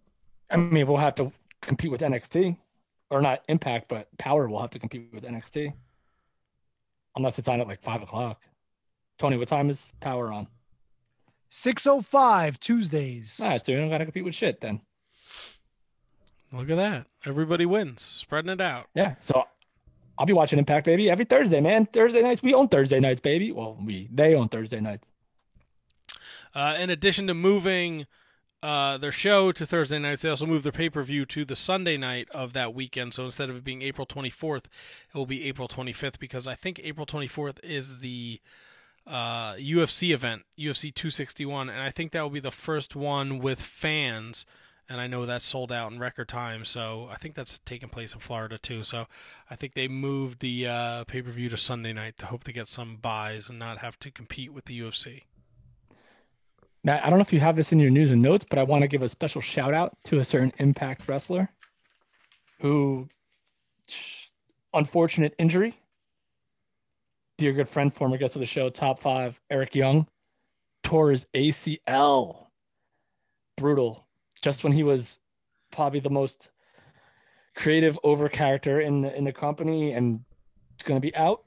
I mean, we'll have to compete with NXT, or not Impact, but Power will have to compete with NXT, unless it's on at like five o'clock. Tony, what time is Power on? 605 Tuesdays. All right, so we don't got to compete with shit then. Look at that. Everybody wins, spreading it out. Yeah. So I'll be watching Impact, baby, every Thursday, man. Thursday nights. We own Thursday nights, baby. Well, we, they own Thursday nights. Uh, in addition to moving uh, their show to Thursday nights, they also moved their pay per view to the Sunday night of that weekend. So instead of it being April 24th, it will be April 25th because I think April 24th is the uh, UFC event, UFC 261, and I think that will be the first one with fans. And I know that's sold out in record time, so I think that's taking place in Florida too. So I think they moved the uh, pay per view to Sunday night to hope to get some buys and not have to compete with the UFC. Matt, I don't know if you have this in your news and notes, but I want to give a special shout out to a certain Impact wrestler who, unfortunate injury, dear good friend, former guest of the show, top five, Eric Young, tore his ACL. Brutal. Just when he was probably the most creative over character in the in the company and going to be out.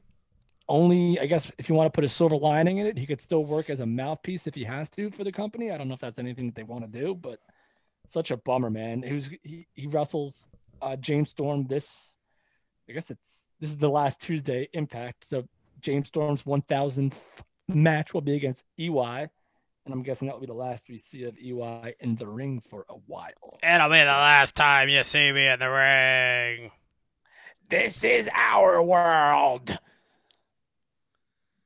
Only, I guess, if you want to put a silver lining in it, he could still work as a mouthpiece if he has to for the company. I don't know if that's anything that they want to do, but such a bummer, man. He was he, he wrestles uh, James Storm this. I guess it's this is the last Tuesday Impact, so James Storm's 1000th match will be against EY. And I'm guessing that will be the last we see of EY in the ring for a while. It'll be the last time you see me in the ring. This is our world.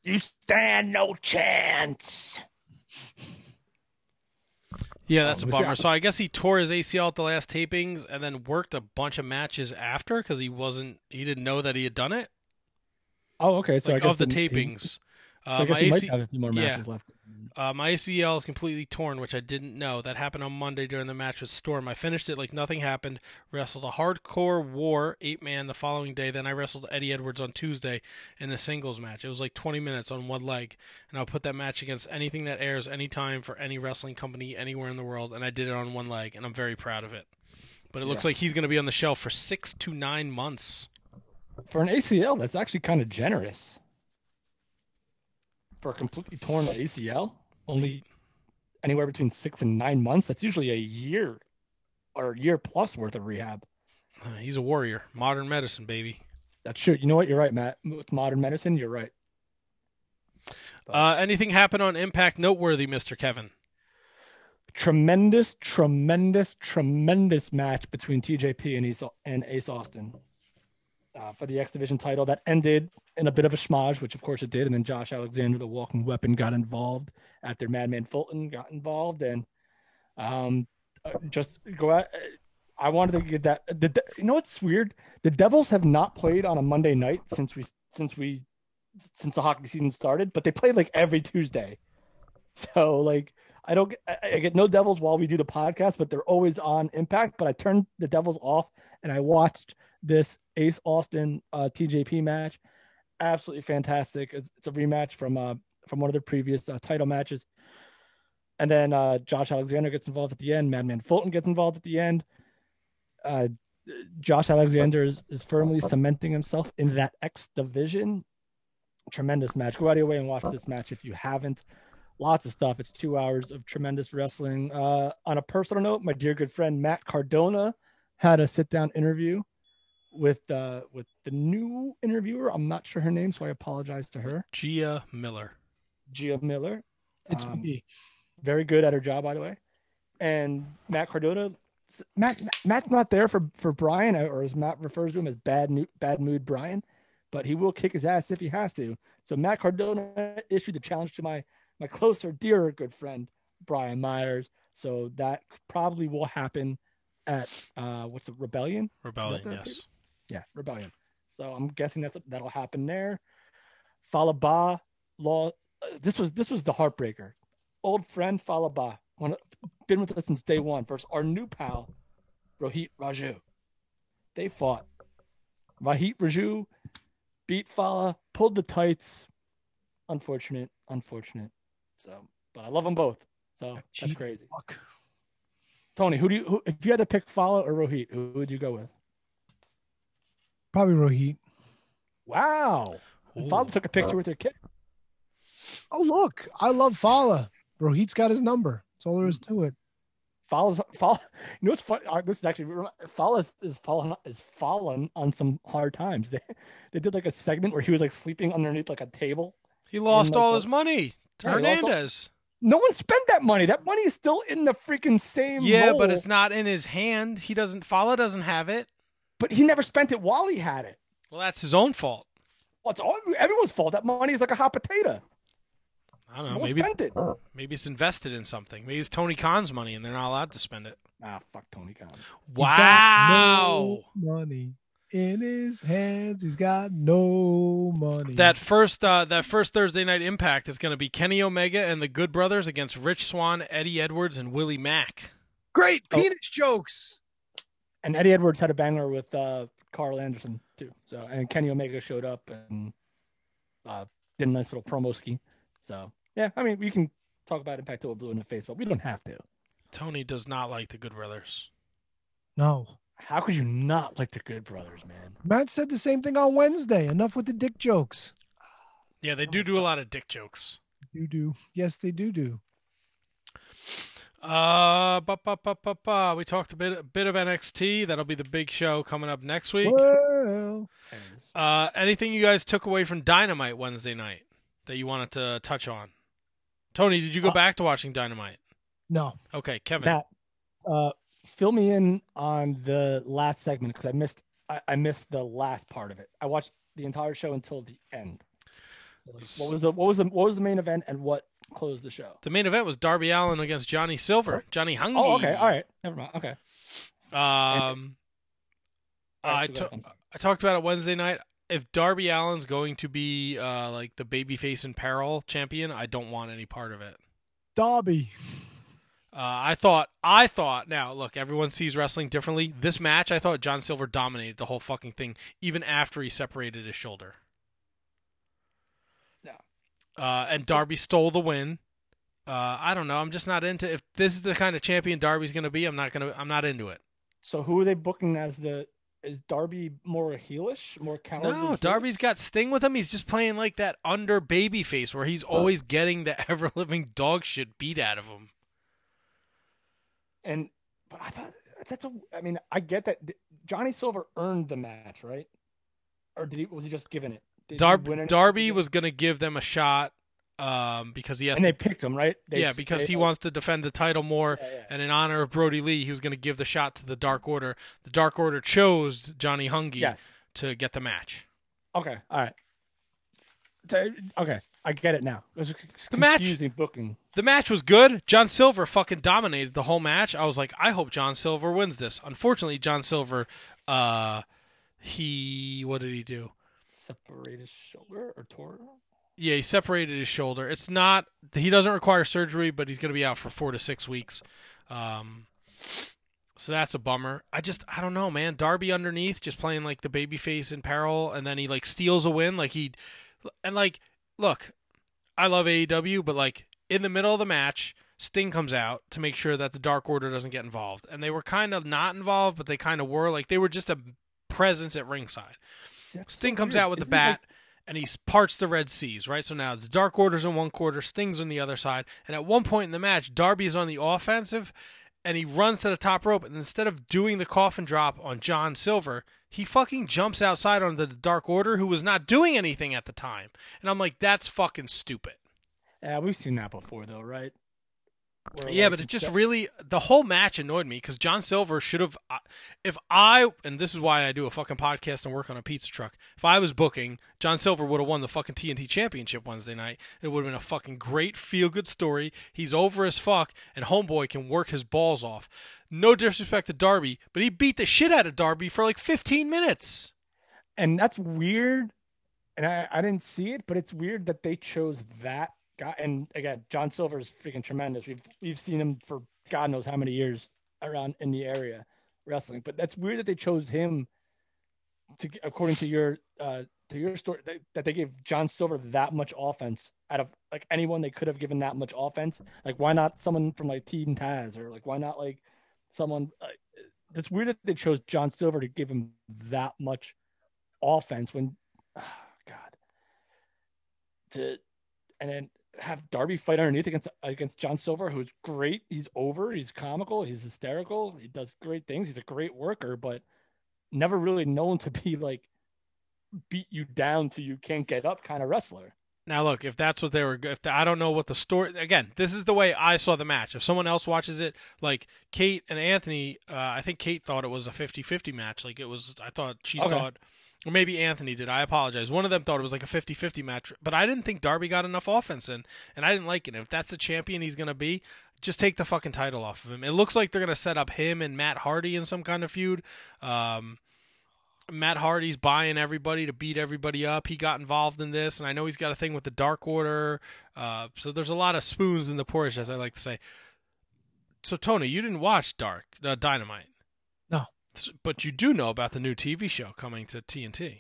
You stand no chance. Yeah, that's Um, a bummer. So I guess he tore his ACL at the last tapings and then worked a bunch of matches after because he wasn't, he didn't know that he had done it. Oh, okay. So like I guess of the tapings. he- tapings. so Uh, I guess my he might have a few more yeah. matches left. Uh, my ACL is completely torn, which I didn't know. That happened on Monday during the match with Storm. I finished it like nothing happened. Wrestled a hardcore war eight man the following day. Then I wrestled Eddie Edwards on Tuesday in the singles match. It was like 20 minutes on one leg, and I'll put that match against anything that airs anytime for any wrestling company anywhere in the world. And I did it on one leg, and I'm very proud of it. But it looks Yeah. like he's going to be on the shelf for six to nine months. For an ACL, that's actually kind of generous. For a completely torn ACL, only anywhere between six and nine months. That's usually a year or a year plus worth of rehab. Uh, he's a warrior. Modern medicine, baby. That's true. You know what? You're right, Matt. With modern medicine, you're right. Uh, anything happen on Impact noteworthy, Mr. Kevin? Tremendous, tremendous, tremendous match between TJP and Ace, and Ace Austin uh, for the X Division title that ended in a bit of a schmage, which of course it did. And then Josh Alexander, the walking weapon, got involved after Madman Fulton got involved. And um, uh, just go out. I wanted to get that. The- you know what's weird? The Devils have not played on a Monday night since we since we since the hockey season started, but they played like every Tuesday. So like I don't get, I get no Devils while we do the podcast, but they're always on Impact. But I turned the Devils off and I watched this Ace Austin uh, TJP match. Absolutely fantastic. It's, it's a rematch from uh, from one of their previous uh, title matches. And then uh, Josh Alexander gets involved at the end. Madman Fulton gets involved at the end. Uh, Josh Alexander is, is firmly cementing himself in that X division. Tremendous match. Go out of your way and watch this match if you haven't. Lots of stuff. It's two hours of tremendous wrestling. Uh, on a personal note, my dear good friend Matt Cardona had a sit down interview with uh, with the new interviewer. I'm not sure her name, so I apologize to her. Gia Miller. Gia Miller. It's Um, me. Very good at her job, by the way. And Matt Cardona, Matt Matt's not there for for Brian, or as Matt refers to him as bad Mo- bad mood Brian, but he will kick his ass if he has to. So Matt Cardona issued the challenge to my my closer, dearer good friend Brian Myers. So that probably will happen at uh what's the Rebellion? Rebellion, yes. Yeah, Rebellion. So I'm guessing that's that'll happen there. Fallah Bahh law. uh, This was this was the heartbreaker. Old friend Fallah Bahh, one been with us since day one. Versus our new pal, Rohit Raju. They fought. Rohit Raju beat Fallah, pulled the tights. Unfortunate, unfortunate. So, but I love them both. So that's crazy. fuck. Tony, who do you? Who, if you had to pick Fallah or Rohit, who would you go with? Probably Rohit. Wow. And Fallah took a picture with her kid. Oh look, I love Fallah. Rohit's got his number. That's all there is to it. Fallah's Fallah. You know what's funny? Uh, this is actually Fallah is, is fallen is fallen on some hard times. They they did like a segment where he was like sleeping underneath like a table. He lost And, like, all the- his money to Yeah, he lost all- Hernandez. No one spent that money. That money is still in the freaking same. Yeah, but it's not in his hand. He doesn't. Fallah doesn't have it. But he never spent it while he had it. Well, that's his own fault. Well, it's all everyone's fault. That money is like a hot potato. I don't know. No one maybe spent it. maybe it's invested in something. Maybe it's Tony Khan's money, and they're not allowed to spend it. Ah, fuck Tony Khan. He's Wow. no money in his hands. He's got no money. That first uh, that first Thursday night impact is going to be Kenny Omega and the Good Brothers against Rich Swann, Eddie Edwards, and Willie Mack. great Oh. penis jokes. And Eddie Edwards had a banger with uh, Karl Anderson too. So and Kenny Omega showed up and uh, did a nice little promo ski. So yeah, I mean we can talk about Impact till we're blue in the face, but we don't have to. Tony does not like the Good Brothers. No. How could you not like the Good Brothers, man? Matt said the same thing on Wednesday. Enough with the dick jokes. Yeah, they do do a lot of dick jokes. You do. Yes, they do do. Uh, ba, ba, ba, ba, ba. we talked a bit a bit of NXT. That'll be the big show coming up next week. Well, Uh, anything you guys took away from Dynamite Wednesday night that you wanted to touch on? Tony, did you go Uh, back to watching Dynamite? no. Okay, Kevin. Matt, uh, fill me in on the last segment because I missed I, I missed the last part of it. I watched the entire show until the end. What was the what was the what was the main event and what closed the show? The main event was Darby Allin against Johnny Silver. Johnny Hungee. Oh, okay, all right, never mind. Okay, Um, All right, I so go ta- ahead. I talked about it Wednesday night. If Darby Allin's going to be uh, like the babyface in peril champion, I don't want any part of it. Dobby. Uh, I thought, I thought. Now, look, everyone sees wrestling differently. This match, I thought John Silver dominated the whole fucking thing, even after he separated his shoulder. Yeah. Uh, and Darby stole the win. Uh, I don't know. I'm just not into. If this is the kind of champion Darby's going to be, I'm not gonna. I'm not into it. so who are they booking as the? Is Darby more heelish, more cowardly? No. Darby's got Sting with him. He's just playing like that under baby face where he's always getting the ever living dog shit beat out of him. And but I thought that's a. I mean, I get that Johnny Silver earned the match, right? Or did he? Was he just given it? Did Darby? Darby was going to give them a shot um, because he has and to they picked him, right? They- yeah, because they- he wants to defend the title more, Yeah, yeah. and in honor of Brodie Lee, he was going to give the shot to the Dark Order. The Dark Order chose Johnny Hungee Yes. to get the match. Okay, all right. Okay, I get it now. It was The match- booking. The match was good. John Silver fucking dominated the whole match. I was like, I hope John Silver wins this. Unfortunately, John Silver, uh, he what did he do? Separated shoulder or tore? Yeah, he separated his shoulder. It's not he doesn't require surgery, but he's going to be out for four to six weeks. Um, so that's a bummer. I just I don't know, man. Darby underneath, just playing like the babyface in peril, and then he like steals a win, like he and like look, I love AEW, but like in the middle of the match, Sting comes out to make sure that the Dark Order doesn't get involved, and they were kind of not involved, but they kind of were. Like they were just a presence at ringside. Sting comes weird. out with the Isn't like- bat and he parts the Red Seas, right? So now the Dark Order's in one quarter, Sting's on the other side, and at one point in the match, Darby is on the offensive, and he runs to the top rope, and instead of doing the coffin drop on John Silver, he fucking jumps outside on the Dark Order, who was not doing anything at the time, and I'm like, that's fucking stupid. Yeah, we've seen that before, though, right? Where, Yeah, like, but it just really the whole match annoyed me because John Silver should have. uh, If I and this is why I do a fucking podcast and work on a pizza truck. If I was booking, John Silver would have won the fucking TNT Championship Wednesday night. It would have been a fucking great feel good story. He's over as fuck, and Homeboy can work his balls off. No disrespect to Darby, but he beat the shit out of Darby for like 15 minutes. and that's weird and I, I didn't see it, but it's weird that they chose that guy. And again, John Silver's freaking tremendous. We've we've seen him for God knows how many years around in the area wrestling, but that's weird that they chose him to, according to your uh, to your story, that, that they gave John Silver that much offense out of like anyone they could have given that much offense. Like, why not someone from like Team Taz or like why not like someone? Uh, that's weird that they chose John Silver to give him that much offense when, oh, God, to and then have Darby fight underneath against against John Silver, who's great. He's over. He's comical. He's hysterical. He does great things. He's a great worker, but never really known to be like beat you down till you can't get up kind of wrestler. Now, look, if that's what they were, if the, I don't know what the story. Again, this is the way I saw the match. If someone else watches it, like Kate and Anthony, uh, I think Kate thought it was a 50-50 match. Like it was, I thought she Okay. thought, or maybe Anthony did. I apologize. One of them thought it was like a 50-50 match, but I didn't think Darby got enough offense in, and I didn't like it. If that's the champion he's gonna be, just take the fucking title off of him. It looks like they're gonna set up him and Matt Hardy in some kind of feud. Um, Matt Hardy's buying everybody to beat everybody up. He got involved in this, and I know he's got a thing with the Dark Order. Uh, so there's a lot of spoons in the porridge, as I like to say. So Tony, you didn't watch Dark uh, Dynamite, No. But you do know about the new TV show coming to TNT.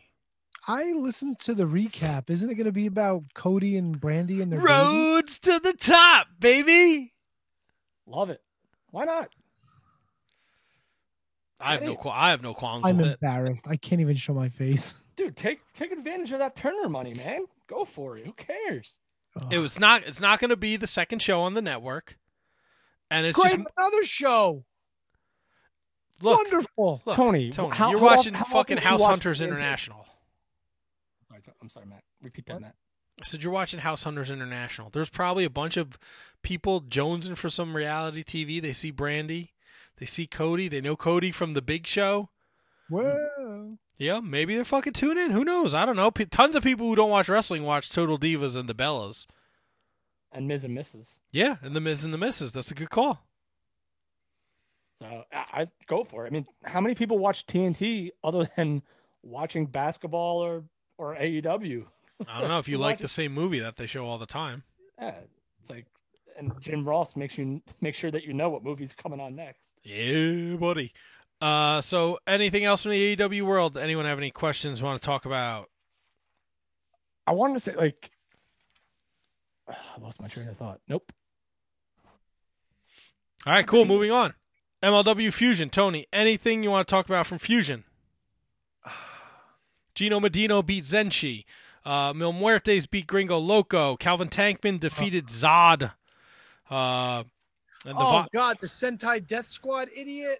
I listened to the recap. Isn't it going to be about Cody and Brandi and their baby? Rhodes to the top, baby. Love it. Why not? I have no qual- I have no qualms I'm with it. embarrassed. I can't even show my face. Dude, take take advantage of that Turner money, man. Go for it. Who cares? It was not. It's not going to be the second show on the network, and it's Great, just another show. look, Wonderful. Look, Tony, Tony, how- you're how watching how fucking often House Hunters TNT? International. I'm sorry, Matt. Repeat that, Matt. I said you're watching House Hunters International. There's probably a bunch of people jonesing for some reality TV. They see Brandi, they see Cody, they know Cody from the Big Show. Well, Yeah, maybe they're fucking tune in. Who knows? I don't know. P- tons of people who don't watch wrestling watch Total Divas and the Bellas. And Miz and Mrs. Yeah, and the Miz and the Misses. That's a good call. So I, I go for it. I mean, how many people watch TNT other than watching basketball or or AEW? I don't know if you like the same movie that they show all the time. Yeah, it's like, and Jim Ross makes you make sure that you know what movie's coming on next. Yeah, buddy. Uh, so anything else from the AEW world? Anyone have any questions want to talk about? I wanted to say like, I lost my train of thought. Nope. All right, cool. Moving on. MLW Fusion. Tony, anything you want to talk about from Fusion? Gino Medina beat Zenshi. Uh, Mil Muertes beat Gringo Loco. Calvin Tankman defeated Zod. Uh, and the Oh Vi- God, the Sentai Death Squad idiot!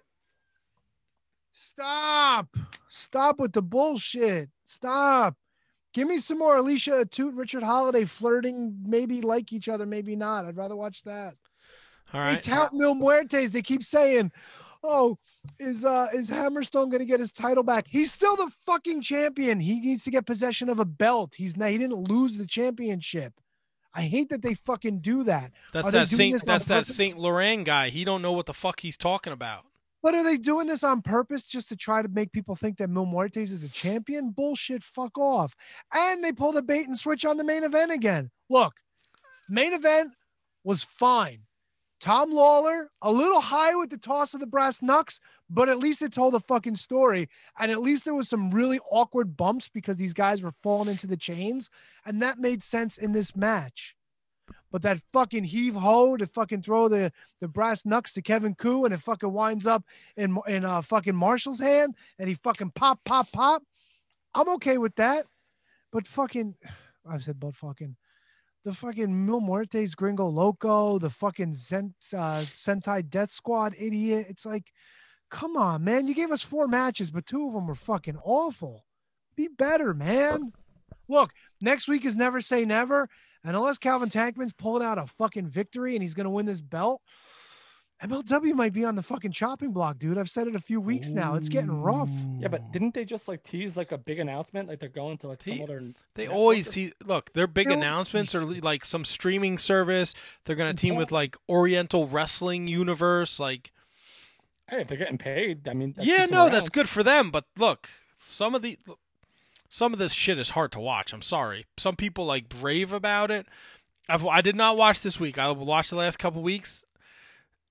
Stop! Stop with the bullshit! Stop! Give me some more Alicia Atout, Richard Holliday flirting. Maybe like each other, maybe not. I'd rather watch that. All right. They tout Mil Muertes. They keep saying, "Oh, is uh is Hammerstone going to get his title back? He's still the fucking champion. He needs to get possession of a belt. He's not. He didn't lose the championship. I hate that they fucking do that. That's Are that Saint. That's that purpose? Saint Laurent guy. He don't know what the fuck he's talking about. But are they doing this on purpose just to try to make people think that Mil Muertes is a champion? Bullshit, fuck off. And they pull the bait and switch on the main event again. Look, main event was fine. Tom Lawlor, a little high with the toss of the brass knucks, but at least it told a fucking story. And at least there was some really awkward bumps because these guys were falling into the chains. And that made sense in this match. But that fucking heave ho to fucking throw the, the brass knucks to Kevin Ku and it fucking winds up in in uh, fucking Marshall's hand and he fucking pop pop pop. I'm okay with that. But fucking, I said but fucking, the fucking Mil Muertes Gringo Loco, the fucking Zent, uh, Sentai Death Squad idiot. It's like, come on, man. You gave us four matches, but two of them were fucking awful. Be better, man. Look, next week is never say never. And unless Calvin Tankman's pulling out a fucking victory and he's going to win this belt, MLW might be on the fucking chopping block, dude. I've said it a few weeks now. It's getting rough. Yeah, but didn't they just like tease like a big announcement? Like they're going to like some other. They network always or- te- look. Their big They announcements are like some streaming service. They're gonna team with like Oriental Wrestling Universe. Like, Hey, if they're getting paid, I mean. that yeah, no, around. that's good for them. But look, some of the some of this shit is hard to watch. I'm sorry. Some people like brave about it. I've, I did not watch this week. I watched the last couple weeks.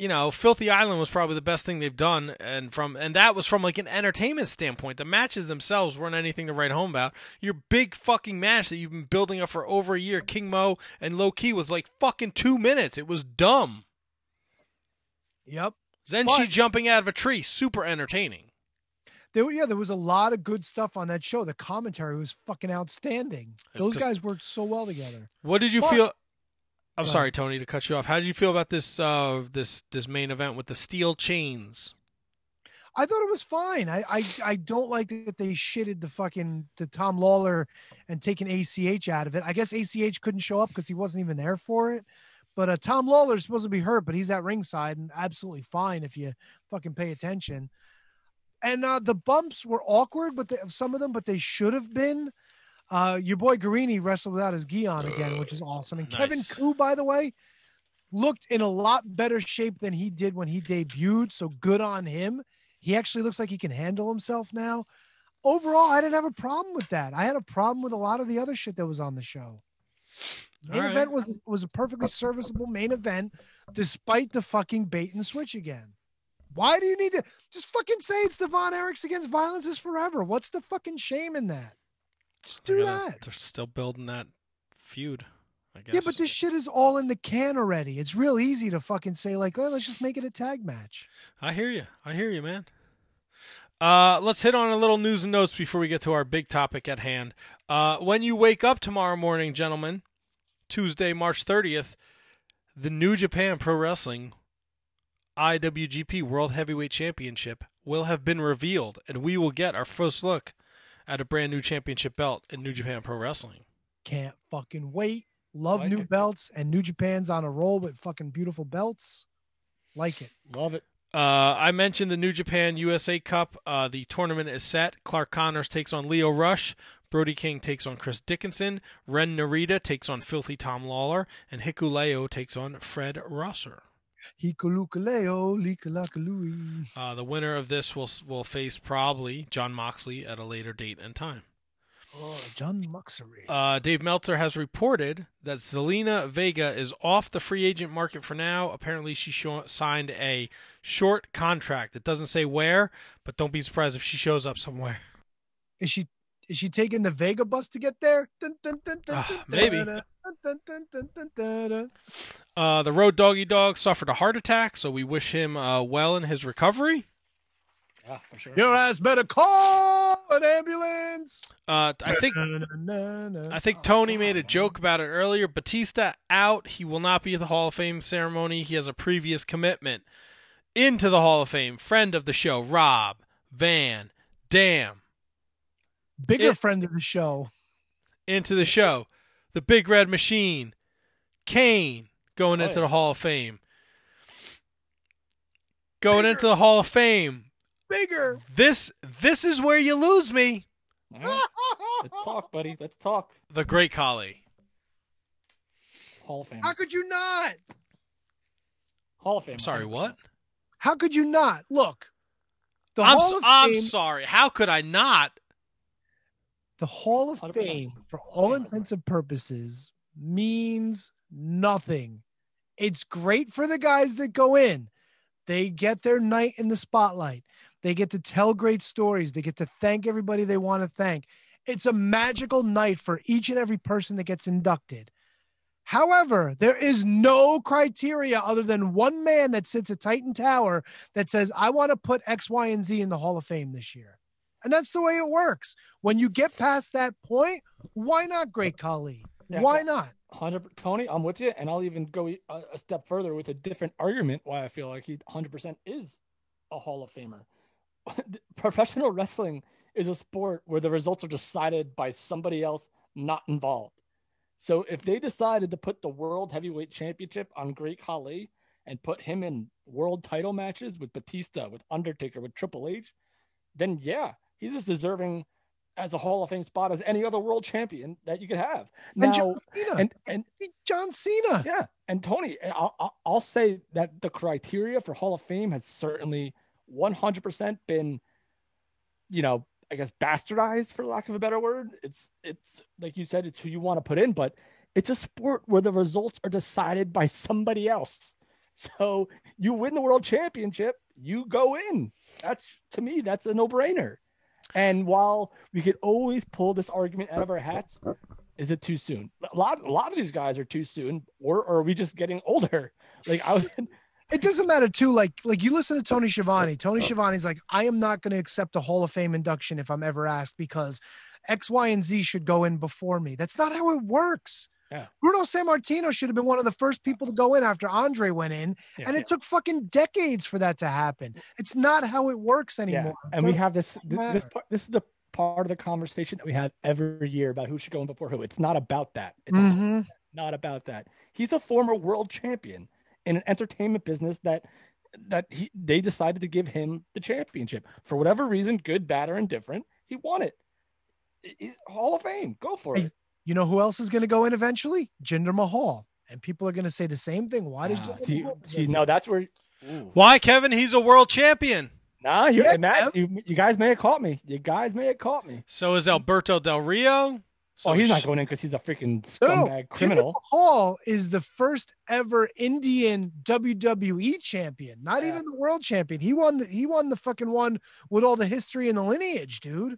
You know, Filthy Island was probably the best thing they've done, and from and that was from like an entertainment standpoint. The matches themselves weren't anything to write home about. Your big fucking match that you've been building up for over a year, King Mo and Low Ki, was like fucking two minutes. It was dumb. Yep. Zenshi jumping out of a tree, super entertaining. There, yeah, there was a lot of good stuff on that show. The commentary was fucking outstanding. It's Those guys worked so well together. What did you But- feel? I'm sorry. Tony, to cut you off. How did you feel about this uh, this this main event with the steel chains? I thought it was fine. I, I I don't like that they shitted the fucking the Tom Lawlor and taking ACH out of it. I guess ACH couldn't show up because he wasn't even there for it. But uh, Tom Lawlor's supposed to be hurt, but he's at ringside and absolutely fine if you fucking pay attention. And uh, the bumps were awkward, but they, some of them, but they should have been. Uh, your boy Garrini wrestled without his gi on again, which is awesome. And Kevin Ku, by the way, looked in a lot better shape than he did when he debuted. So good on him. He actually looks like he can handle himself now. Overall, I didn't have a problem with that. I had a problem with a lot of the other shit that was on the show. Main right. event was was a perfectly serviceable main event, despite the fucking bait and switch again. Why do you need to just fucking say it's Devon Eriks against violence is forever? What's the fucking shame in that? Just do They're gonna- that. They're still building that feud. I guess. Yeah, but this shit is all in the can already. It's real easy to fucking say like, oh, let's just make it a tag match. I hear you. I hear you, man. Uh, let's hit on a little news and notes before we get to our big topic at hand. Uh, when you wake up tomorrow morning, gentlemen, Tuesday, March 30th, the New Japan Pro Wrestling IWGP World Heavyweight Championship will have been revealed, and we will get our first look at a brand new championship belt in New Japan Pro Wrestling. Can't fucking wait. Love Like new it. belts and New Japan's on a roll with fucking beautiful belts. Like it. Love it. Uh, I mentioned the New Japan USA Cup. Uh, the tournament is set. Clark Connors takes on Lio Rush. Brody King takes on Chris Dickinson. Ren Narita takes on Filthy Tom Lawlor. And Hikuleo takes on Fred Rosser. Hikalukaleo, likalakalui. Uh, the winner of this will will face probably Jon Moxley at a later date and time. Oh, Jon Moxley. Uh, Dave Meltzer has reported that Zelina Vega is off the free agent market for now. Apparently, she signed a short contract. It doesn't say where, but don't be surprised if she shows up somewhere. Is she is she taking the Vega bus to get there? Dun, dun, dun, dun, maybe. Uh, the Road Doggy Dog suffered a heart attack, so we wish him uh, well in his recovery. Yeah, for sure. Your ass better call an ambulance. Uh, I think. I think Tony made a joke about it earlier. Batista out. He will not be at the Hall of Fame ceremony. He has a previous commitment into the Hall of Fame. Friend of the show, Rob Van Dam, Bigger It- friend of the show. into the show. The Big Red Machine, Kane going Oh, into yeah. the Hall of Fame. Going into the Hall of Fame. Bigger. This this is where you lose me. All right. Let's talk, buddy. Let's talk. The Great Khali. Hall of Fame. How could you not? Hall of Fame. I'm sorry, 100%. what? How could you not? Look, the I'm, Hall so- of I'm Fame. sorry. How could I not? The Hall of 100%. Fame, for all intents and purposes, means nothing. It's great for the guys that go in. They get their night in the spotlight. They get to tell great stories. They get to thank everybody they want to thank. It's a magical night for each and every person that gets inducted. However, there is no criteria other than one man that sits at Titan Tower that says, I want to put X, Y, and Z in the Hall of Fame this year. And that's the way it works. When you get past that point, why not Great Khali? Yeah, why not? Hundred Tony, I'm with you, and I'll even go a, a step further with a different argument why I feel like he 100 percent is a Hall of Famer. Professional wrestling is a sport where the results are decided by somebody else not involved. So if they decided to put the World Heavyweight Championship on Great Khali and put him in world title matches with Batista, with Undertaker, with Triple H, then yeah, he's as deserving as a Hall of Fame spot as any other world champion that you could have. And John Cena. and and John Cena. yeah, and Tony, and I'll, I'll- say that the criteria for Hall of Fame has certainly 100% been, you know, I guess bastardized for lack of a better word. It's it's like you said, it's who you want to put in, but it's a sport where the results are decided by somebody else. So you win the world championship, you go in. That's to me, that's a no-brainer. And while we could always pull this argument out of our hats, is it too soon? A lot, a lot of these guys are too soon, or, or are we just getting older? Like I was, It doesn't matter too. Like like you listen to Tony Schiavone. Tony oh. Schiavone's like, I am not going to accept a Hall of Fame induction if I'm ever asked because X, Y, and Z should go in before me. That's not how it works. Yeah. Bruno Sammartino should have been one of the first people to go in after Andre went in, Yeah, and it yeah. took fucking decades for that to happen. It's not how it works anymore. and we have this. This, this, part, this is the part of the conversation that we have every year about who should go in before who. It's not about that. It's Mhm. not about that. He's a former world champion in an entertainment business that that he they decided to give him the championship for whatever reason, good, bad, or indifferent. He won it. He's Hall of Fame. Go for it. You know who else is going to go in eventually? Jinder Mahal. And people are going to say the same thing. Why does Jinder see, see, no, that's where. Why, Kevin? He's a world champion. Nah, you, Yeah, Matt, you, you guys may have caught me. You guys may have caught me. So is Alberto Del Rio. So oh, he's not going in because he's a freaking No, scumbag Jinder criminal. Mahal is the first ever Indian WWE champion, not even the world champion. He won the he won the fucking one with all the history and the lineage, dude.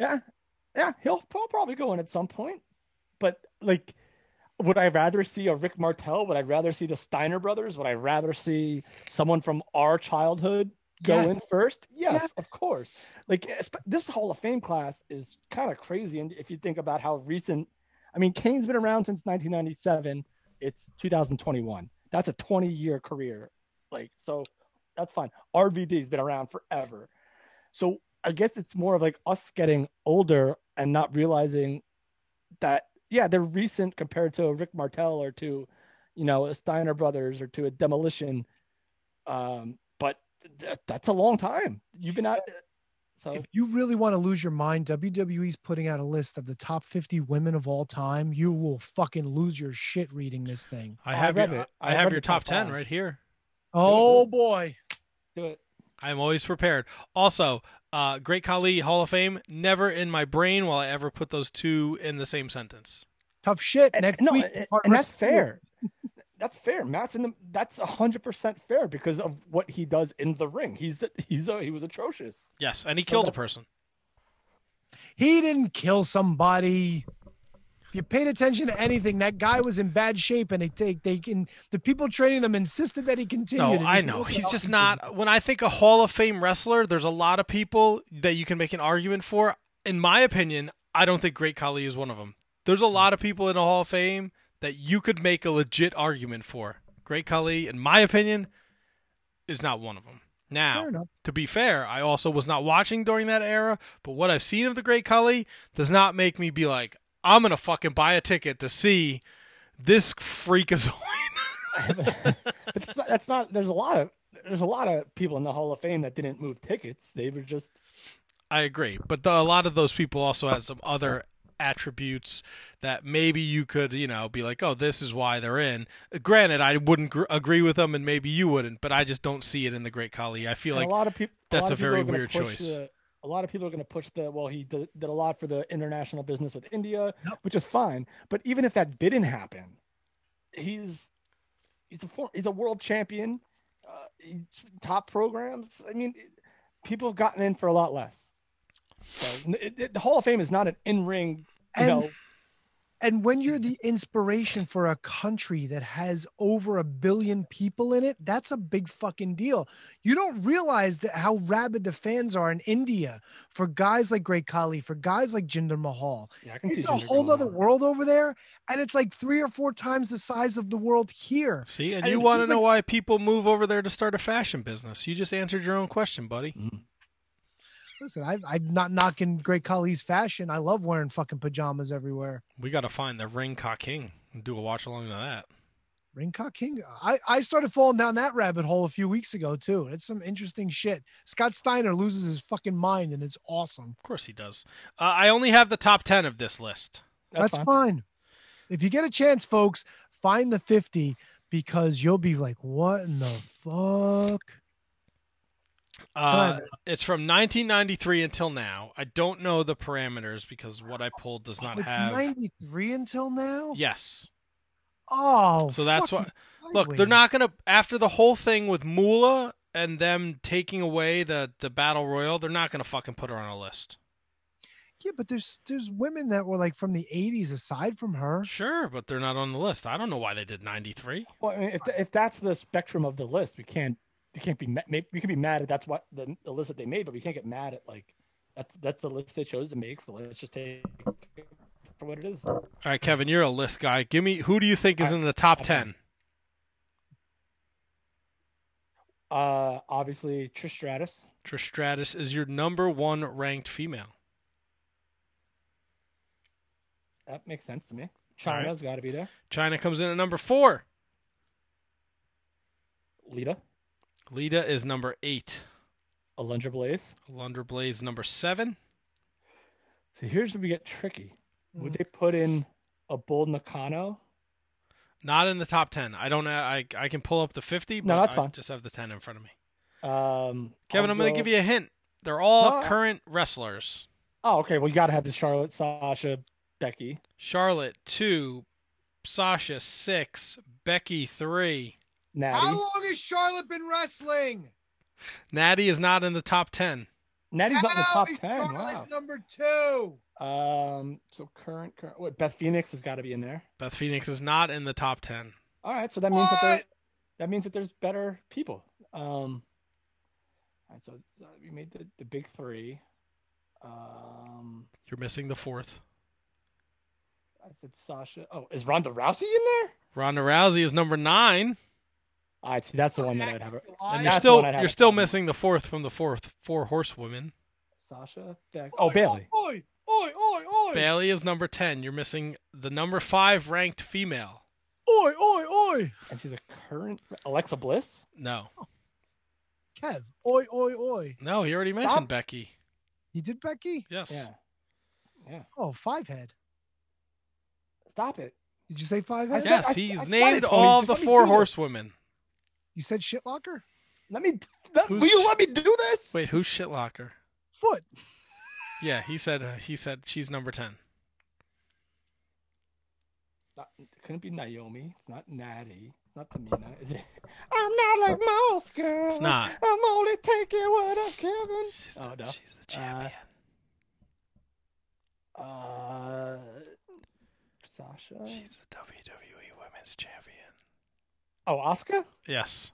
Yeah, yeah, he'll, he'll probably go in at some point. But like, would I rather see a Rick Martel? Would I rather see the Steiner brothers? Would I rather see someone from our childhood go Yes. in first? Yes, Yes. of course. Like this Hall of Fame class is kind of crazy, and if you think about how recent, I mean, Kane's been around since 1997. It's 2021. That's a 20 year career. Like, so that's fine. RVD's been around forever. So I guess it's more of like us getting older and not realizing that yeah, they're recent compared to a Rick Martel or to, you know, a Steiner Brothers or to a Demolition. Um, but th- that's a long time. You've been out. So If you really want to lose your mind, WWE's putting out a list of the top 50 women of all time. You will fucking lose your shit reading this thing. I have read your, it. I I have your top top ten five. right here. Oh boy. do it. I'm always prepared. Also, uh, Great Khali Hall of Fame never in my brain will I ever put those two in the same sentence. Tough shit. And, Next no, week, and, and that's rest- fair. That's fair. Matt's in the. That's hundred percent fair because of what he does in the ring. He's he's a, he was atrocious. Yes, and he So killed a person. He didn't kill somebody. If you paid attention to anything, that guy was in bad shape, and they take they can the people training them insisted that he continued. No, I know. He's just not. When I think a Hall of Fame wrestler, there's a lot of people that you can make an argument for. In my opinion, I don't think Great Khali is one of them. There's a lot of people in the Hall of Fame that you could make a legit argument for. Great Khali, in my opinion, is not one of them. Now, to be fair, I also was not watching during that era, but what I've seen of the Great Khali does not make me be like, I'm gonna fucking buy a ticket to see this freakazoid. that's not, that's not. There's a lot of there's a lot of people in the Hall of Fame that didn't move tickets. They were just I agree, but the, a lot of those people also had some other attributes that maybe you could, you know, be like, "Oh, this is why they're in." Granted, I wouldn't gr- agree with them, and maybe you wouldn't, but I just don't see it in the Great Khali. I feel and like a lot of people. that's lot a very weird choice. The, a lot of people are going to push the well. He did, did a lot for the international business with India, which is fine. But even if that didn't happen, he's he's a he's a world champion. Uh, top programs. I mean, people have gotten in for a lot less. So it, it- the Hall of Fame is not an in ring. You And- know, And when you're mm-hmm. the inspiration for a country that has over a billion people in it, that's a big fucking deal. You don't realize that how rabid the fans are in India for guys like Great Khali, for guys like Jinder Mahal. Yeah, I can see It's a Jinder whole going other world over there, and it's like three or four times the size of the world here. See, and, And you want to know like- why people move over there to start a fashion business? You just answered your own question, buddy. Mm-hmm. Listen, I, I'm not knocking Great Khali's fashion. I love wearing fucking pajamas everywhere. We got to find the Ring Ka King and do a watch along to that. Ring Cock King. I, I started falling down that rabbit hole a few weeks ago too. It's some interesting shit. Scott Steiner loses his fucking mind, and it's awesome. Of course he does. Uh, I only have the top ten of this list. That's, fine. If you get a chance, folks, find the 50 because you'll be like, what in the fuck? Uh, it's from 1993 until now. I don't know the parameters because what I pulled does not It's have. 93 until now? Yes. Oh. So that's why. Look, they're not gonna after the whole thing with Moolah and them taking away the the battle royal. They're not gonna fucking put her on a list. Yeah, but there's there's women that were like from the 80s aside from her. Sure, but they're not on the list. I don't know why they did 93. Well, I mean, if if that's the spectrum of the list, we can't we can't be mad. ma- we can be mad at that's what the, the list that they made, but we can't get mad at like that's that's the list they chose to make. So let's just take for what it is. All right, Kevin, you're a list guy. Give me who do you think is in the top ten? Uh, obviously Trish Stratus. Trish Stratus is your number one ranked female. That makes sense to me. All right. Chyna's got to be there. China comes in at number four. Lita, Lita is number eight. Alundra Blaze. Alundra Blaze number seven. So here's where we get tricky. Hmm. Would they put in a Bull Nakano? Not in the top ten. I don't. know. I I can pull up the fifty, but No, that's I fine. just have the ten in front of me. Um, Kevin, I'll I'm going to give you a hint. They're all No, current wrestlers. Oh, okay. Well, you got to have the Charlotte, Sasha, Becky. Charlotte two, Sasha six, Becky three. Natty. How long has Charlotte been wrestling? Natty is not in the top ten. Natty's not in the top is ten. Charlotte Wow. number two. Um, so current, current. What, Beth Phoenix has got to be in there. Beth Phoenix is not in the top ten. All right, so that means that there, that means that there's better people. Um, all right, so, so we made the, the big three. Um, You're missing the fourth. I said Sasha. Oh, is Ronda Rousey in there? Ronda Rousey is number nine, All right, see, that's the one that I'd have. her- and you're still one I'd have you're still missing the fourth from the fourth four horsewomen. Sasha. Beck. Oh, Bayley. Oi, oi, oi, oi. Bayley is number ten. You're missing the number five ranked female. Oi, oi, oi. And she's a current Alexa Bliss. No, Kev. Oi, oi, oi. no, he already Stop. mentioned Becky. He did Becky? Yes. Yeah. Yeah. Oh, five head. Stop it. Did you say five I head? said- Yes, I- he's I said named all the four do this. horsewomen. You said shitlocker? Let me. Let, will you let me do this? Wait, who's Shitlocker? Foot. Yeah, he said uh, he said she's number ten. Not, it couldn't be Naomi. It's not Natty. It's not Tamina. Is it? I'm not like most girls. It's not. I'm only taking what I'm given. oh no. She's the champion. Uh, uh, Sasha. she's the WWE Women's Champion. Oh, Asuka. Yes.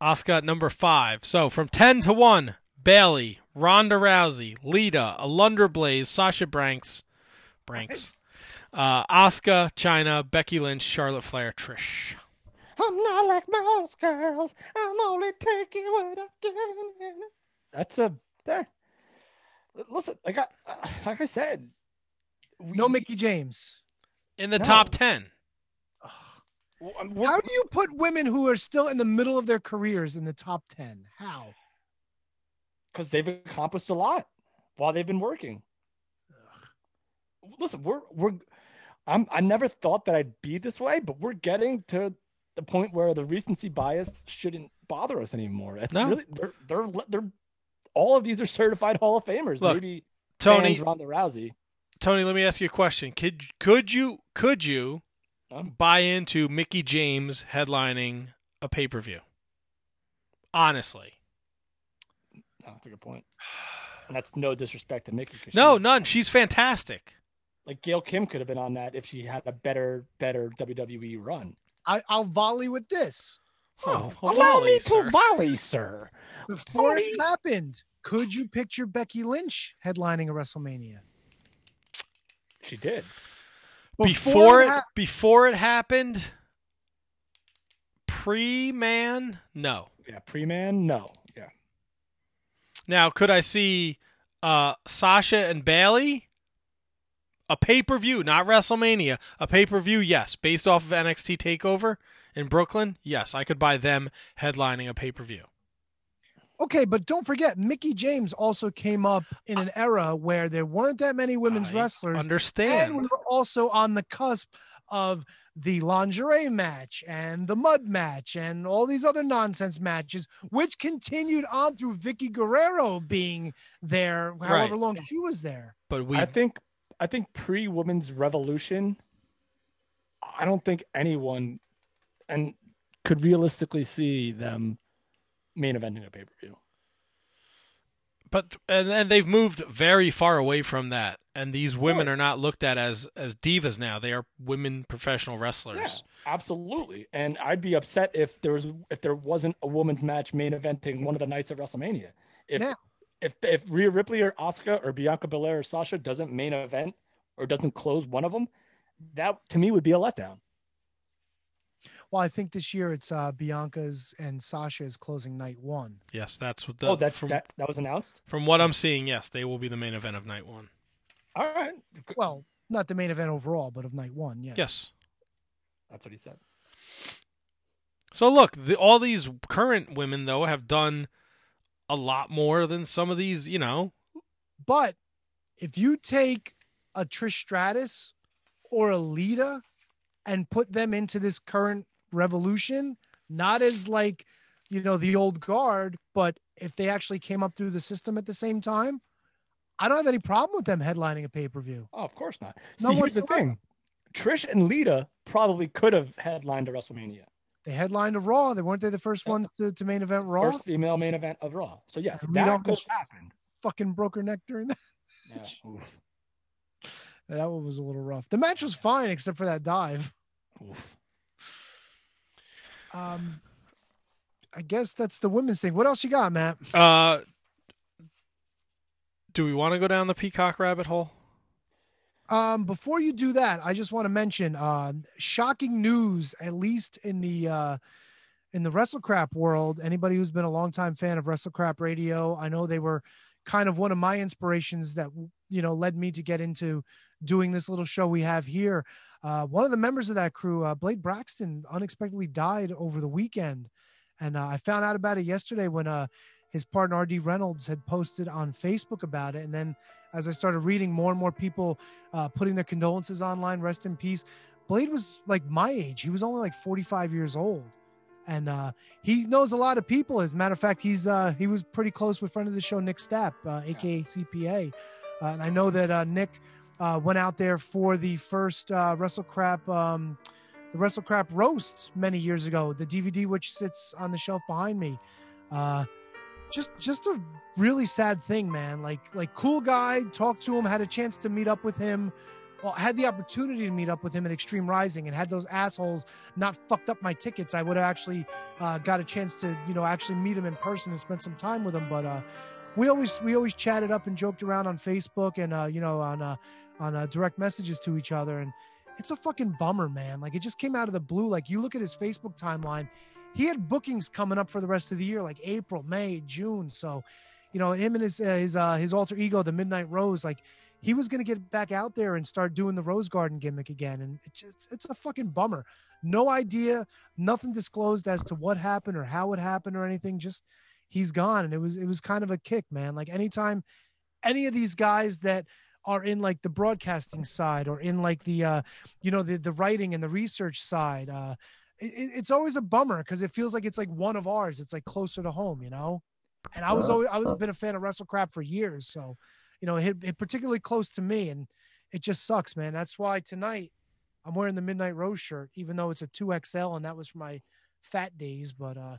Asuka number five. So from ten to one, Bayley, Ronda Rousey, Lita, Alundra Blaze, Sasha Branks, Branks, uh, Asuka, Chyna, Becky Lynch, Charlotte Flair, Trish. I'm not like most girls. I'm only taking what I'm given. That's a there. Listen, like I, uh, like I said, No Mickie James. In the No. top ten. How do you put women who are still in the middle of their careers in the top 10? How? because they've accomplished a lot while they've been working. Listen, we're we're I'm I never thought that I'd be this way, but we're getting to the point where the recency bias shouldn't bother us anymore. It's No. really they're they're they're all of these are certified Hall of Famers. Look, Maybe Tony- Ronda Rousey. Tony, let me ask you a question. Could could you could you buy into Mickie James headlining a pay per view? Honestly, No, that's a good point. And that's no disrespect to Mickey. no, she's- none. She's fantastic. Like Gail Kim could have been on that if she had a better better WWE run. I, I'll volley with this. Oh, Allow me to volley, sir. Before Tony. it happened, could you picture Becky Lynch headlining a WrestleMania? She did. Before it it hap- before it happened, pre man, no. Yeah, pre man, no. Yeah. Now, could I see uh, Sasha and Bayley? A pay per view, not WrestleMania. A pay per view, yes. Based off of NXT Takeover in Brooklyn, yes, I could buy them headlining a pay per view. Okay, but don't forget, Mickie James also came up in an era where there weren't that many women's I wrestlers. understand. And we were also on the cusp of the lingerie match and the mud match and all these other nonsense matches, which continued on through Vickie Guerrero being there, however Right. long she was there. But we I think I think pre women's revolution, I don't think anyone and could realistically see them main eventing a pay per view. but and, and they've moved very far away from that and these women are not looked at as as divas now they are women professional wrestlers Yeah, absolutely. And I'd be upset if there was if there wasn't a women's match main eventing one of the nights of WrestleMania. If Yeah. if if Rhea Ripley or Asuka or Bianca Belair or Sasha doesn't main event or doesn't close one of them, that to me would be a letdown. Well, I think this year it's uh, Bianca's and Sasha's closing night one. yes that's what the oh, that's from, that that was announced. from what i'm seeing yes they will be the main event of night one All right. Well, not the main event overall, but of night one. Yes. yes That's what he said. so look the, all these current women though have done a lot more than some of these you know But if you take a Trish Stratus or a Lita and put them into this current revolution, not as like, you know, the old guard, but if they actually came up through the system at the same time, I don't have any problem with them headlining a pay per view. Oh, of course not. No See, here's the thing. Trish and Lita probably could have headlined a WrestleMania. They headlined a Raw. They weren't they the first ones to, to main event Raw? First female main event of Raw. So yes, And that could have happened. Fucking broke her neck during that. Yeah. Oof. That one was a little rough. The match was fine except for that dive. Oof. Um, I guess that's the women's thing. What else you got, Matt? uh do we want to go down the peacock rabbit hole Um, before you do that, I just want to mention uh, shocking news, at least in the uh, in the WrestleCrap world. Anybody who's been a longtime fan of WrestleCrap Radio, I know they were kind of one of my inspirations that you know led me to get into doing this little show we have here. Uh, one of the members of that crew, uh, Blade Braxton, unexpectedly died over the weekend, and uh, I found out about it yesterday when uh, his partner RD Reynolds had posted on Facebook about it, and then as I started reading more and more people uh, putting their condolences online, rest in peace. Blade was like my age. He was only like 45 years old. And uh, he knows a lot of people. As a matter of fact, he's uh, he was pretty close with friend of the show, Nick Stapp, uh, aka CPA. Uh, and I know that uh, Nick uh, went out there for the first uh, WrestleCrap, um, the WrestleCrap roast many years ago. The DVD, which sits on the shelf behind me. Uh, just just a really sad thing man like like cool guy talked to him had a chance to meet up with him well had the opportunity to meet up with him at extreme rising and had those assholes not fucked up my tickets i would have actually uh, got a chance to you know actually meet him in person and spend some time with him but uh we always we always chatted up and joked around on facebook and uh you know on uh on uh, direct messages to each other and it's a fucking bummer man like it just came out of the blue like you look at his facebook timeline he had bookings coming up for the rest of the year, like April, May, June. So, you know, him and his uh, his uh, his alter ego, the Midnight Rose, like he was gonna get back out there and start doing the Rose Garden gimmick again, and it's just it's a fucking bummer. No idea, nothing disclosed as to what happened or how it happened or anything. Just he's gone, and it was it was kind of a kick, man. Like anytime any of these guys that are in like the broadcasting side or in like the uh you know the the writing and the research side uh it, it's always a bummer because it feels like it's like one of ours. It's like closer to home, you know. And I was always I was been a fan of wrestle crap for years, so you know it hit, it particularly close to me, and it just sucks, man. That's why tonight I'm wearing the Midnight Rose shirt, even though it's a two XL, and that was for my fat days. But uh,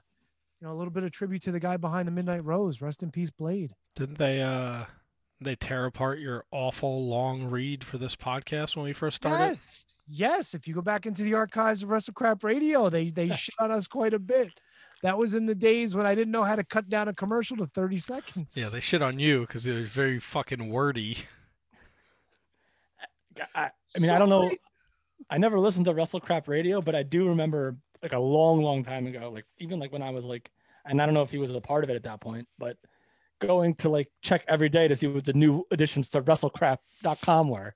you know, a little bit of tribute to the guy behind the Midnight Rose. Rest in peace, Blade. Didn't they uh they tear apart your awful long read for this podcast when we first started? Yes, yes. If you go back into the archives of WrestleCrap Radio, they they shit on us quite a bit. That was in the days when I didn't know how to cut down a commercial to 30 seconds. Yeah, they shit on you because it was very fucking wordy. I, I mean, I don't know. I never listened to WrestleCrap Radio, but I do remember like a long, long time ago, like even like when I was like, and I don't know if he was a part of it at that point, but going to like check every day to see what the new additions to WrestleCrap.com were,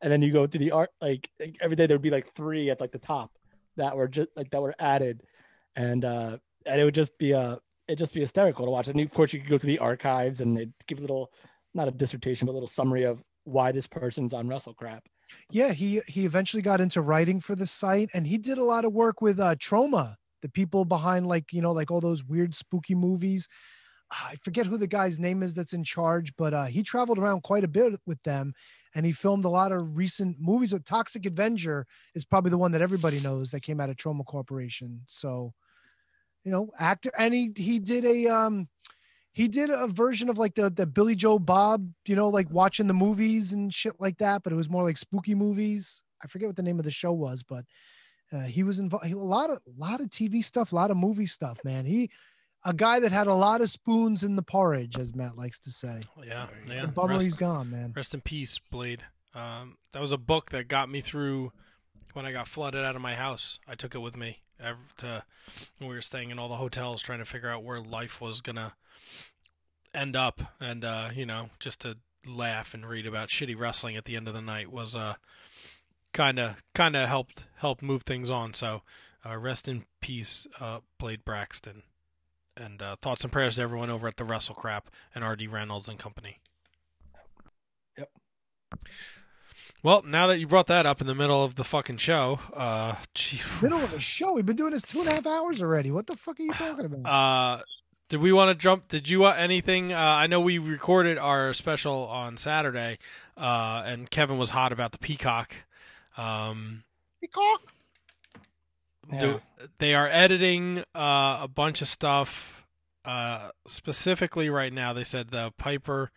and then you go to the art like, every day there would be like three at like the top that were just like that were added, and uh and it would just be a it just be hysterical to watch. And of course, you could go to the archives and they'd give a little not a dissertation but a little summary of why this person's on WrestleCrap Yeah, he he eventually got into writing for the site, and he did a lot of work with uh, Troma, the people behind like you know like all those weird spooky movies. I forget who the guy's name is that's in charge, but uh, he traveled around quite a bit with them, and he filmed a lot of recent movies. With Toxic Avenger is probably the one that everybody knows that came out of Troma Corporation. So, you know, actor, and he he did a um he did a version of like the the Billy Joe Bob, you know, like watching the movies and shit like that, but it was more like spooky movies. I forget what the name of the show was, but uh, he was involved. A lot of a lot of TV stuff, a lot of movie stuff. Man, he a guy that had a lot of spoons in the porridge, as Matt likes to say. Yeah, yeah. The bummer Rest- he's gone, man. Rest in peace, Blade. Um, that was a book that got me through when I got flooded out of my house. I took it with me ev- to we were staying in all the hotels, trying to figure out where life was gonna end up, and uh, you know, just to laugh and read about shitty wrestling at the end of the night was uh, kind of kind of helped help move things on. So, uh, rest in peace, uh, Blade Braxton. And uh, thoughts and prayers to everyone over at the Wrestle Crap and R.D. Reynolds and company. Yep. Well, now that you brought that up in the middle of the fucking show, uh, gee, Middle of a show. We've been doing this two and a half hours already. What the fuck are you talking about? uh, did we want to jump? Did you want anything? Uh, I know we recorded our special on Saturday, uh, and Kevin was hot about the Peacock. Um, Peacock. do- they are editing uh, a bunch of stuff. Uh, specifically, right now, they said the Piper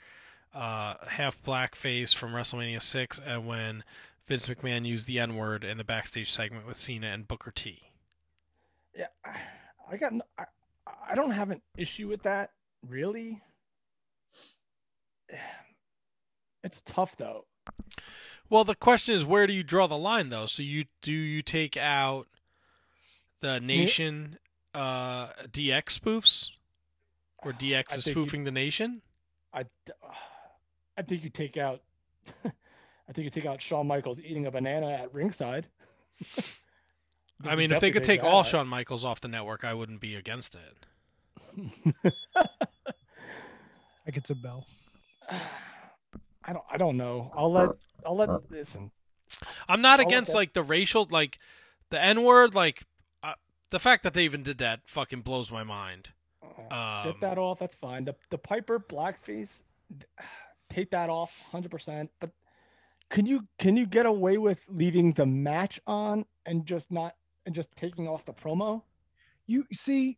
uh, half blackface from WrestleMania six, and when Vince McMahon used the N word in the backstage segment with Cena and Booker T. Yeah, I got. n- I, I don't have an issue with that, really. It's tough though. Well, the question is, where do you draw the line, though? So you do you take out the Nation uh, DX spoofs, or DX is think you- spoofing the Nation? I, I think you take out. I think you take out Shawn Michaels eating a banana at ringside. I mean, if they could take all Shawn Michaels off the network, I wouldn't be against it. I get a bell. I don't. I don't know. I'll let. I'll let. Listen. I'm not I'll let against that- like the racial, like the N word, like uh, the fact that they even did that fucking blows my mind. Um, Get that off. That's fine. The the Piper blackface, take that off, hundred percent. But can you can you get away with leaving the match on and just not and just taking off the promo? You see,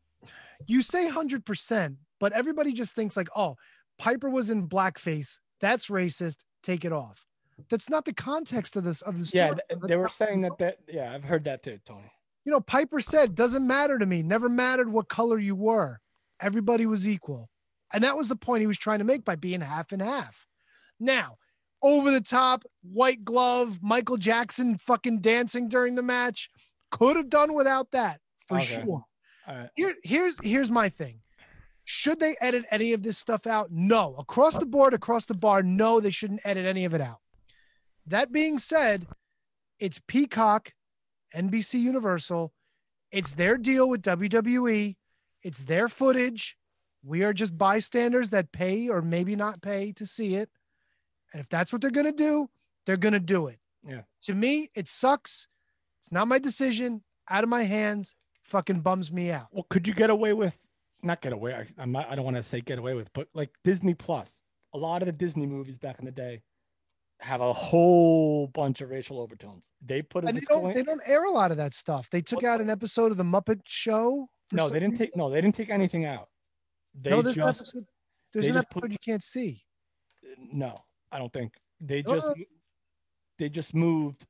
you say hundred percent, but everybody just thinks like, oh, Piper was in blackface. That's racist. Take it off. That's not the context of this of the story. Yeah, th- they were saying that. That yeah, I've heard that too, Tony. You know, Piper said, doesn't matter to me. Never mattered what color you were. Everybody was equal. And that was the point he was trying to make by being half and half. Now, over the top, white glove, Michael Jackson fucking dancing during the match. Could have done without that for Okay. sure. All right. Here, here's here's my thing. Should they edit any of this stuff out? No. Across the board, across the bar, no, they shouldn't edit any of it out. That being said, it's Peacock, NBC Universal. It's their deal with WWE. It's their footage. We are just bystanders that pay or maybe not pay to see it. And if that's what they're going to do, they're going to do it. Yeah. To me, it sucks. It's not my decision. Out of my hands. Fucking bums me out. Well, could you get away with not get away? I, I'm not, I don't want to say get away with, but like Disney Plus, a lot of the Disney movies back in the day have a whole bunch of racial overtones. They put And they don't, they don't air a lot of that stuff. They took out an episode of the Muppet Show. No, they didn't take. No, they didn't take anything out. They no, there's an just episode, there's an episode put- you can't see. no, I don't think they Uh-uh. just they just moved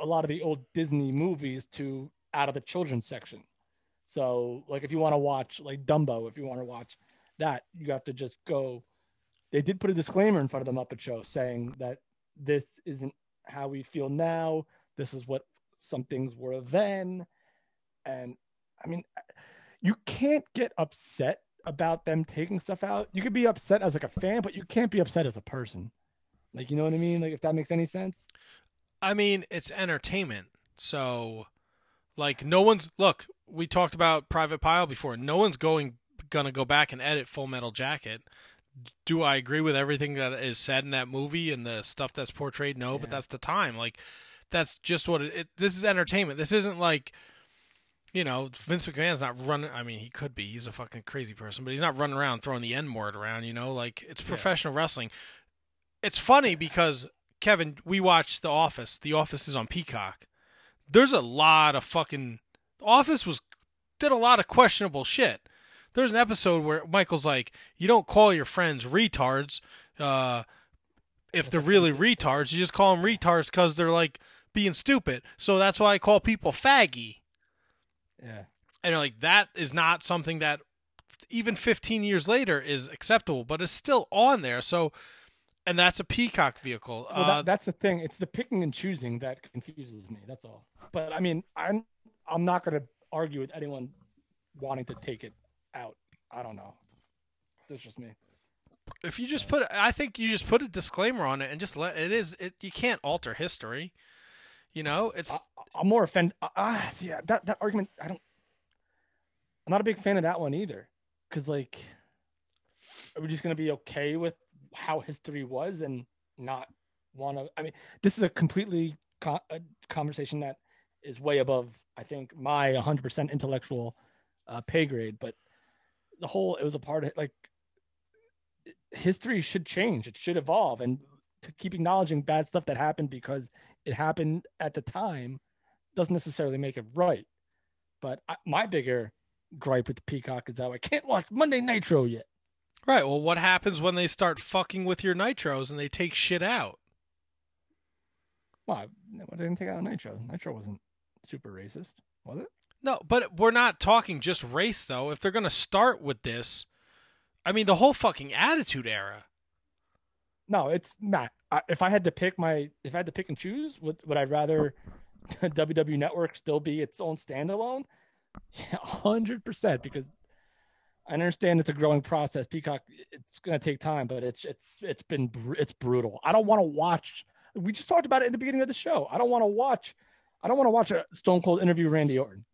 a lot of the old Disney movies to out of the children's section. So, like, if you want to watch like Dumbo, if you want to watch that, you have to just go. They did put a disclaimer in front of the Muppet Show saying that this isn't how we feel now. This is what some things were then, and I mean, you can't get upset about them taking stuff out. You could be upset as like a fan, but you can't be upset as a person. Like, you know what I mean? Like, if that makes any sense. I mean, it's entertainment. So, like, no one's look. We talked about Private Pyle before. No one's going gonna go back and edit Full Metal Jacket. Do I agree with everything that is said in that movie and the stuff that's portrayed? No, but that's the time. Like, that's just what it, it. This is entertainment. This isn't like, you know, Vince McMahon's not running. I mean, he could be. He's a fucking crazy person, but he's not running around throwing the N word around. You know, like it's professional wrestling. It's funny because Kevin, we watched The Office. The Office is on Peacock. There's a lot of fucking. The Office was did a lot of questionable shit. There's an episode where Michael's like, "You don't call your friends retards. Uh, if they're really retards, you just call them retards because they're like being stupid. So that's why I call people faggy. Yeah. And like that is not something that even 15 years later is acceptable, but it's still on there. So, and that's a Peacock vehicle. Well, uh, that's the thing. It's the picking and choosing that confuses me. That's all. But I mean, I'm I'm not going to argue with anyone wanting to take it out. I don't know. That's just me. if you just put, I think you just put a disclaimer on it and just let it is. It you can't alter history. You know, it's I'm more offended. Ah, see, yeah, that that argument. I don't. I'm not a big fan of that one either. Because like, are we just gonna be okay with how history was and not want to? I mean, this is a completely co- a conversation that is way above, I think, my 100% intellectual uh, pay grade. But the whole, it was a part of like history should change. It should evolve, and to keep acknowledging bad stuff that happened because it happened at the time doesn't necessarily make it right. But I, my bigger gripe with the Peacock is that I can't watch Monday Nitro yet. right. Well, what happens when they start fucking with your nitros and they take shit out? Well, I I didn't take out Nitro. Nitro wasn't super racist, was it? No, but we're not talking just race though. If they're gonna start with this, I mean the whole fucking Attitude Era. No, it's not. I, if I had to pick my, if I had to pick and choose, would would I rather WW Network still be its own standalone? Yeah, hundred percent. Because I understand it's a growing process. Peacock, it's going to take time, but it's it's it's been it's brutal. I don't want to watch. We just talked about it in the beginning of the show. I don't want to watch. I don't want to watch a Stone Cold interview Randy Orton.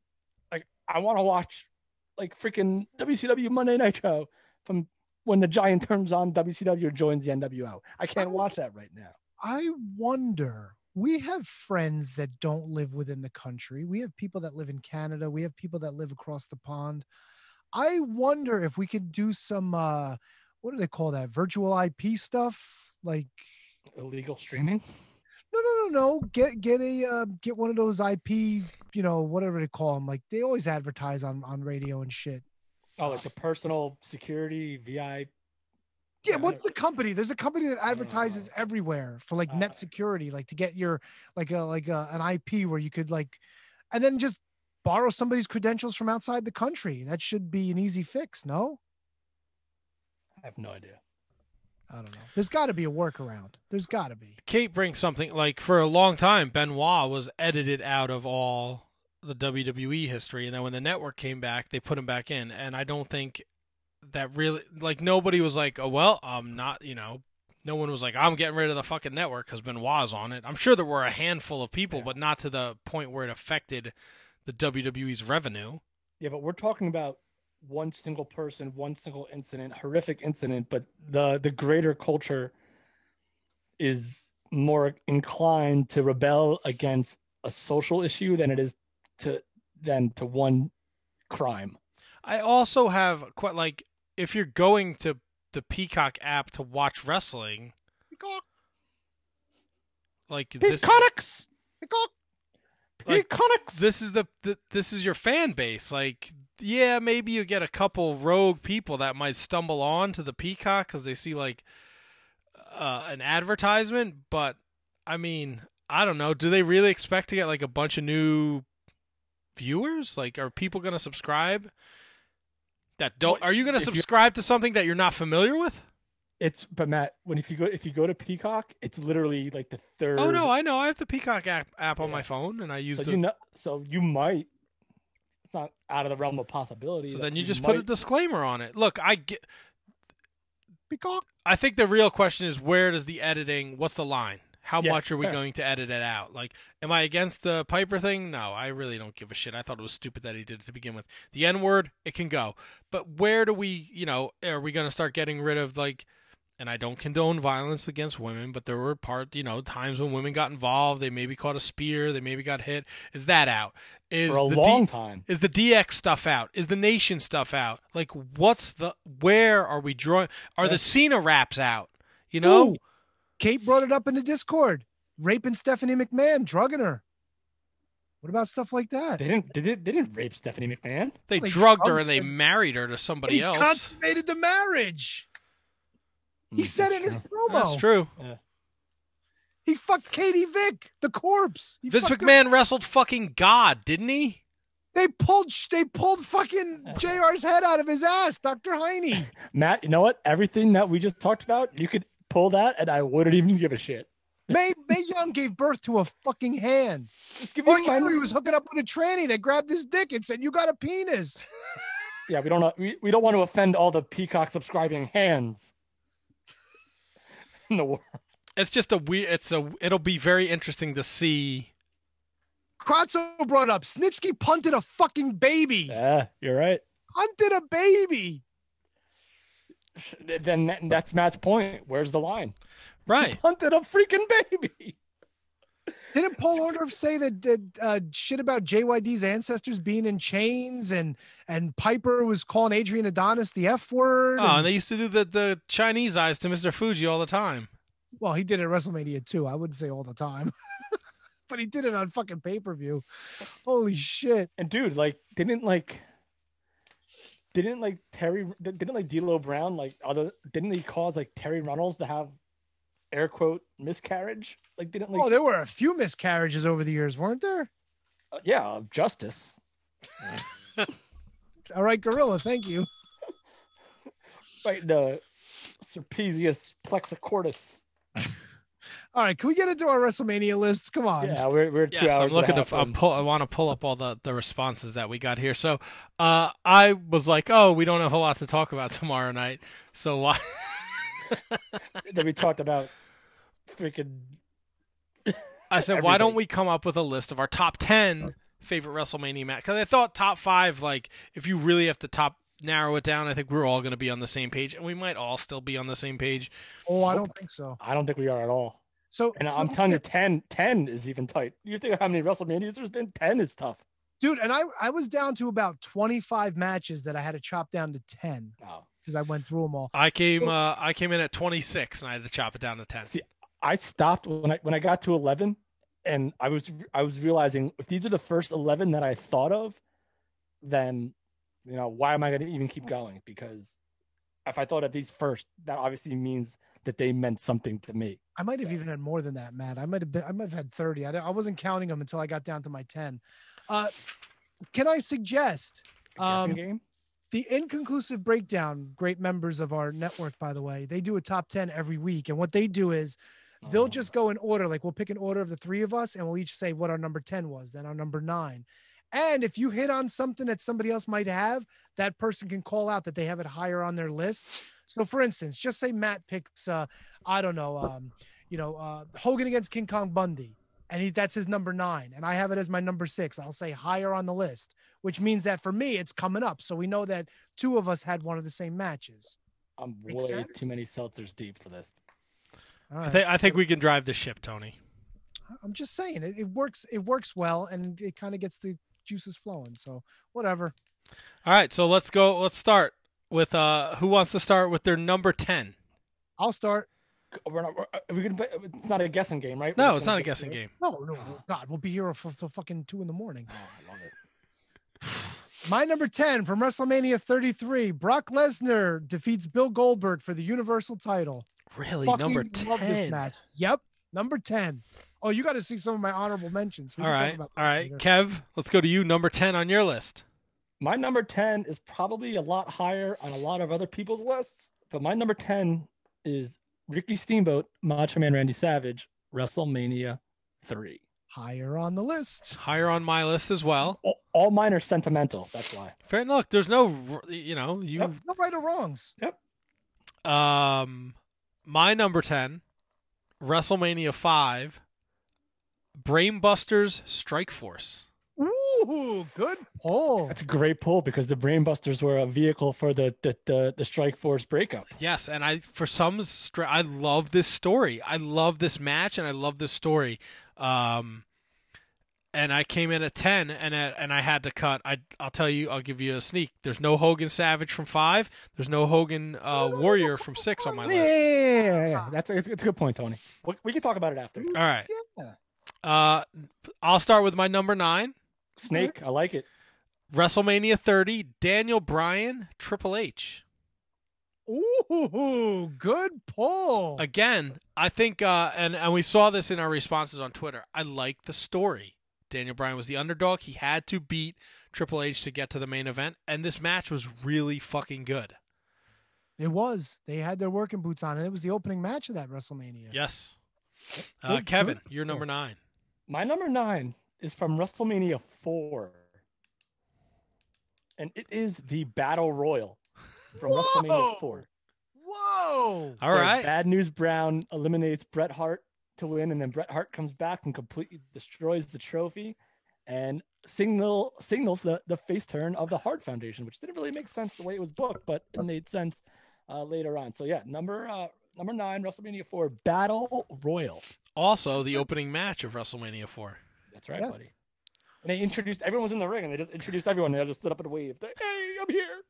Like I want to watch like freaking WCW Monday Nitro from when the Giant turns on WCW or joins the NWO. I can't watch that right now. I wonder. We have friends that don't live within the country. We have people that live in Canada. We have people that live across the pond. I wonder if we could do some uh what do they call that? Virtual IP stuff? Like illegal streaming? No, no, no, no. Get get a uh, get one of those IP, you know, whatever they call them. Like they always advertise on on radio and shit. Oh, like the personal security VI. Yeah, what's the company? There's a company that advertises mm. everywhere for like net uh. security, like to get your like a like a, an IP where you could like, and then just borrow somebody's credentials from outside the country. That should be an easy fix, no? I have no idea. I don't know. There's got to be a workaround. There's got to be. Kate brings something like for a long time, Benoit was edited out of all the WWE history, and then when the network came back, they put him back in. And I don't think that really like nobody was like, oh well, I'm not, you know. No one was like, I'm getting rid of the fucking network because Benoit's on it. I'm sure there were a handful of people, but not to the point where it affected the WWE's revenue. Yeah, but we're talking about one single person, one single incident, horrific incident, but the the greater culture is more inclined to rebel against a social issue than it is to than to one crime. I also have quite like if you're going to the Peacock app to watch wrestling, like this, Peacocks! like, this is the, the this is your fan base. Like, yeah, maybe you get a couple rogue people that might stumble on to the Peacock because they see like uh, an advertisement, but I mean, I don't know. Do they really expect to get like a bunch of new viewers? Like, are people going to subscribe? That don't? Are you going to subscribe to something that you're not familiar with? It's but Matt, when if you go if you go to Peacock, it's literally like the third. Oh no, I know. I have the Peacock app, app on my phone, and I use so the. you know, so you might. It's not out of the realm of possibility. so then you just put a disclaimer on it. Look, I get. Peacock. I think the real question is where does the editing? What's the line? How Yeah, much are we fair. going to edit it out? Like, am I against the Piper thing? No, I really don't give a shit. I thought it was stupid that he did it to begin with. The N word, it can go. But where do we, you know, are we going to start getting rid of like? And I don't condone violence against women, but there were part, you know, times when women got involved. They maybe caught a spear. They maybe got hit. Is that out? Is For a the long time. Is the DX stuff out? Is the Nation stuff out? Like, what's the? Where are we drawing? Are the Cena raps out? You know, Ooh, Kate brought it up in the Discord. Raping Stephanie McMahon, drugging her. What about stuff like that? They didn't. They didn't, they didn't rape Stephanie McMahon. they They drugged her and they her. married her to somebody he else. consummated the marriage. He mm, said it in his promo. That's true. He fucked Katie Vick, the corpse. He Vince fucked her- McMahon wrestled fucking God, didn't he? They pulled they pulled fucking JR's head out of his ass, Dr. Heiney. Matt, you know what? Everything that we just talked about, you could pull that, and I wouldn't even give a shit. May Mae Young gave birth to a fucking hand. Mark my- Henry was hooking up with a tranny that grabbed his dick and said, "You got a penis." Yeah, we don't. Uh, we, we don't want to offend all the Peacock subscribing hands in the world. It's just a weird. It's a. It'll be very interesting to see. Kratzo brought up Snitsky punted a fucking baby. Yeah, you're right. Punted a baby. Then that's Matt's point. Where's the line? Right. Hunted a freaking baby. Didn't Paul Orndorff say that, that uh, shit about JYD's ancestors being in chains and and Piper was calling Adrian Adonis the F word? Oh, and- and they used to do the the Chinese eyes to Mr. Fuji all the time. well, he did it at WrestleMania too. I wouldn't say all the time, but he did it on fucking pay per view. Holy shit! And dude, like, didn't like, didn't like Terry, didn't like D'Lo Brown, like, other, didn't he cause like Terri Runnels to have air quote miscarriage? Like, didn't like, oh, there were a few miscarriages over the years, weren't there? uh, yeah, of justice. All right, Gorilla, thank you. Right, the Serpesius plexicortis. All right, can we get into our WrestleMania list? Come on. Yeah, we're we're two Yes, hours. I'm looking and to. I'm pull, I want to pull up all the, the responses that we got here. So, uh, I was like, oh, we don't have a lot to talk about tomorrow night. So why? that we talked about freaking I said, why don't we come up with a list of our top ten favorite WrestleMania match? Because I thought top five, like, if you really have to top narrow it down, I think we're all going to be on the same page, and we might all still be on the same page. Oh, I don't think so. I don't think we are at all. So, And so- I'm telling you, 10, 10 is even tight. You think of how many WrestleManias there's been? 10 is tough. dude, and I I was down to about 25 matches that I had to chop down to 10 Oh. because I went through them all. I came, So- uh, I came in at 26, and I had to chop it down to 10. See, I stopped when I when I got to 11 and I was I was realizing if these are the first 11 that I thought of, then you know, why am I going to even keep going? Because if I thought of these first, that obviously means that they meant something to me. I might have even had more than that, Matt. I might have been, I might have had 30. I, I wasn't counting them until I got down to my 10. Uh, can I suggest um, the inconclusive breakdown? Great members of our network, by the way, they do a top 10 every week. And what they do is they'll just go in order. Like we'll pick an order of the three of us and we'll each say what our number 10 was, then our number nine. And if you hit on something that somebody else might have, that person can call out that they have it higher on their list. So, for instance, just say Matt picks, uh, I don't know, um, you know, uh, Hogan against King Kong Bundy, and he, that's his number nine, and I have it as my number six. I'll say higher on the list, which means that for me, it's coming up. So we know that two of us had one of the same matches. I'm Make way sense? too many seltzers deep for this. All I think, I think we can drive the ship, Tony. I'm just saying it, it works. It works well, and it kind of gets the juices flowing. So whatever. All right, so let's go. Let's start with uh, who wants to start with their number 10? I'll start. We're not, we're, we can, it's not a guessing game, right? No, it's not a guessing through game. No, no, God, we'll be here until till fucking two in the morning. Oh, I love it. My number 10 from WrestleMania 33, Brock Lesnar defeats Bill Goldberg for the Universal title. Really, Fucking number love this 10. match. Yep, number 10. Oh, you got to see some of my honorable mentions. We All can about all later. Kev, let's go to you. Number 10 on your list. My number 10 is probably a lot higher on a lot of other people's lists, but my number 10 is Ricky Steamboat, Macho Man Randy Savage, WrestleMania 3. Higher on the list. Higher on my list as well. All, all mine are sentimental. That's why. Fair. Look, there's no, you know, you. No right or wrongs. Yep. Um, my number ten, WrestleMania 5, Brainbusters Strike Force. Ooh, good pull. That's a great pull because the Brainbusters were a vehicle for the the the, the Strike Force breakup. Yes, and I for some str- I love this story. I love this match and I love this story. Um and I came in at 10 and at, and I had to cut. I I'll tell you, I'll give you a sneak. There's no Hogan Savage from 5. There's no Hogan uh, Warrior from 6 on my list. yeah, yeah, yeah, yeah. That's it's, it's a good point, Tony. We, we can talk about it after. All right. Uh I'll start with my number 9. Snake, I like it. WrestleMania 30, Daniel Bryan, Triple H. Ooh, good pull. Again, I think, uh, and and we saw this in our responses on Twitter. I like the story. Daniel Bryan was the underdog. He had to beat Triple H to get to the main event, and this match was really fucking good. It was. They had their working boots on, and it was the opening match of that WrestleMania. Yes. Uh, Good- Kevin, good you're number nine. My number nine is from WrestleMania 4. And it is the Battle Royal from WrestleMania 4. Whoa! All right. Bad News Brown eliminates Bret Hart to win, and then Bret Hart comes back and completely destroys the trophy and signal signals the, the face turn of the Hart Foundation, which didn't really make sense the way it was booked, but it made sense uh, later on. So yeah, number uh, number nine, WrestleMania 4, Battle Royal. Also, the opening match of WrestleMania 4. That's right, Yes. buddy. And they introduced everyone was in the ring, and they just introduced everyone. And They just stood up and waved. They, hey, I'm here.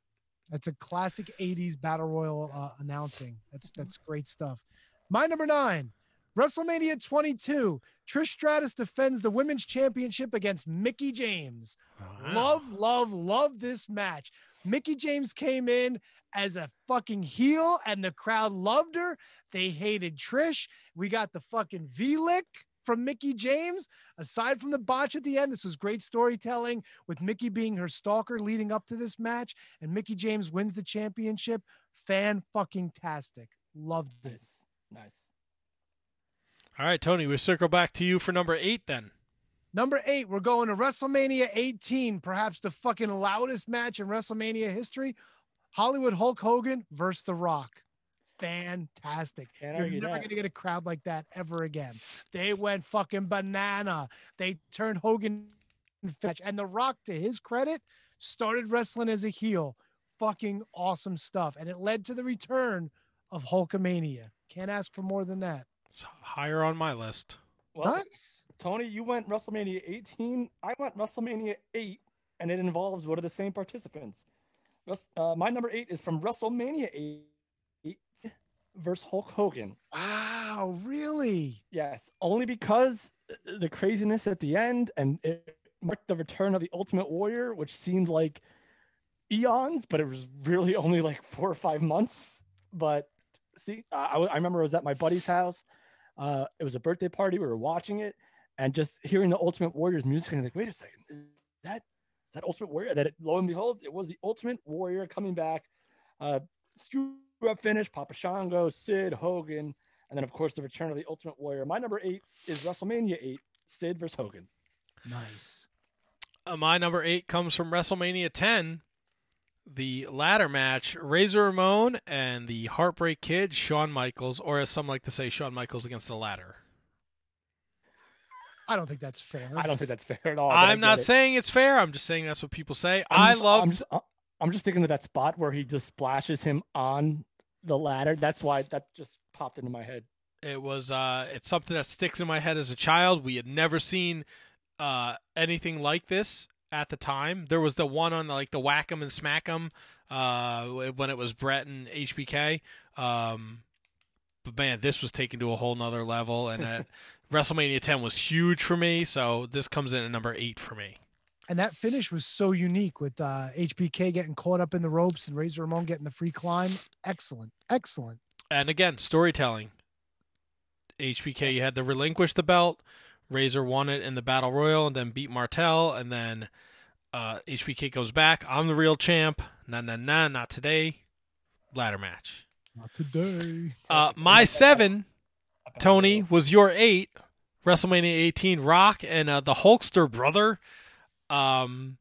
That's a classic '80s battle royal uh, announcing. That's that's great stuff. My number nine, WrestleMania 22. Trish Stratus defends the women's championship against Mickie James. Love, love, love this match. Mickie James came in as a fucking heel, and the crowd loved her. They hated Trish. We got the fucking V lick from Mickie James. Aside from the botch at the end, this was great storytelling with Mickie being her stalker leading up to this match, and Mickie James wins the championship. Fan fucking tastic. Loved it. Nice, nice. All right, Tony, we circle back to you for number eight then. Number eight, we're going to WrestleMania 18, perhaps the fucking loudest match in WrestleMania history. Hollywood Hulk Hogan versus The Rock. Fantastic. Can't You're never that. going to get a crowd like that ever again. They went fucking banana. They turned Hogan fetch. And The Rock, to his credit, started wrestling as a heel. Fucking awesome stuff. And it led to the return of Hulkamania. Can't ask for more than that. It's higher on my list. Well, Nice. Tony, you went WrestleMania 18. I went WrestleMania 8, and it involves one of the same participants. Uh, my number eight is from WrestleMania 8 versus Hulk Hogan. Wow, really? Yes, only because the craziness at the end, and it marked the return of the Ultimate Warrior, which seemed like eons, but it was really only like four or five months. But see, I, I I remember I was at my buddy's house. Uh, it was a birthday party. We were watching it, and just hearing the Ultimate Warrior's music, and like, wait a second, is that is that Ultimate Warrior? That it, lo and behold, it was the Ultimate Warrior coming back. Uh, screw up finish, Papa Shango, Sid, Hogan, and then of course the return of the Ultimate Warrior. My number eight is WrestleMania eight, Sid versus Hogan. Nice. Uh, my number eight comes from WrestleMania 10, the ladder match, Razor Ramon and the Heartbreak Kid, Shawn Michaels, or as some like to say, Shawn Michaels against the ladder. I don't think that's fair. I don't think that's fair at all. I I'm not it. saying it's fair. I'm just saying that's what people say. I'm I just- love. I'm just, uh, I'm just thinking of that spot where he just splashes him on the ladder. That's why that just popped into my head. It was uh it's something that sticks in my head as a child. We had never seen uh anything like this at the time. There was the one on the, like the whack 'em and smack 'em uh when it was Bret and HBK. Um but man, this was taken to a whole nother level and at WrestleMania 10 was huge for me, so this comes in at number 8 for me. And that finish was so unique with uh, HBK getting caught up in the ropes and Razor Ramon getting the free climb. Excellent. Excellent. And again, storytelling. HBK you had to relinquish the belt. Razor won it in the battle royal and then beat Martel, and then uh, HBK goes back. I'm the real champ. Nah, nah, nah, not today. Ladder match. Not today. Uh, my seven, Tony, was your eight. WrestleMania 18, Rock and uh, the Hulkster brother. Um,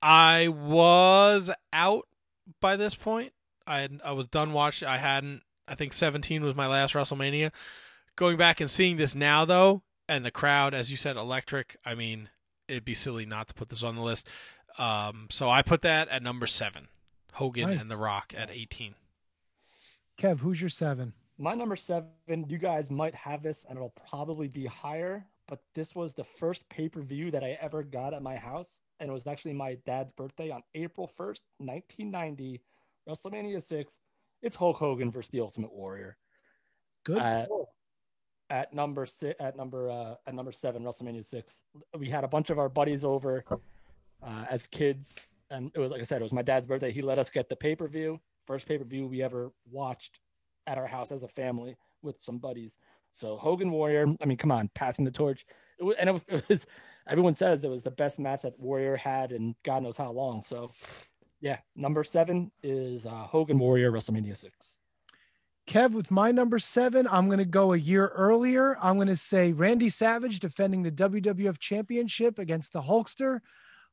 I was out by this point. I had, I was done watching. I hadn't. I think 17 was my last WrestleMania. Going back and seeing this now, though, and the crowd, as you said, electric. I mean, it'd be silly not to put this on the list. Um, so I put that at number seven. Hogan Nice. and The Rock at 18. Kev, who's your seven? My number seven, you guys might have this and it'll probably be higher, but this was the first pay per view that I ever got at my house. And it was actually my dad's birthday on April 1st, 1990, WrestleMania 6. It's Hulk Hogan versus the Ultimate Warrior. Good. At, at number six, at number uh, at number seven, WrestleMania six, we had a bunch of our buddies over uh, as kids, and it was like I said, it was my dad's birthday. He let us get the pay per view, first pay per view we ever watched at our house as a family with some buddies. So Hogan Warrior, I mean, come on, passing the torch. It was, and it was, it was, everyone says it was the best match that Warrior had in God knows how long. So, yeah, number seven is uh, Hogan Warrior WrestleMania six. Kev, with my number seven, I'm going to go a year earlier. I'm going to say Randy Savage defending the WWF Championship against the Hulkster.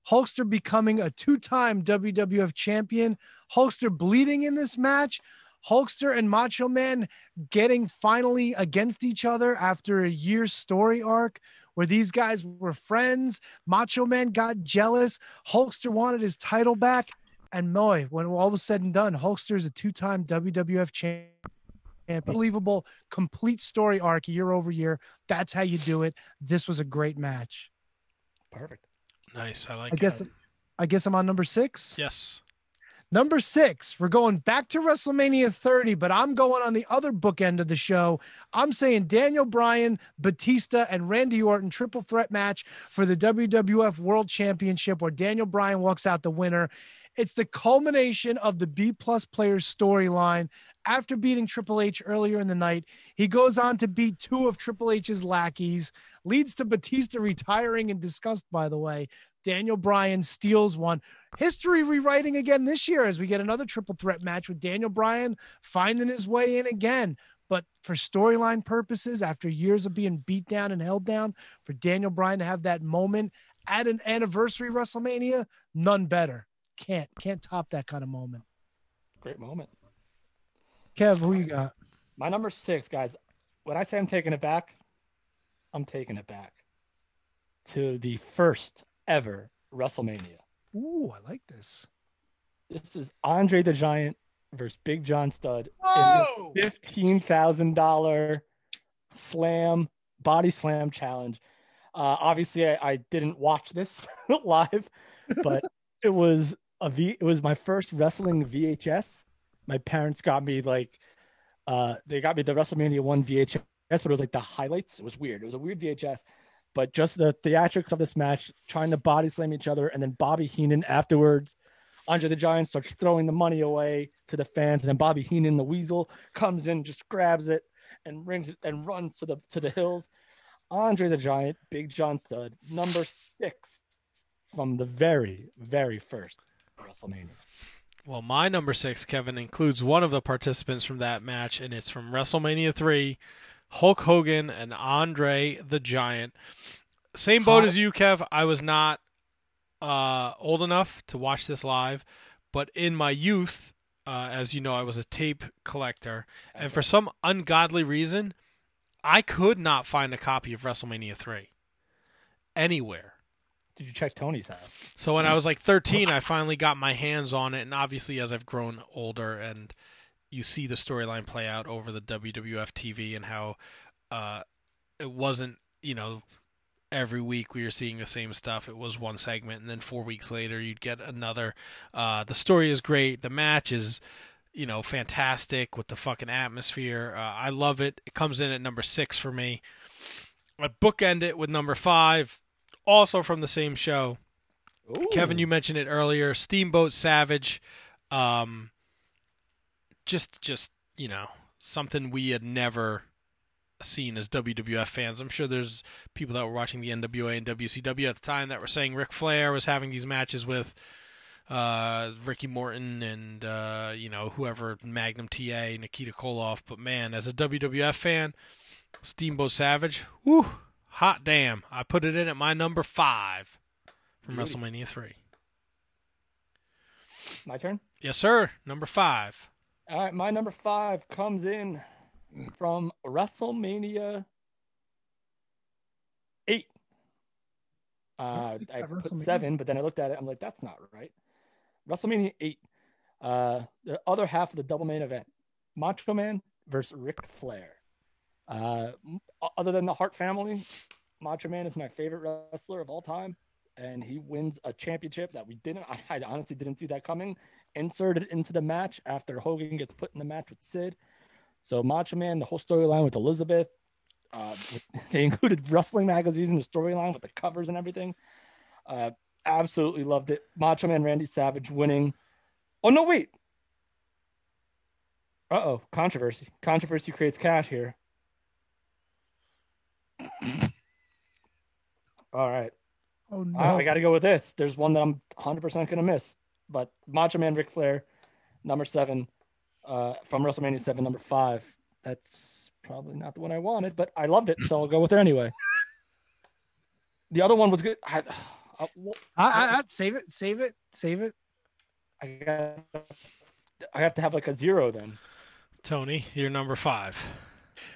Hulkster becoming a two time WWF champion. Hulkster bleeding in this match. Hulkster and Macho Man getting finally against each other after a year's story arc where these guys were friends. Macho Man got jealous. Hulkster wanted his title back. And Moy, when all was said and done, Hulkster is a two time WWF champion. Unbelievable, complete story arc year over year. That's how you do it. This was a great match. Perfect. Nice. I like I guess. I guess I'm on number six. Yes. Number six, we're going back to WrestleMania 30, but I'm going on the other bookend of the show. I'm saying Daniel Bryan, Batista, and Randy Orton triple threat match for the WWF World Championship, where Daniel Bryan walks out the winner. It's the culmination of the B plus players storyline. After beating Triple H earlier in the night, he goes on to beat two of Triple H's lackeys, leads to Batista retiring in disgust, by the way. Daniel Bryan steals one. History rewriting again this year as we get another triple threat match with Daniel Bryan finding his way in again. But for storyline purposes, after years of being beat down and held down, for Daniel Bryan to have that moment at an anniversary WrestleMania, none better. Can't can't top that kind of moment. Great moment. Kev, who you got? My number six, guys. When I say I'm taking it back, I'm taking it back to the first ever WrestleMania. Ooh, I like this. This is Andre the Giant versus Big John Studd Whoa! in the fifteen thousand dollar slam body slam challenge. Uh, obviously, I, I didn't watch this live, but it was a V. It was my first wrestling VHS. My parents got me like, uh, they got me the WrestleMania one VHS, but it was like the highlights. It was weird. It was a weird VHS, but just the theatrics of this match, trying to body slam each other, and then Bobby Heenan afterwards. Andre the Giant starts throwing the money away to the fans, and then Bobby Heenan, the Weasel, comes in, just grabs it and rings it and runs to the to the hills. Andre the Giant, Big John Studd, number six from the very, very first WrestleMania. Well, my number six, Kevin, includes one of the participants from that match, and it's from WrestleMania 3 Hulk Hogan and Andre the Giant. Same boat as you, Kev. I was not uh, old enough to watch this live, but in my youth, uh, as you know, I was a tape collector, and for some ungodly reason, I could not find a copy of WrestleMania 3 anywhere. Did you check Tony's house? So when I was like 13, I finally got my hands on it, and obviously as I've grown older and you see the storyline play out over the WWF TV and how uh, it wasn't, you know, every week we were seeing the same stuff. It was one segment, and then four weeks later you'd get another. Uh, the story is great. The match is, you know, fantastic with the fucking atmosphere. Uh, I love it. It comes in at number six for me. I bookend it with number five, also from the same show. Kevin, you mentioned it earlier. Steamboat Savage, um, just just you know something we had never seen as WWF fans. I'm sure there's people that were watching the NWA and WCW at the time that were saying Ric Flair was having these matches with uh, Ricky Morton and uh, you know whoever Magnum TA, Nikita Koloff. But man, as a WWF fan, Steamboat Savage, whoo, hot damn! I put it in at my number five from Beauty. WrestleMania three. My turn. Yes, sir. Number five. All right, my number five comes in from WrestleMania eight. Uh, I got put seven, but then I looked at it. I'm like, that's not right. WrestleMania eight. Uh, the other half of the double main event: Macho Man versus Ric Flair. Uh, other than the Hart family, Macho Man is my favorite wrestler of all time, and he wins a championship that we didn't. I, I honestly didn't see that coming. Inserted into the match after Hogan gets put in the match with Sid. So Macho Man, the whole storyline with Elizabeth, uh, they included wrestling magazines in the storyline with the covers and everything. Uh, absolutely loved it. Macho Man Randy Savage winning. Oh no, wait. Uh oh, controversy. Controversy creates cash here. All right. Oh no! I, I got to go with this. There's one that I'm 100% going to miss, but Macho Man Ric Flair, number seven, uh, from WrestleMania 7, number five. That's probably not the one I wanted, but I loved it, so I'll go with it anyway. The other one was good. I, I, I, I, I'd save it, save it, save it. I got. I have to have like a zero then. Tony, you're number five.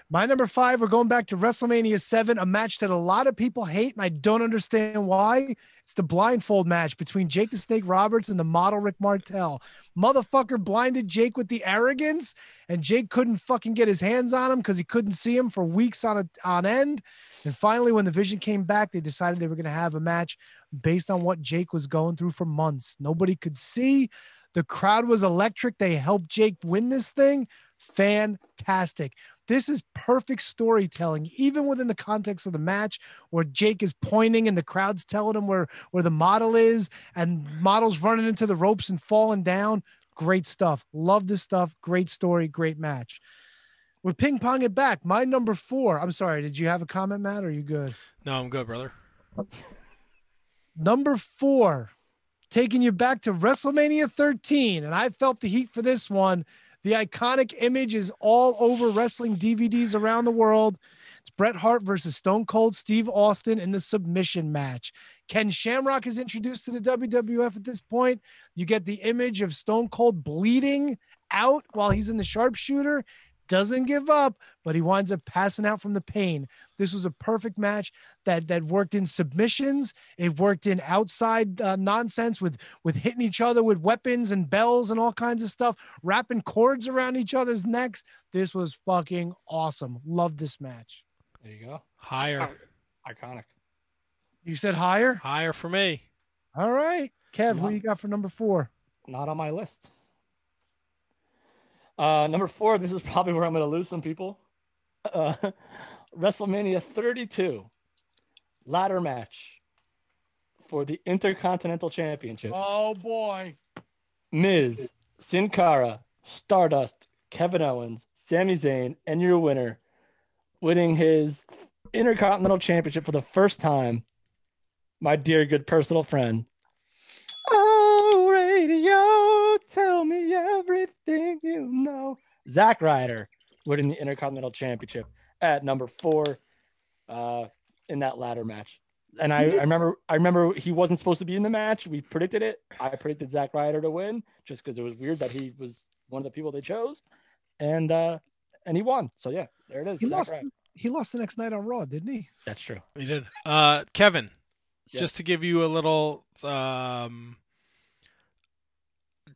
My number five, we're going back to WrestleMania 7, a match that a lot of people hate, and I don't understand why. It's the blindfold match between Jake the Snake Roberts and the model Rick Martel. Motherfucker blinded Jake with the arrogance, and Jake couldn't fucking get his hands on him because he couldn't see him for weeks on, a, on end. And finally, when the vision came back, they decided they were going to have a match based on what Jake was going through for months. Nobody could see. The crowd was electric. They helped Jake win this thing. Fantastic. This is perfect storytelling, even within the context of the match, where Jake is pointing and the crowd's telling him where, where the model is, and model's running into the ropes and falling down. Great stuff. Love this stuff. Great story. Great match. We're ping pong it back. My number four. I'm sorry. Did you have a comment, Matt? Are you good? No, I'm good, brother. Number four, taking you back to WrestleMania 13. And I felt the heat for this one. The iconic image is all over wrestling DVDs around the world. It's Bret Hart versus Stone Cold Steve Austin in the submission match. Ken Shamrock is introduced to the WWF at this point. You get the image of Stone Cold bleeding out while he's in the sharpshooter. Doesn't give up, but he winds up passing out from the pain. This was a perfect match that that worked in submissions. It worked in outside uh, nonsense with with hitting each other with weapons and bells and all kinds of stuff, wrapping cords around each other's necks. This was fucking awesome. Love this match. There you go. Higher. Iconic. You said higher? Higher for me. All right. Kev, what you got for number four? Not on my list. Uh, number four, this is probably where I'm going to lose some people. Uh, WrestleMania 32 ladder match for the Intercontinental Championship. Oh boy. Miz, Sin Cara, Stardust, Kevin Owens, Sami Zayn, and your winner, winning his Intercontinental Championship for the first time, my dear good personal friend. Radio, tell me everything you know. Zack Ryder winning the Intercontinental Championship at number four uh, in that ladder match. And I, I remember I remember he wasn't supposed to be in the match. We predicted it. I predicted Zack Ryder to win just because it was weird that he was one of the people they chose. And uh and he won. So yeah, there it is. He Zack lost Ryder. he lost the next night on Raw, didn't he? That's true. He did. Uh, Kevin, Yeah. just to give you a little, um,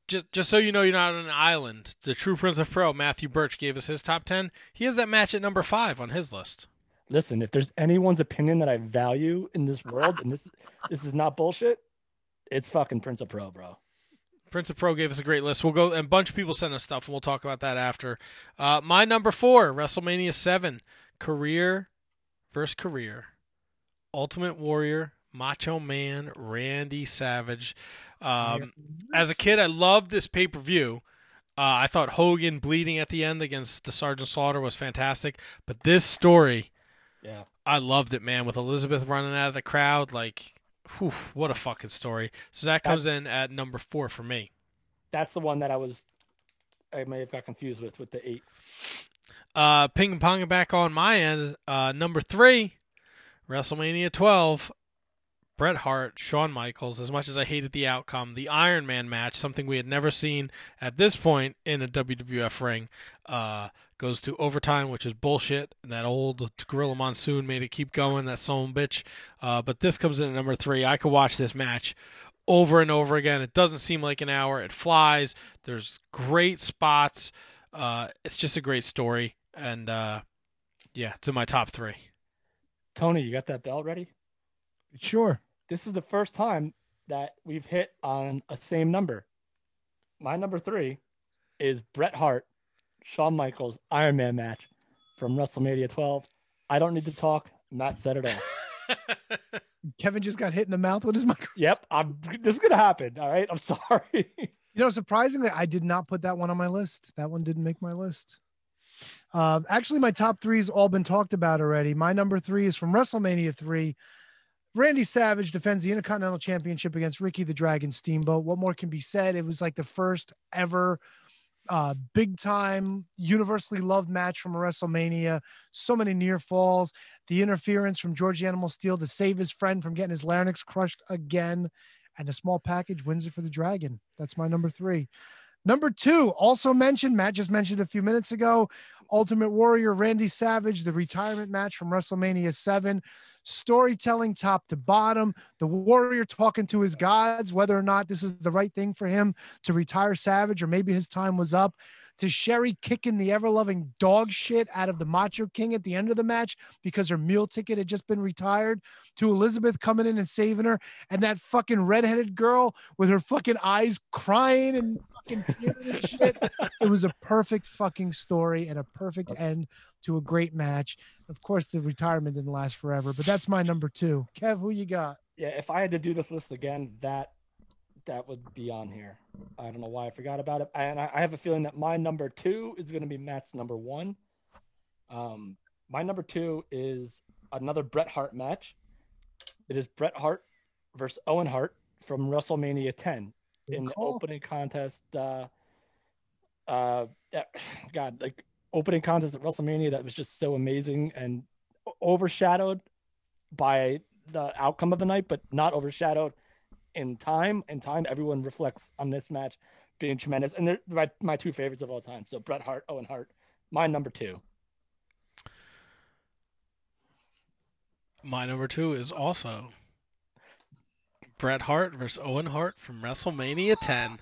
just just so you know, you're not on an island. The True Prince of Pro, Matthew Birch, gave us his top ten. He has that match at number five on his list. Listen, if there's anyone's opinion that I value in this world, and this this is not bullshit, it's fucking Prince of Pro, bro. Prince of Pro gave us a great list. We'll go, and a bunch of people sent us stuff, and we'll talk about that after. Uh, my number four, WrestleMania 7, career versus career. Ultimate Warrior, Macho Man, Randy Savage. Um, as a kid, I loved this pay per view. Uh, I thought Hogan bleeding at the end against the Sergeant Slaughter was fantastic, but this story, Yeah. I loved it, man. With Elizabeth running out of the crowd, like, whew, what a fucking story. So that comes in at number four for me. That's the one that I was I may have got confused with with the eight. Uh, ping pong back on my end. Uh, number three, WrestleMania 12, Bret Hart, Shawn Michaels, as much as I hated the outcome, the Iron Man match, something we had never seen at this point in a WWF ring, uh, goes to overtime, which is bullshit. And that old Gorilla Monsoon made it keep going, that son of a bitch. Uh, but this comes in at number three. I could watch this match over and over again. It doesn't seem like an hour. It flies. There's great spots. Uh, it's just a great story. And uh, yeah, it's in my top three. Tony, you got that belt ready? Sure. This is the first time that we've hit on a same number. My number three is Bret Hart, Shawn Michaels Iron Man match from WrestleMania 12. I don't need to talk. Matt said it all. Kevin just got hit in the mouth with his microphone. Yep, I'm. This is gonna happen. All right, I'm sorry. You know, surprisingly, I did not put that one on my list. That one didn't make my list. Uh, actually, my top three has all been talked about already. My number three is from WrestleMania three. Randy Savage defends the Intercontinental Championship against Ricky the Dragon Steamboat. What more can be said? It was like the first ever uh, big time, universally loved match from WrestleMania. So many near falls. The interference from George Animal Steel to save his friend from getting his larynx crushed again. And a small package wins it for the Dragon. That's my number three. Number two, also mentioned, Matt just mentioned a few minutes ago, Ultimate Warrior Randy Savage, the retirement match from WrestleMania 7. Storytelling top to bottom, the Warrior talking to his gods, whether or not this is the right thing for him to retire Savage or maybe his time was up. To Sherri kicking the ever loving dog shit out of the Macho King at the end of the match because her meal ticket had just been retired. To Elizabeth coming in and saving her. And that fucking redheaded girl with her fucking eyes crying and fucking tearing and shit. It was a perfect fucking story and a perfect end to a great match. Of course, the retirement didn't last forever, but that's my number two. Kev, who you got? Yeah, if I had to do this list again, that that would be on here. I don't know why I forgot about it, and I, I have a feeling that my number two is going to be Matt's number one. Um, my number two is another Bret Hart match. It is Bret Hart versus Owen Hart from WrestleMania 10 in the opening contest. Uh, uh, God, like opening contest at WrestleMania that was just so amazing and overshadowed by the outcome of the night, but not overshadowed in time. In time, everyone reflects on this match being tremendous, and they're my, my two favorites of all time. So Bret Hart, Owen Hart, my number two. My number two is also Bret Hart versus Owen Hart from WrestleMania 10.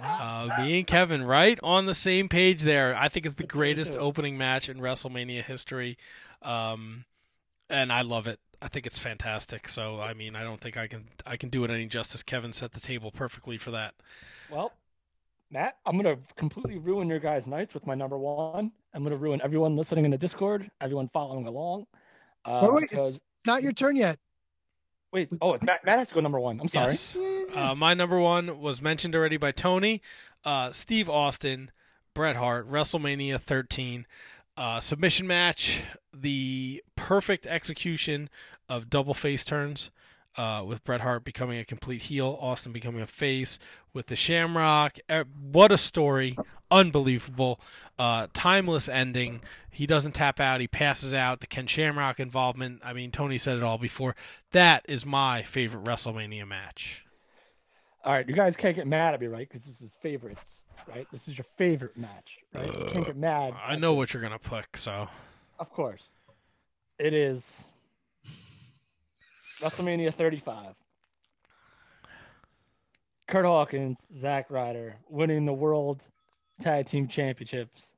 Uh, me and Kevin right on the same page there. I think it's the greatest opening match in WrestleMania history, um, and I love it. I think it's fantastic. So I mean, I don't think I can I can do it any justice. Kevin set the table perfectly for that. Well, Matt, I'm gonna completely ruin your guys' nights with my number one. I'm gonna ruin everyone listening in the Discord, everyone following along. Uh, wait, wait, because it's not your turn yet. wait, oh, Matt, Matt has to go number one. I'm sorry. Yes. Uh, my number one was mentioned already by Tony. Uh, Steve Austin, Bret Hart, WrestleMania 13. Uh, submission match, the perfect execution of double face turns uh, with Bret Hart becoming a complete heel, Austin becoming a face with the Shamrock. What a story! Unbelievable. Uh, timeless ending. He doesn't tap out, he passes out. The Ken Shamrock involvement. I mean, Tony said it all before. That is my favorite WrestleMania match. All right, you guys can't get mad at me, right? Because this is favorites, right? This is your favorite match, right? You can't get mad. I know what you're gonna pick, so Of course. It is WrestleMania 35. Kurt Hawkins, Zack Ryder winning the World Tag Team Championships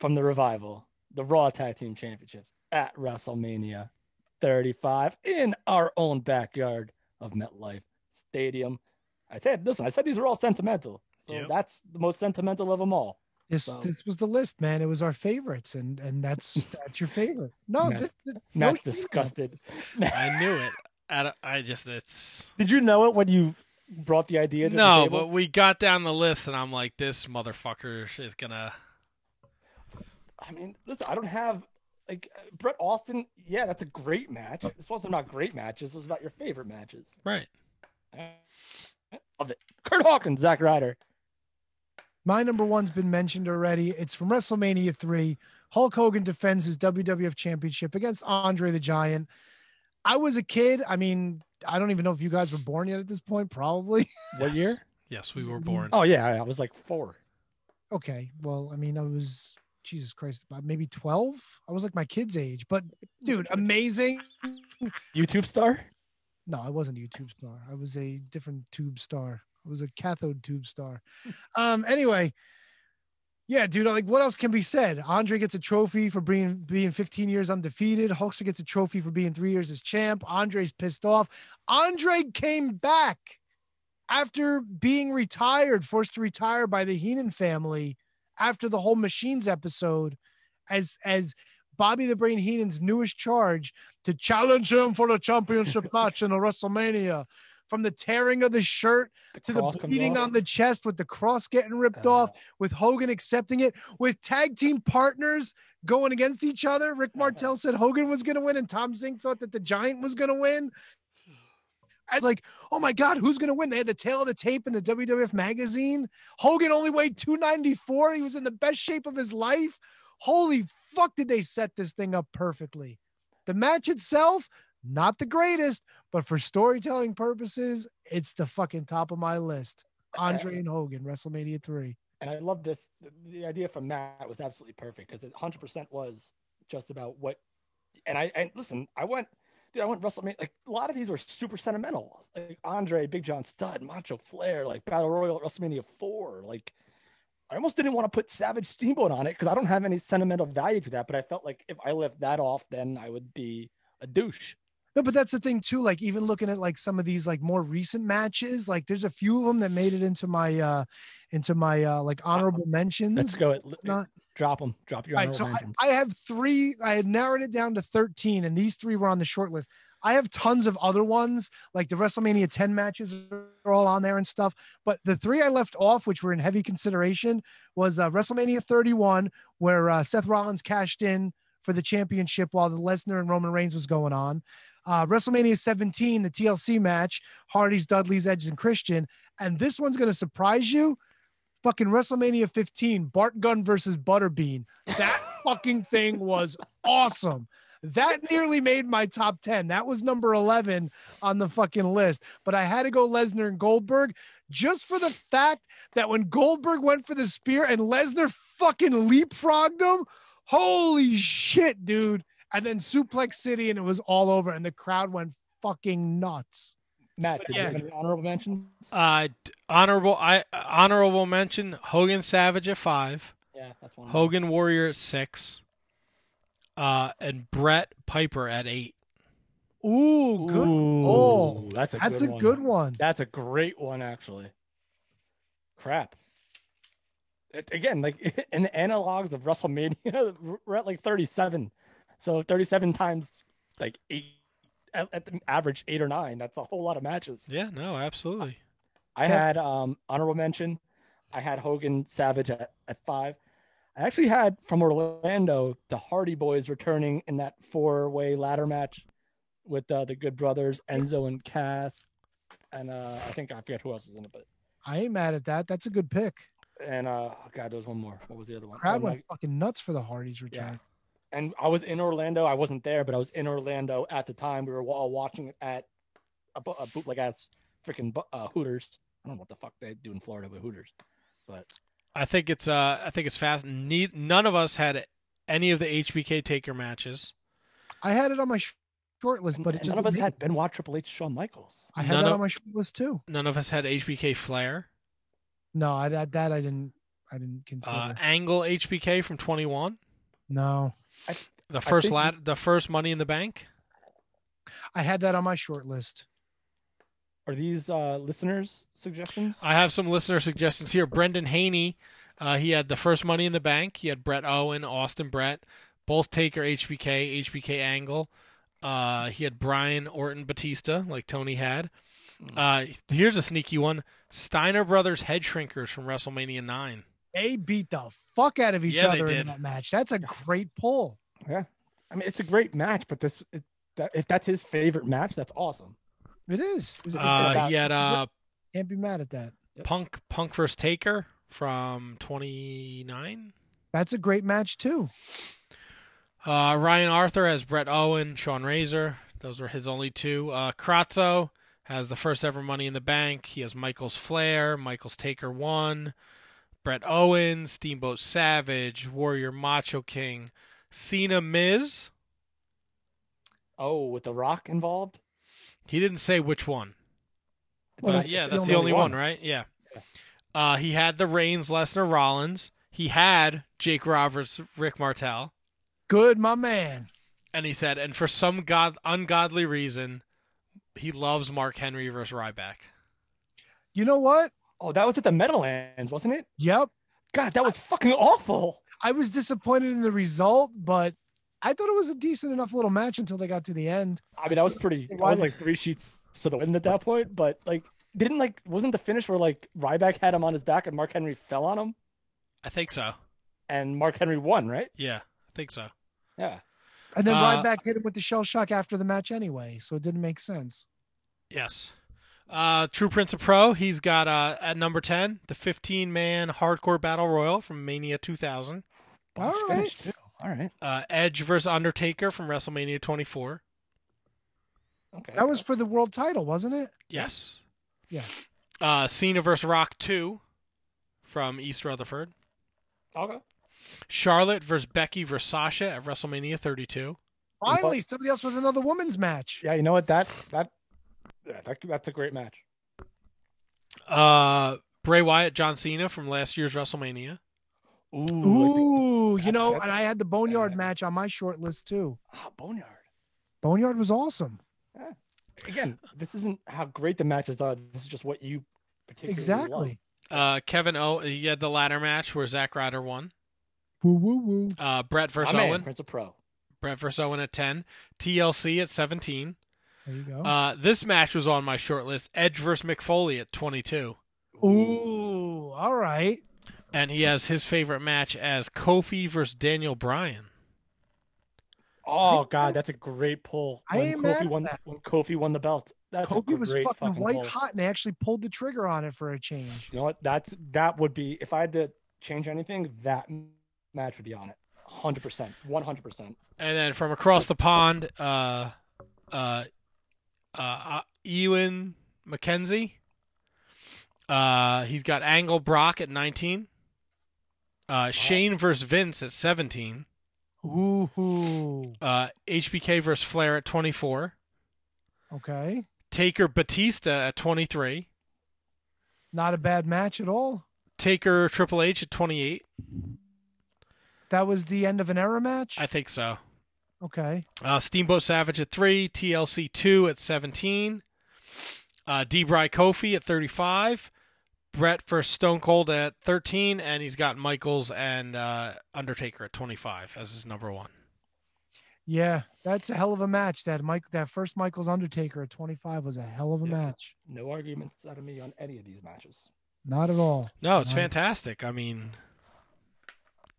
from the Revival, the Raw Tag Team Championships at WrestleMania 35 in our own backyard of MetLife Stadium. I said, listen, I said these are all sentimental. So Yep. that's the most sentimental of them all. This So- this was the list, man. It was our favorites, and and that's that's your favorite. No, Matt's- this, this Matt's no disgusted. I knew it. I, I just it's Did you know it when you brought the idea? To the no, table? but we got down the list, and I'm like, this motherfucker is gonna. I mean, listen, I don't have like uh, Bret Austin. Yeah, that's a great match. This wasn't about great matches. This was about your favorite matches. Right. Love it. Kurt Hawkins, Zack Ryder. My number one's been mentioned already. It's from WrestleMania 3. Hulk Hogan defends his WWF championship against Andre the Giant. I was a kid. I mean, I don't even know if you guys were born yet at this point. Probably. What year? Yes, we were born. Oh yeah, I was like four. Okay. Well, I mean, I was Jesus Christ, maybe twelve. I was like my kid's age. But dude, amazing. YouTube star? No, I wasn't a YouTube star. I was a different tube star. Was a cathode tube star. Um. Anyway. Yeah, dude. Like, what else can be said? Andre gets a trophy for being being 15 years undefeated. Hulkster gets a trophy for being three years as champ. Andre's pissed off. Andre came back after being retired, forced to retire by the Heenan family after the whole Machines episode, as as Bobby the Brain Heenan's newest charge to challenge him for the championship match in a WrestleMania. From the tearing of the shirt to the bleeding on the chest with the cross getting ripped off, with Hogan accepting it, with tag team partners going against each other. Rick Martel said Hogan was going to win, and Tom Zenk thought that the Giant was going to win. I was like, oh my God, who's going to win? They had the tale of the tape in the WWF magazine. Hogan only weighed 294. He was in the best shape of his life. Holy fuck, did they set this thing up perfectly? The match itself, not the greatest, but for storytelling purposes, it's the fucking top of my list. Andre and Hogan, WrestleMania 3. And I love this. The, idea from Matt was absolutely perfect because it 100% was just about what. And I and listen, I went, dude, I went WrestleMania. Like a lot of these were super sentimental. Like Andre, Big John Studd, Macho Flair, like Battle Royal at WrestleMania 4. Like I almost didn't want to put Savage Steamboat on it because I don't have any sentimental value to that. But I felt like if I left that off, then I would be a douche. No, but that's the thing too. Like even looking at like some of these like more recent matches, like there's a few of them that made it into my uh into my uh like honorable mentions. Let's go. Not- drop them. Drop your All right, honorable so I, mentions. I have three. I had narrowed it down to 13, and these three were on the short list. I have tons of other ones, like the WrestleMania 10 matches are all on there and stuff. But the three I left off, which were in heavy consideration, was uh, WrestleMania 31, where uh, Seth Rollins cashed in for the championship while the Lesnar and Roman Reigns was going on. Uh, WrestleMania 17, the TLC match, Hardy's, Dudley's, Edge, and Christian. And this one's going to surprise you. Fucking WrestleMania 15, Bart Gunn versus Butterbean. That fucking thing was awesome. That nearly made my top 10. That was number 11 on the fucking list. But I had to go Lesnar and Goldberg just for the fact that when Goldberg went for the spear and Lesnar fucking leapfrogged him, holy shit, dude. And then Suplex City, and it was all over, and the crowd went fucking nuts. Matt, did yeah. you have any honorable mentions? Uh, honorable, I honorable mention Hogan Savage at five. Yeah, that's one. Hogan Warrior at six. Uh, and Bret Piper at eight. Ooh, good. Ooh, oh, that's a that's good a one. good one. That's a great one, actually. Crap. It, again, like in the analogs of WrestleMania, we're at like 37. So 37 times like eight, at, at the average eight or nine. That's a whole lot of matches. Yeah, no, absolutely. I had um honorable mention. I had Hogan Savage at, at five. I actually had from Orlando the Hardy Boys returning in that four way ladder match with uh, the Good Brothers, Enzo and Cass, and uh, I think I forget who else was in it, but I ain't mad at that. That's a good pick. and uh, oh God, there was one more. What was the other one? Crowd Oh, went my- fucking nuts for the Hardys return. yeah. And I was in Orlando. I wasn't there, but I was in Orlando at the time. We were all watching it at a, bu- a bootleg ass freaking uh, Hooters. I don't know what the fuck they do in Florida with Hooters, but I think it's uh, I think it's fast. Ne- none of us had any of the HBK Taker matches. I had it on my sh- short list, but it just none of us didn't had Benoit, Triple H, Shawn Michaels. I had None that of- on my short list too. None of us had HBK Flair. No, I that that I didn't I didn't consider. Uh, Angle HBK from 21. no, The first lat- the first Money in the Bank. I had that on my short list. Are these uh, listeners' suggestions? I have some listener suggestions here. Brendan Haney, uh, he had the first Money in the Bank. He had Bret Owen, Austin Bret, both Taker HBK, HBK Angle. Uh, he had Bryan Orton Batista, like Tony had. Uh, here's a sneaky one: Steiner Brothers Head Shrinkers from WrestleMania Nine. They beat the fuck out of each Yeah, other in that match. That's a great pull. Yeah, I mean it's a great match, but this it, that, if that's his favorite match, that's awesome. It is. Uh, he had uh, Can't be mad at that. Punk Punk vs Taker from 29. That's a great match too. Uh, Ryan Arthur has Bret Owen, Shawn Razor, Those were his only two. Uh, Kratzo has the first ever Money in the Bank. He has Michaels Flair, Michaels Taker one, Bret Owens, Steamboat Savage, Warrior Macho King, Cena Miz. Oh, with the Rock involved. He didn't say which one. Well, that's yeah, that's the only only one, one. right? Yeah. Uh, he had the Reigns, Lesnar, Rollins. He had Jake Roberts, Rick Martel. Good, my man. And he said, and for some god ungodly reason, he loves Mark Henry versus Ryback. You know what? Oh, that was at the Meadowlands, wasn't it? Yep. God, that was fucking awful. I was disappointed in the result, but I thought it was a decent enough little match until they got to the end. I mean, that was pretty. That Why was like three sheets to the wind at that point. But like, didn't like wasn't the finish where like Ryback had him on his back and Mark Henry fell on him I think so. and Mark Henry won, right? Yeah, I think so. Yeah. And then Uh, Ryback hit him with the shell shock after the match anyway, so it didn't make sense. Yes. Uh, True Prince of Pro, he's got uh, at number 10, the 15 man hardcore battle royal from Mania 2000. All right. Finish too. All right. Uh, Edge versus Undertaker from WrestleMania 24. Okay. That was for the world title, wasn't it? Yes. Yeah. Uh, Cena versus Rock 2 from East Rutherford. Okay. Charlotte versus Becky versus Sasha at WrestleMania 32. Finally, somebody else with another women's match. Yeah, you know what? That that yeah, that, that's a great match. Uh, Bray Wyatt, John Cena from last year's WrestleMania. Ooh, Ooh, you know, and I had the Boneyard match on my short list too. Ah, Boneyard. Boneyard was awesome. Again, this isn't how great the matches are. This is just what you particularly Exactly. Uh, Kevin O. He had the ladder match where Zack Ryder won. Woo woo woo. Uh, Bret versus My man, Owen. Prince of Pro. Bret versus Owen at 10. TLC at 17. There you go. Uh, this match was on my short list. Edge versus Mick Foley at 22. Ooh, all right. And he has his favorite match as Kofi versus Daniel Bryan. Oh God, that's a great pull. I When ain't mad Kofi won that. when Kofi won the belt. That's a Kofi was great fucking, white pull. hot, and they actually pulled the trigger on it for a change. You know what? That's that would be if I had to change anything, that match would be on it. Hundred percent, one hundred percent. And then from across the pond, uh, uh, uh, uh, Ewan McKenzie. Uh, he's got Angle Brock at 19. Uh, Shane versus Vince at 17. Ooh, Uh, HBK versus Flair at 24. okay. Taker Batista at 23. Not a bad match at all. Taker Triple H at 28. That was the end of an era match. I think so. Okay. Uh, Steamboat Savage at 3. TLC 2 at 17. Uh, D. Bry Kofi at 35. Bret versus Stone Cold at 13. And he's got Michaels and uh, Undertaker at 25 as his number one. Yeah, that's a hell of a match. That Mike, that first Michael's Undertaker at 25 was a hell of a match. No arguments out of me on any of these matches. Not at all. No, it's Not- fantastic. I mean,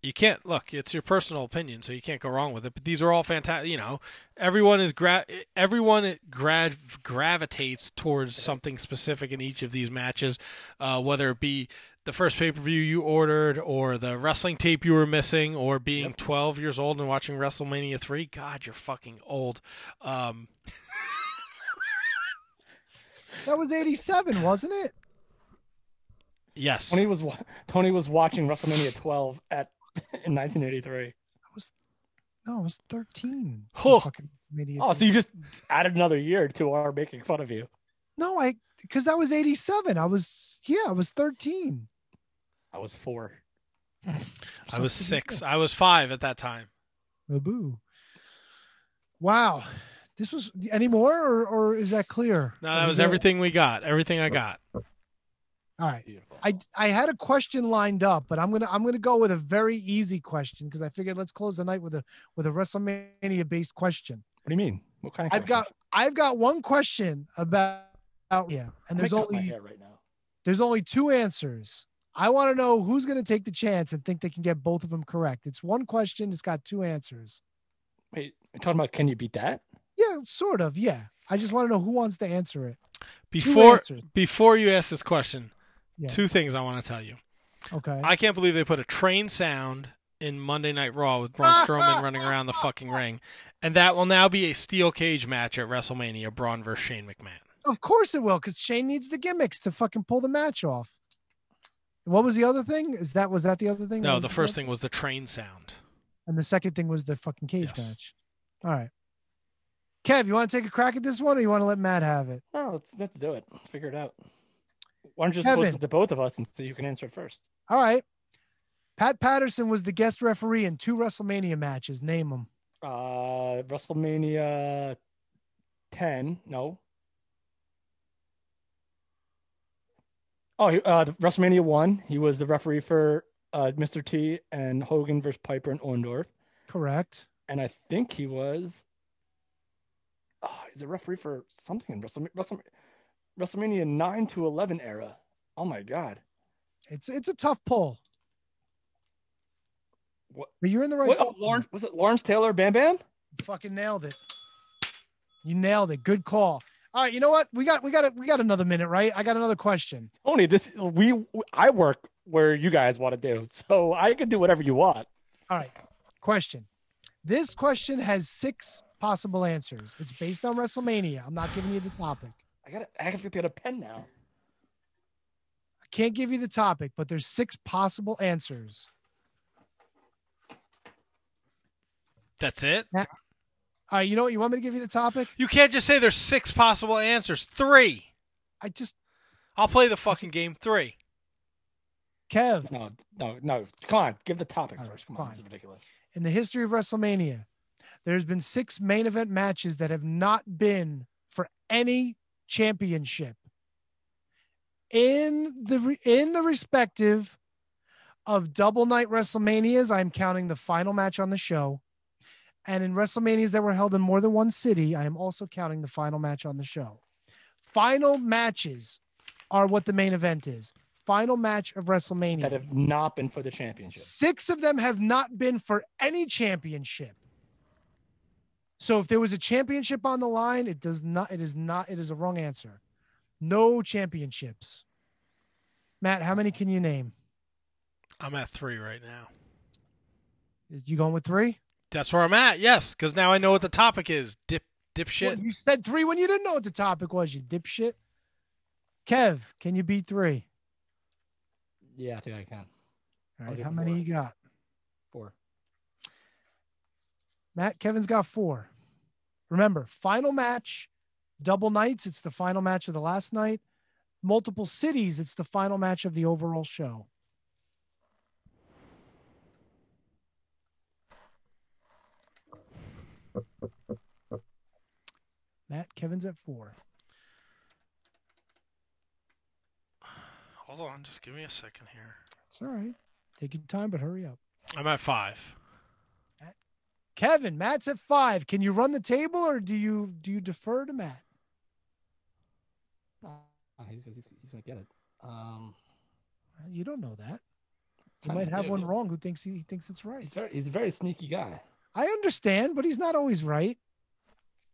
you can't look. It's your personal opinion, so you can't go wrong with it. But these are all fantastic. You know, everyone is gra- everyone grav- gravitates towards something specific in each of these matches, uh, whether it be the first pay per view you ordered, or the wrestling tape you were missing, or being 12 years old and watching WrestleMania 3. God, you're fucking old. Um, That was 87, wasn't it? yes. Tony was wa- Tony was watching WrestleMania 12 at in 1983. I was No, I was 13. Oh. Fucking idiot. Oh, so you just added another year to our making fun of you. No, I because that was 87. I was yeah, I was 13. I was four. I was six. I was five at that time. Boo. Wow. This was any more or, or is that clear? No, that was everything we got. Everything I got. All right. I I had a question lined up, but I'm gonna I'm gonna go with a very easy question because I figured let's close the night with a with a WrestleMania based question. What do you mean? What kind of I've got I've got one question about about yeah, and there's only right now. there's only two answers. I want to know who's going to take the chance and think they can get both of them correct. It's one question. It's got two answers. Wait, you're talking about can you beat that? Yeah, sort of. Yeah. I just want to know who wants to answer it. Before before you ask this question, Yeah. two things I want to tell you. Okay. I can't believe they put a train sound in Monday Night Raw with Braun Strowman running around the fucking ring. And that will now be a steel cage match at WrestleMania, Braun versus Shane McMahon. Of course it will, because Shane needs the gimmicks to fucking pull the match off. What was the other thing? Is that was that the other thing? No, the first thing was the train sound. and the second thing was the fucking cage Yes. match. All right. Kev, you want to take a crack at this one, or you want to let Matt have it? No, let's let's do it. Figure it out. Why don't you just Kevin. post it to both of us and so you can answer it first? All right. Pat Patterson was the guest referee in two WrestleMania matches. Name them. Uh, WrestleMania ten. No. Oh, uh, the WrestleMania one. He was the referee for uh, Mr. T and Hogan versus Piper and Orndorff, Correct. and I think he was. Oh, he's a referee for something in WrestleMania, WrestleMania, WrestleMania nine to eleven era. Oh my god. It's it's a tough pull. What? But you're in the right. What, oh, Lawrence was it Lawrence Taylor? Bam Bam. You fucking nailed it. You nailed it. Good call. All right. You know what? We got we got it. We got another minute, right? I got another question. Tony, this we I work where you guys want to do, so I can do whatever you want. All right. Question. This question has six possible answers. It's based on WrestleMania. I'm not giving you the topic. I got I have to get a pen now. I can't give you the topic, but there's six possible answers. That's it. All right. You know what? You want me to give you the topic? You can't just say there's six possible answers. Three. I just I'll play the fucking game. Three. Kev. No, no, no. Come on, give the topic All right, first. Come on, this is ridiculous. in the history of WrestleMania, there's been six main event matches that have not been for any championship. In the in the respective of double night WrestleManias, I'm counting the final match on the show. And in WrestleManias that were held in more than one city, I am also counting the final match on the show. Final matches are what the main event is. Final match of WrestleMania. That have not been for the championship. Six of them have not been for any championship. So if there was a championship on the line, it does not, it is not, it is a wrong answer. No championships. Matt, how many can you name? I'm at three right now. You going with three? That's where I'm at. Yes, because now I know what the topic is. Dip, dipshit. Well, you said three when you didn't know what the topic was, you dipshit. Kev, can you beat three? Yeah, I think I can. All I'll right, do how many four. you got? Four. Matt, Kevin's got four. Remember, final match, double nights, it's the final match of the last night. Multiple cities, it's the final match of the overall show. Matt, Kevin's at four. Hold on, just give me a second here. It's all right. Take your time, but hurry up. I'm at five. Kevin, Matt's at five. Can you run the table or do you do you defer to Matt? Oh, he's, he's, he's gonna get it. Um, You don't know that. You might have do, one yeah. wrong who thinks he thinks it's right. he's very he's a very sneaky guy. I understand, but he's not always right.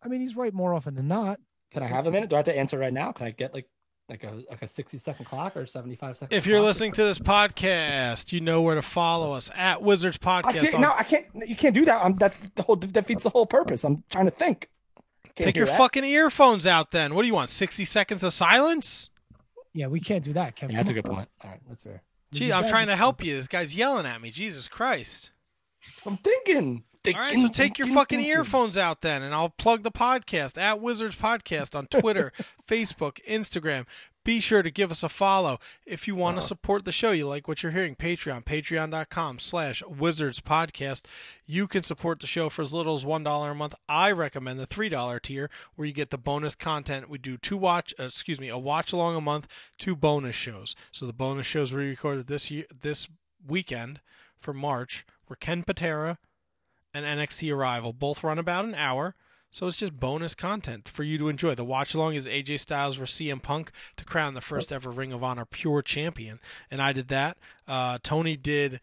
I mean, he's right more often than not. Can I have a minute? Do I have to answer right now? Can I get like like a like a sixty second clock or seventy five second? If you're clock? listening to this podcast, you know where to follow us at Wizards I Podcast. see, on- no, I can't. You can't do that. I'm, that the whole defeats the whole purpose. I'm trying to think. Can't Take your that. fucking earphones out then. What do you want? 60 seconds of silence? Yeah, we can't do that, Kevin. Yeah, that's a good point. All right, that's fair. Gee, I'm trying to help you. This guy's yelling at me. Jesus Christ. I'm thinking. All right, so take your fucking earphones out then, and I'll plug the podcast at Wizards Podcast on Twitter, Facebook, Instagram. Be sure to give us a follow. If you want to support the show, you like what you're hearing, Patreon, patreon.com slash Wizards Podcast. You can support the show for as little as $1 a month. I recommend the $3 tier where you get the bonus content. We do two watch, uh, excuse me, a watch along a month, two bonus shows. So the bonus shows we recorded this year, this weekend for March were Ken Patera, and NXT Arrival. Both run about an hour, so it's just bonus content for you to enjoy. The watch along is AJ Styles versus CM Punk to crown the first ever Ring of Honor Pure Champion, and I did that. Uh, Tony did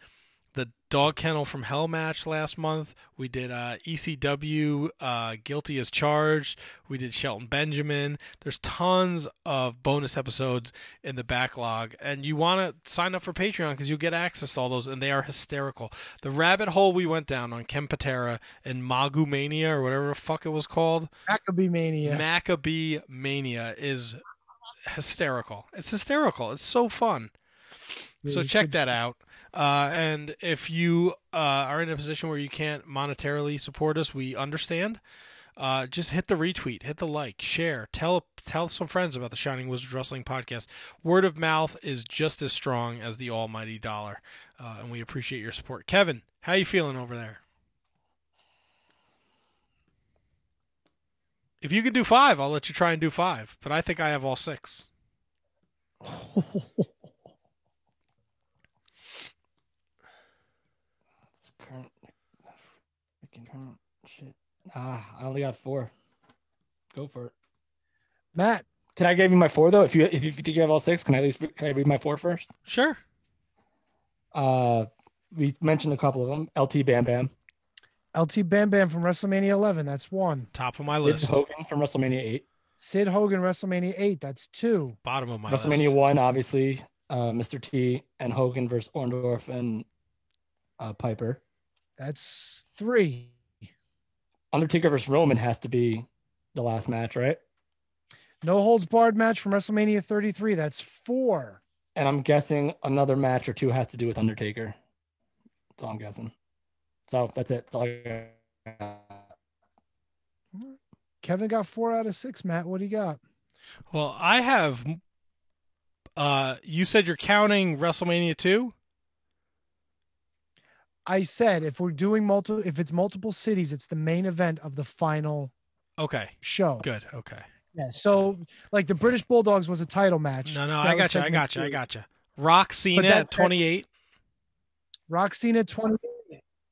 Dog Kennel from Hell match last month. We did uh, ECW uh, Guilty as Charged. We did Shelton Benjamin. There's tons of bonus episodes in the backlog, and you want to sign up for Patreon because you'll get access to all those, and they are hysterical. The rabbit hole we went down on Ken Patera and Magu Mania or whatever the fuck it was called. Maccabee Mania. Maccabee Mania is hysterical. It's hysterical. It's so fun. So check that out. Uh, and if you uh, are in a position where you can't monetarily support us, we understand. Uh, just hit the retweet, hit the like, share, tell tell some friends about the Shining Wizards Wrestling podcast. Word of mouth is just as strong as the almighty dollar, uh, and we appreciate your support. Kevin, how you feeling over there? If you can do five, I'll let you try and do five. But I think I have all six. It's current. Freaking current shit. Ah, I only got four. Go for it. Matt, Can I give you my four though? If you if you think you have all six, can I at least can I read my four first? Sure. Uh, we mentioned a couple of them. LT Bam Bam, LT Bam Bam from WrestleMania 11. That's one. Top of my Sid list. Hogan from WrestleMania eight, Sid Hogan, WrestleMania 8. That's two. Bottom of my list. WrestleMania list. one, obviously, uh, Mr. T and Hogan versus Orndorff and uh, Piper. That's three. Undertaker versus Roman has to be the last match, right? No holds barred match from WrestleMania 33. That's four. And I'm guessing another match or two has to do with Undertaker. That's all I'm guessing. So that's it. That's all I got. Kevin got four out of six. Matt, what do you got? Well, I have. Uh, you said you're counting WrestleMania two. I said if we're doing multiple, if it's multiple cities, it's the main event of the final Okay. show. Good. Okay. Yeah. So, like the British Bulldogs was a title match. No, no, That I was got you. I segment got you. I two. got you. Rock Cena that- at 28. Rock Cena 20.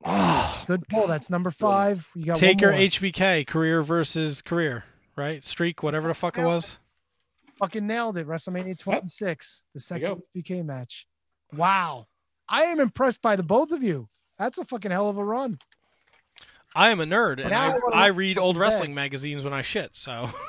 Ah. Good pull. That's number five. You got one Taker more. HBK career versus career, right? Streak, whatever the fuck it was. Fucking nailed it. WrestleMania 26, the second HBK match. Wow. I am impressed by the both of you. That's a fucking hell of a run. I am a nerd, and I, I I read old that. wrestling magazines when I shit. So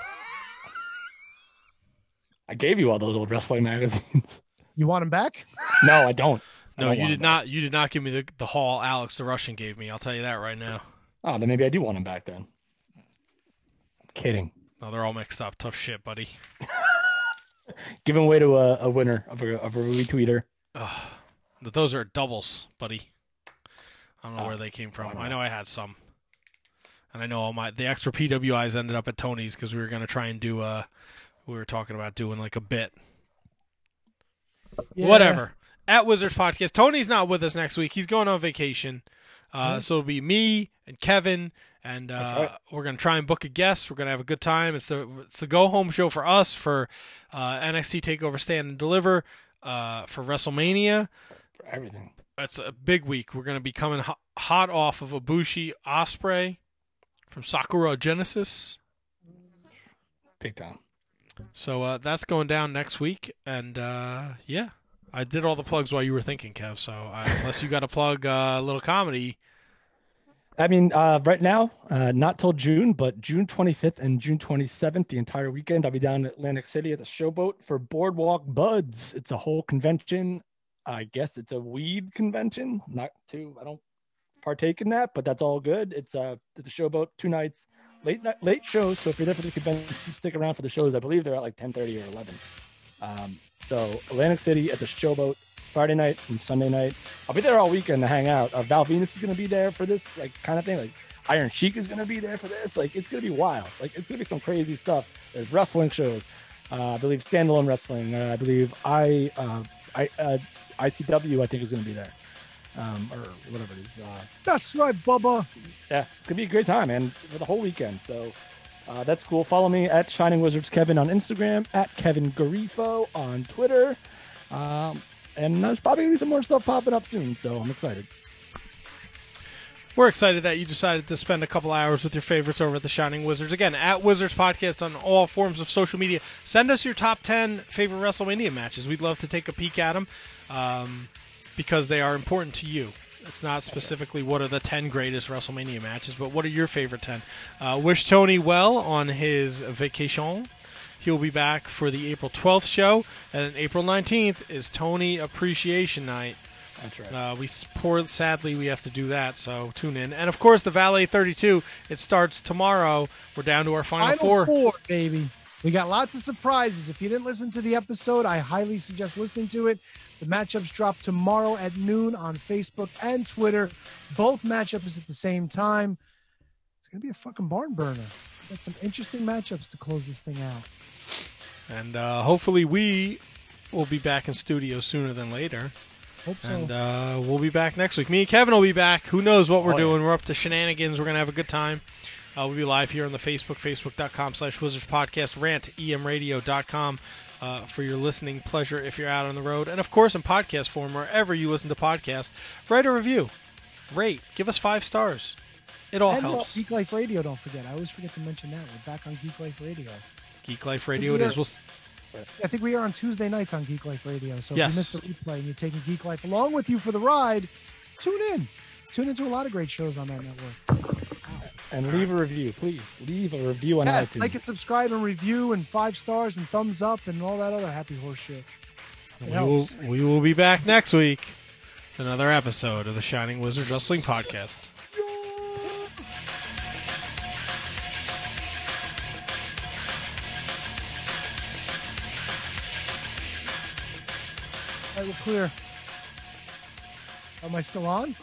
I gave you all those old wrestling magazines. You want them back? no, I don't. I no, don't you did them not. You did not give me the the haul Alex the Russian gave me. I'll tell you that right now. back. Oh, then maybe I do want them back then. Kidding. No, they're all mixed up. Tough shit, buddy. Giving way to a, a winner of a, of a retweeter. Ugh. Those are doubles, buddy. I don't know Oh, where they came from. I know. I know I had some, and I know all my the extra PWIs ended up at Tony's because we were gonna try and do uh we were talking about doing like a bit. Yeah. Whatever. At Wizards Podcast, Tony's not with us next week. He's going on vacation. Uh, Mhm. So it'll be me and Kevin, and uh, right. we're gonna try and book a guest. We're gonna have a good time. It's the it's the go home show for us for uh, NXT Takeover Stand and Deliver uh, for WrestleMania. For everything. It's a big week. We're gonna be coming ho- hot off of Ibushi Osprey from Sakura Genesis. Big time. So uh, that's going down next week, and uh, yeah, I did all the plugs while you were thinking, Kev. So uh, unless you got to plug uh, a little comedy, I mean, uh, right now, uh, not till June, but June 25th and June 27th, the entire weekend, I'll be down in Atlantic City at the Showboat for Boardwalk Buds. It's a whole convention. I guess it's a weed convention. Not too, I don't partake in that, but that's all good. It's uh, the Showboat, two nights, late night, late shows. So if you're there for the convention, stick around for the shows. I believe they're at like 10:30 or 11. Um, so Atlantic City at the Showboat Friday night and Sunday night. I'll be there all weekend to hang out. Uh, Val Venis is to be there for this like kind of thing. Like Iron Sheik is to be there for this. Like it's to be wild. Like it's to be some crazy stuff. There's wrestling shows. Uh, I believe standalone wrestling. Uh, I believe I, uh, I, uh, ICW. I think is going to be there, um, or whatever it is. Uh, That's right, Bubba. yeah, it's gonna be a great time, man, for the whole weekend. So uh, that's cool. Follow me at Shining Wizards Kevin on Instagram, at Kevin Garifo on Twitter, um, and there's probably gonna be some more stuff popping up soon. So I'm excited. We're excited that you decided to spend a couple hours with your favorites over at the Shining Wizards. Again, at Wizards Podcast on all forms of social media. Send us your top ten favorite WrestleMania matches. We'd love to take a peek at them um, because they are important to you. It's not specifically what are the 10 greatest WrestleMania matches, but what are your favorite 10? Uh, wish Tony well on his vacation. He'll be back for the April 12th show, and April 19th is Tony Appreciation Night. That's right. Uh, we poor, sadly we have to do that, so tune in. And of course, the Valet 32. It starts tomorrow. We're down to our final, Final four. baby. We got lots of surprises. If you didn't listen to the episode, I highly suggest listening to it. The matchups drop tomorrow at noon on Facebook and Twitter. Both matchups at the same time. It's gonna be a fucking barn burner. Got some interesting matchups to close this thing out. And uh, hopefully, we will be back in studio sooner than later. Hope so. And uh, we'll be back next week. Me and Kevin will be back. Who knows what we're Oh, yeah. doing? We're up to shenanigans. We're gonna have a good time. Uh, we'll be live here on the Facebook, facebook.com slash Wizards Podcast, rant, emradio.com uh, for your listening pleasure if you're out on the road. And of course, in podcast form, wherever you listen to podcasts, write a review, rate, give us five stars. It all and uh, helps. Geek Life Radio, don't forget. I always forget to mention that. We're back on Geek Life Radio. Geek Life Radio it is. We'll, s- I think we are on Tuesday nights on Geek Life Radio. So Yes. if you missed the replay and you're taking Geek Life along with you for the ride, tune in. Tune into a lot of great shows on that network. And leave a review, please. Leave a review on Yes, iTunes. like and subscribe and review and five stars and thumbs up and all that other happy horse shit. We will, we will be back next week. Another episode of the Shining Wizard Wrestling Podcast. All right, we're clear. Am I still on?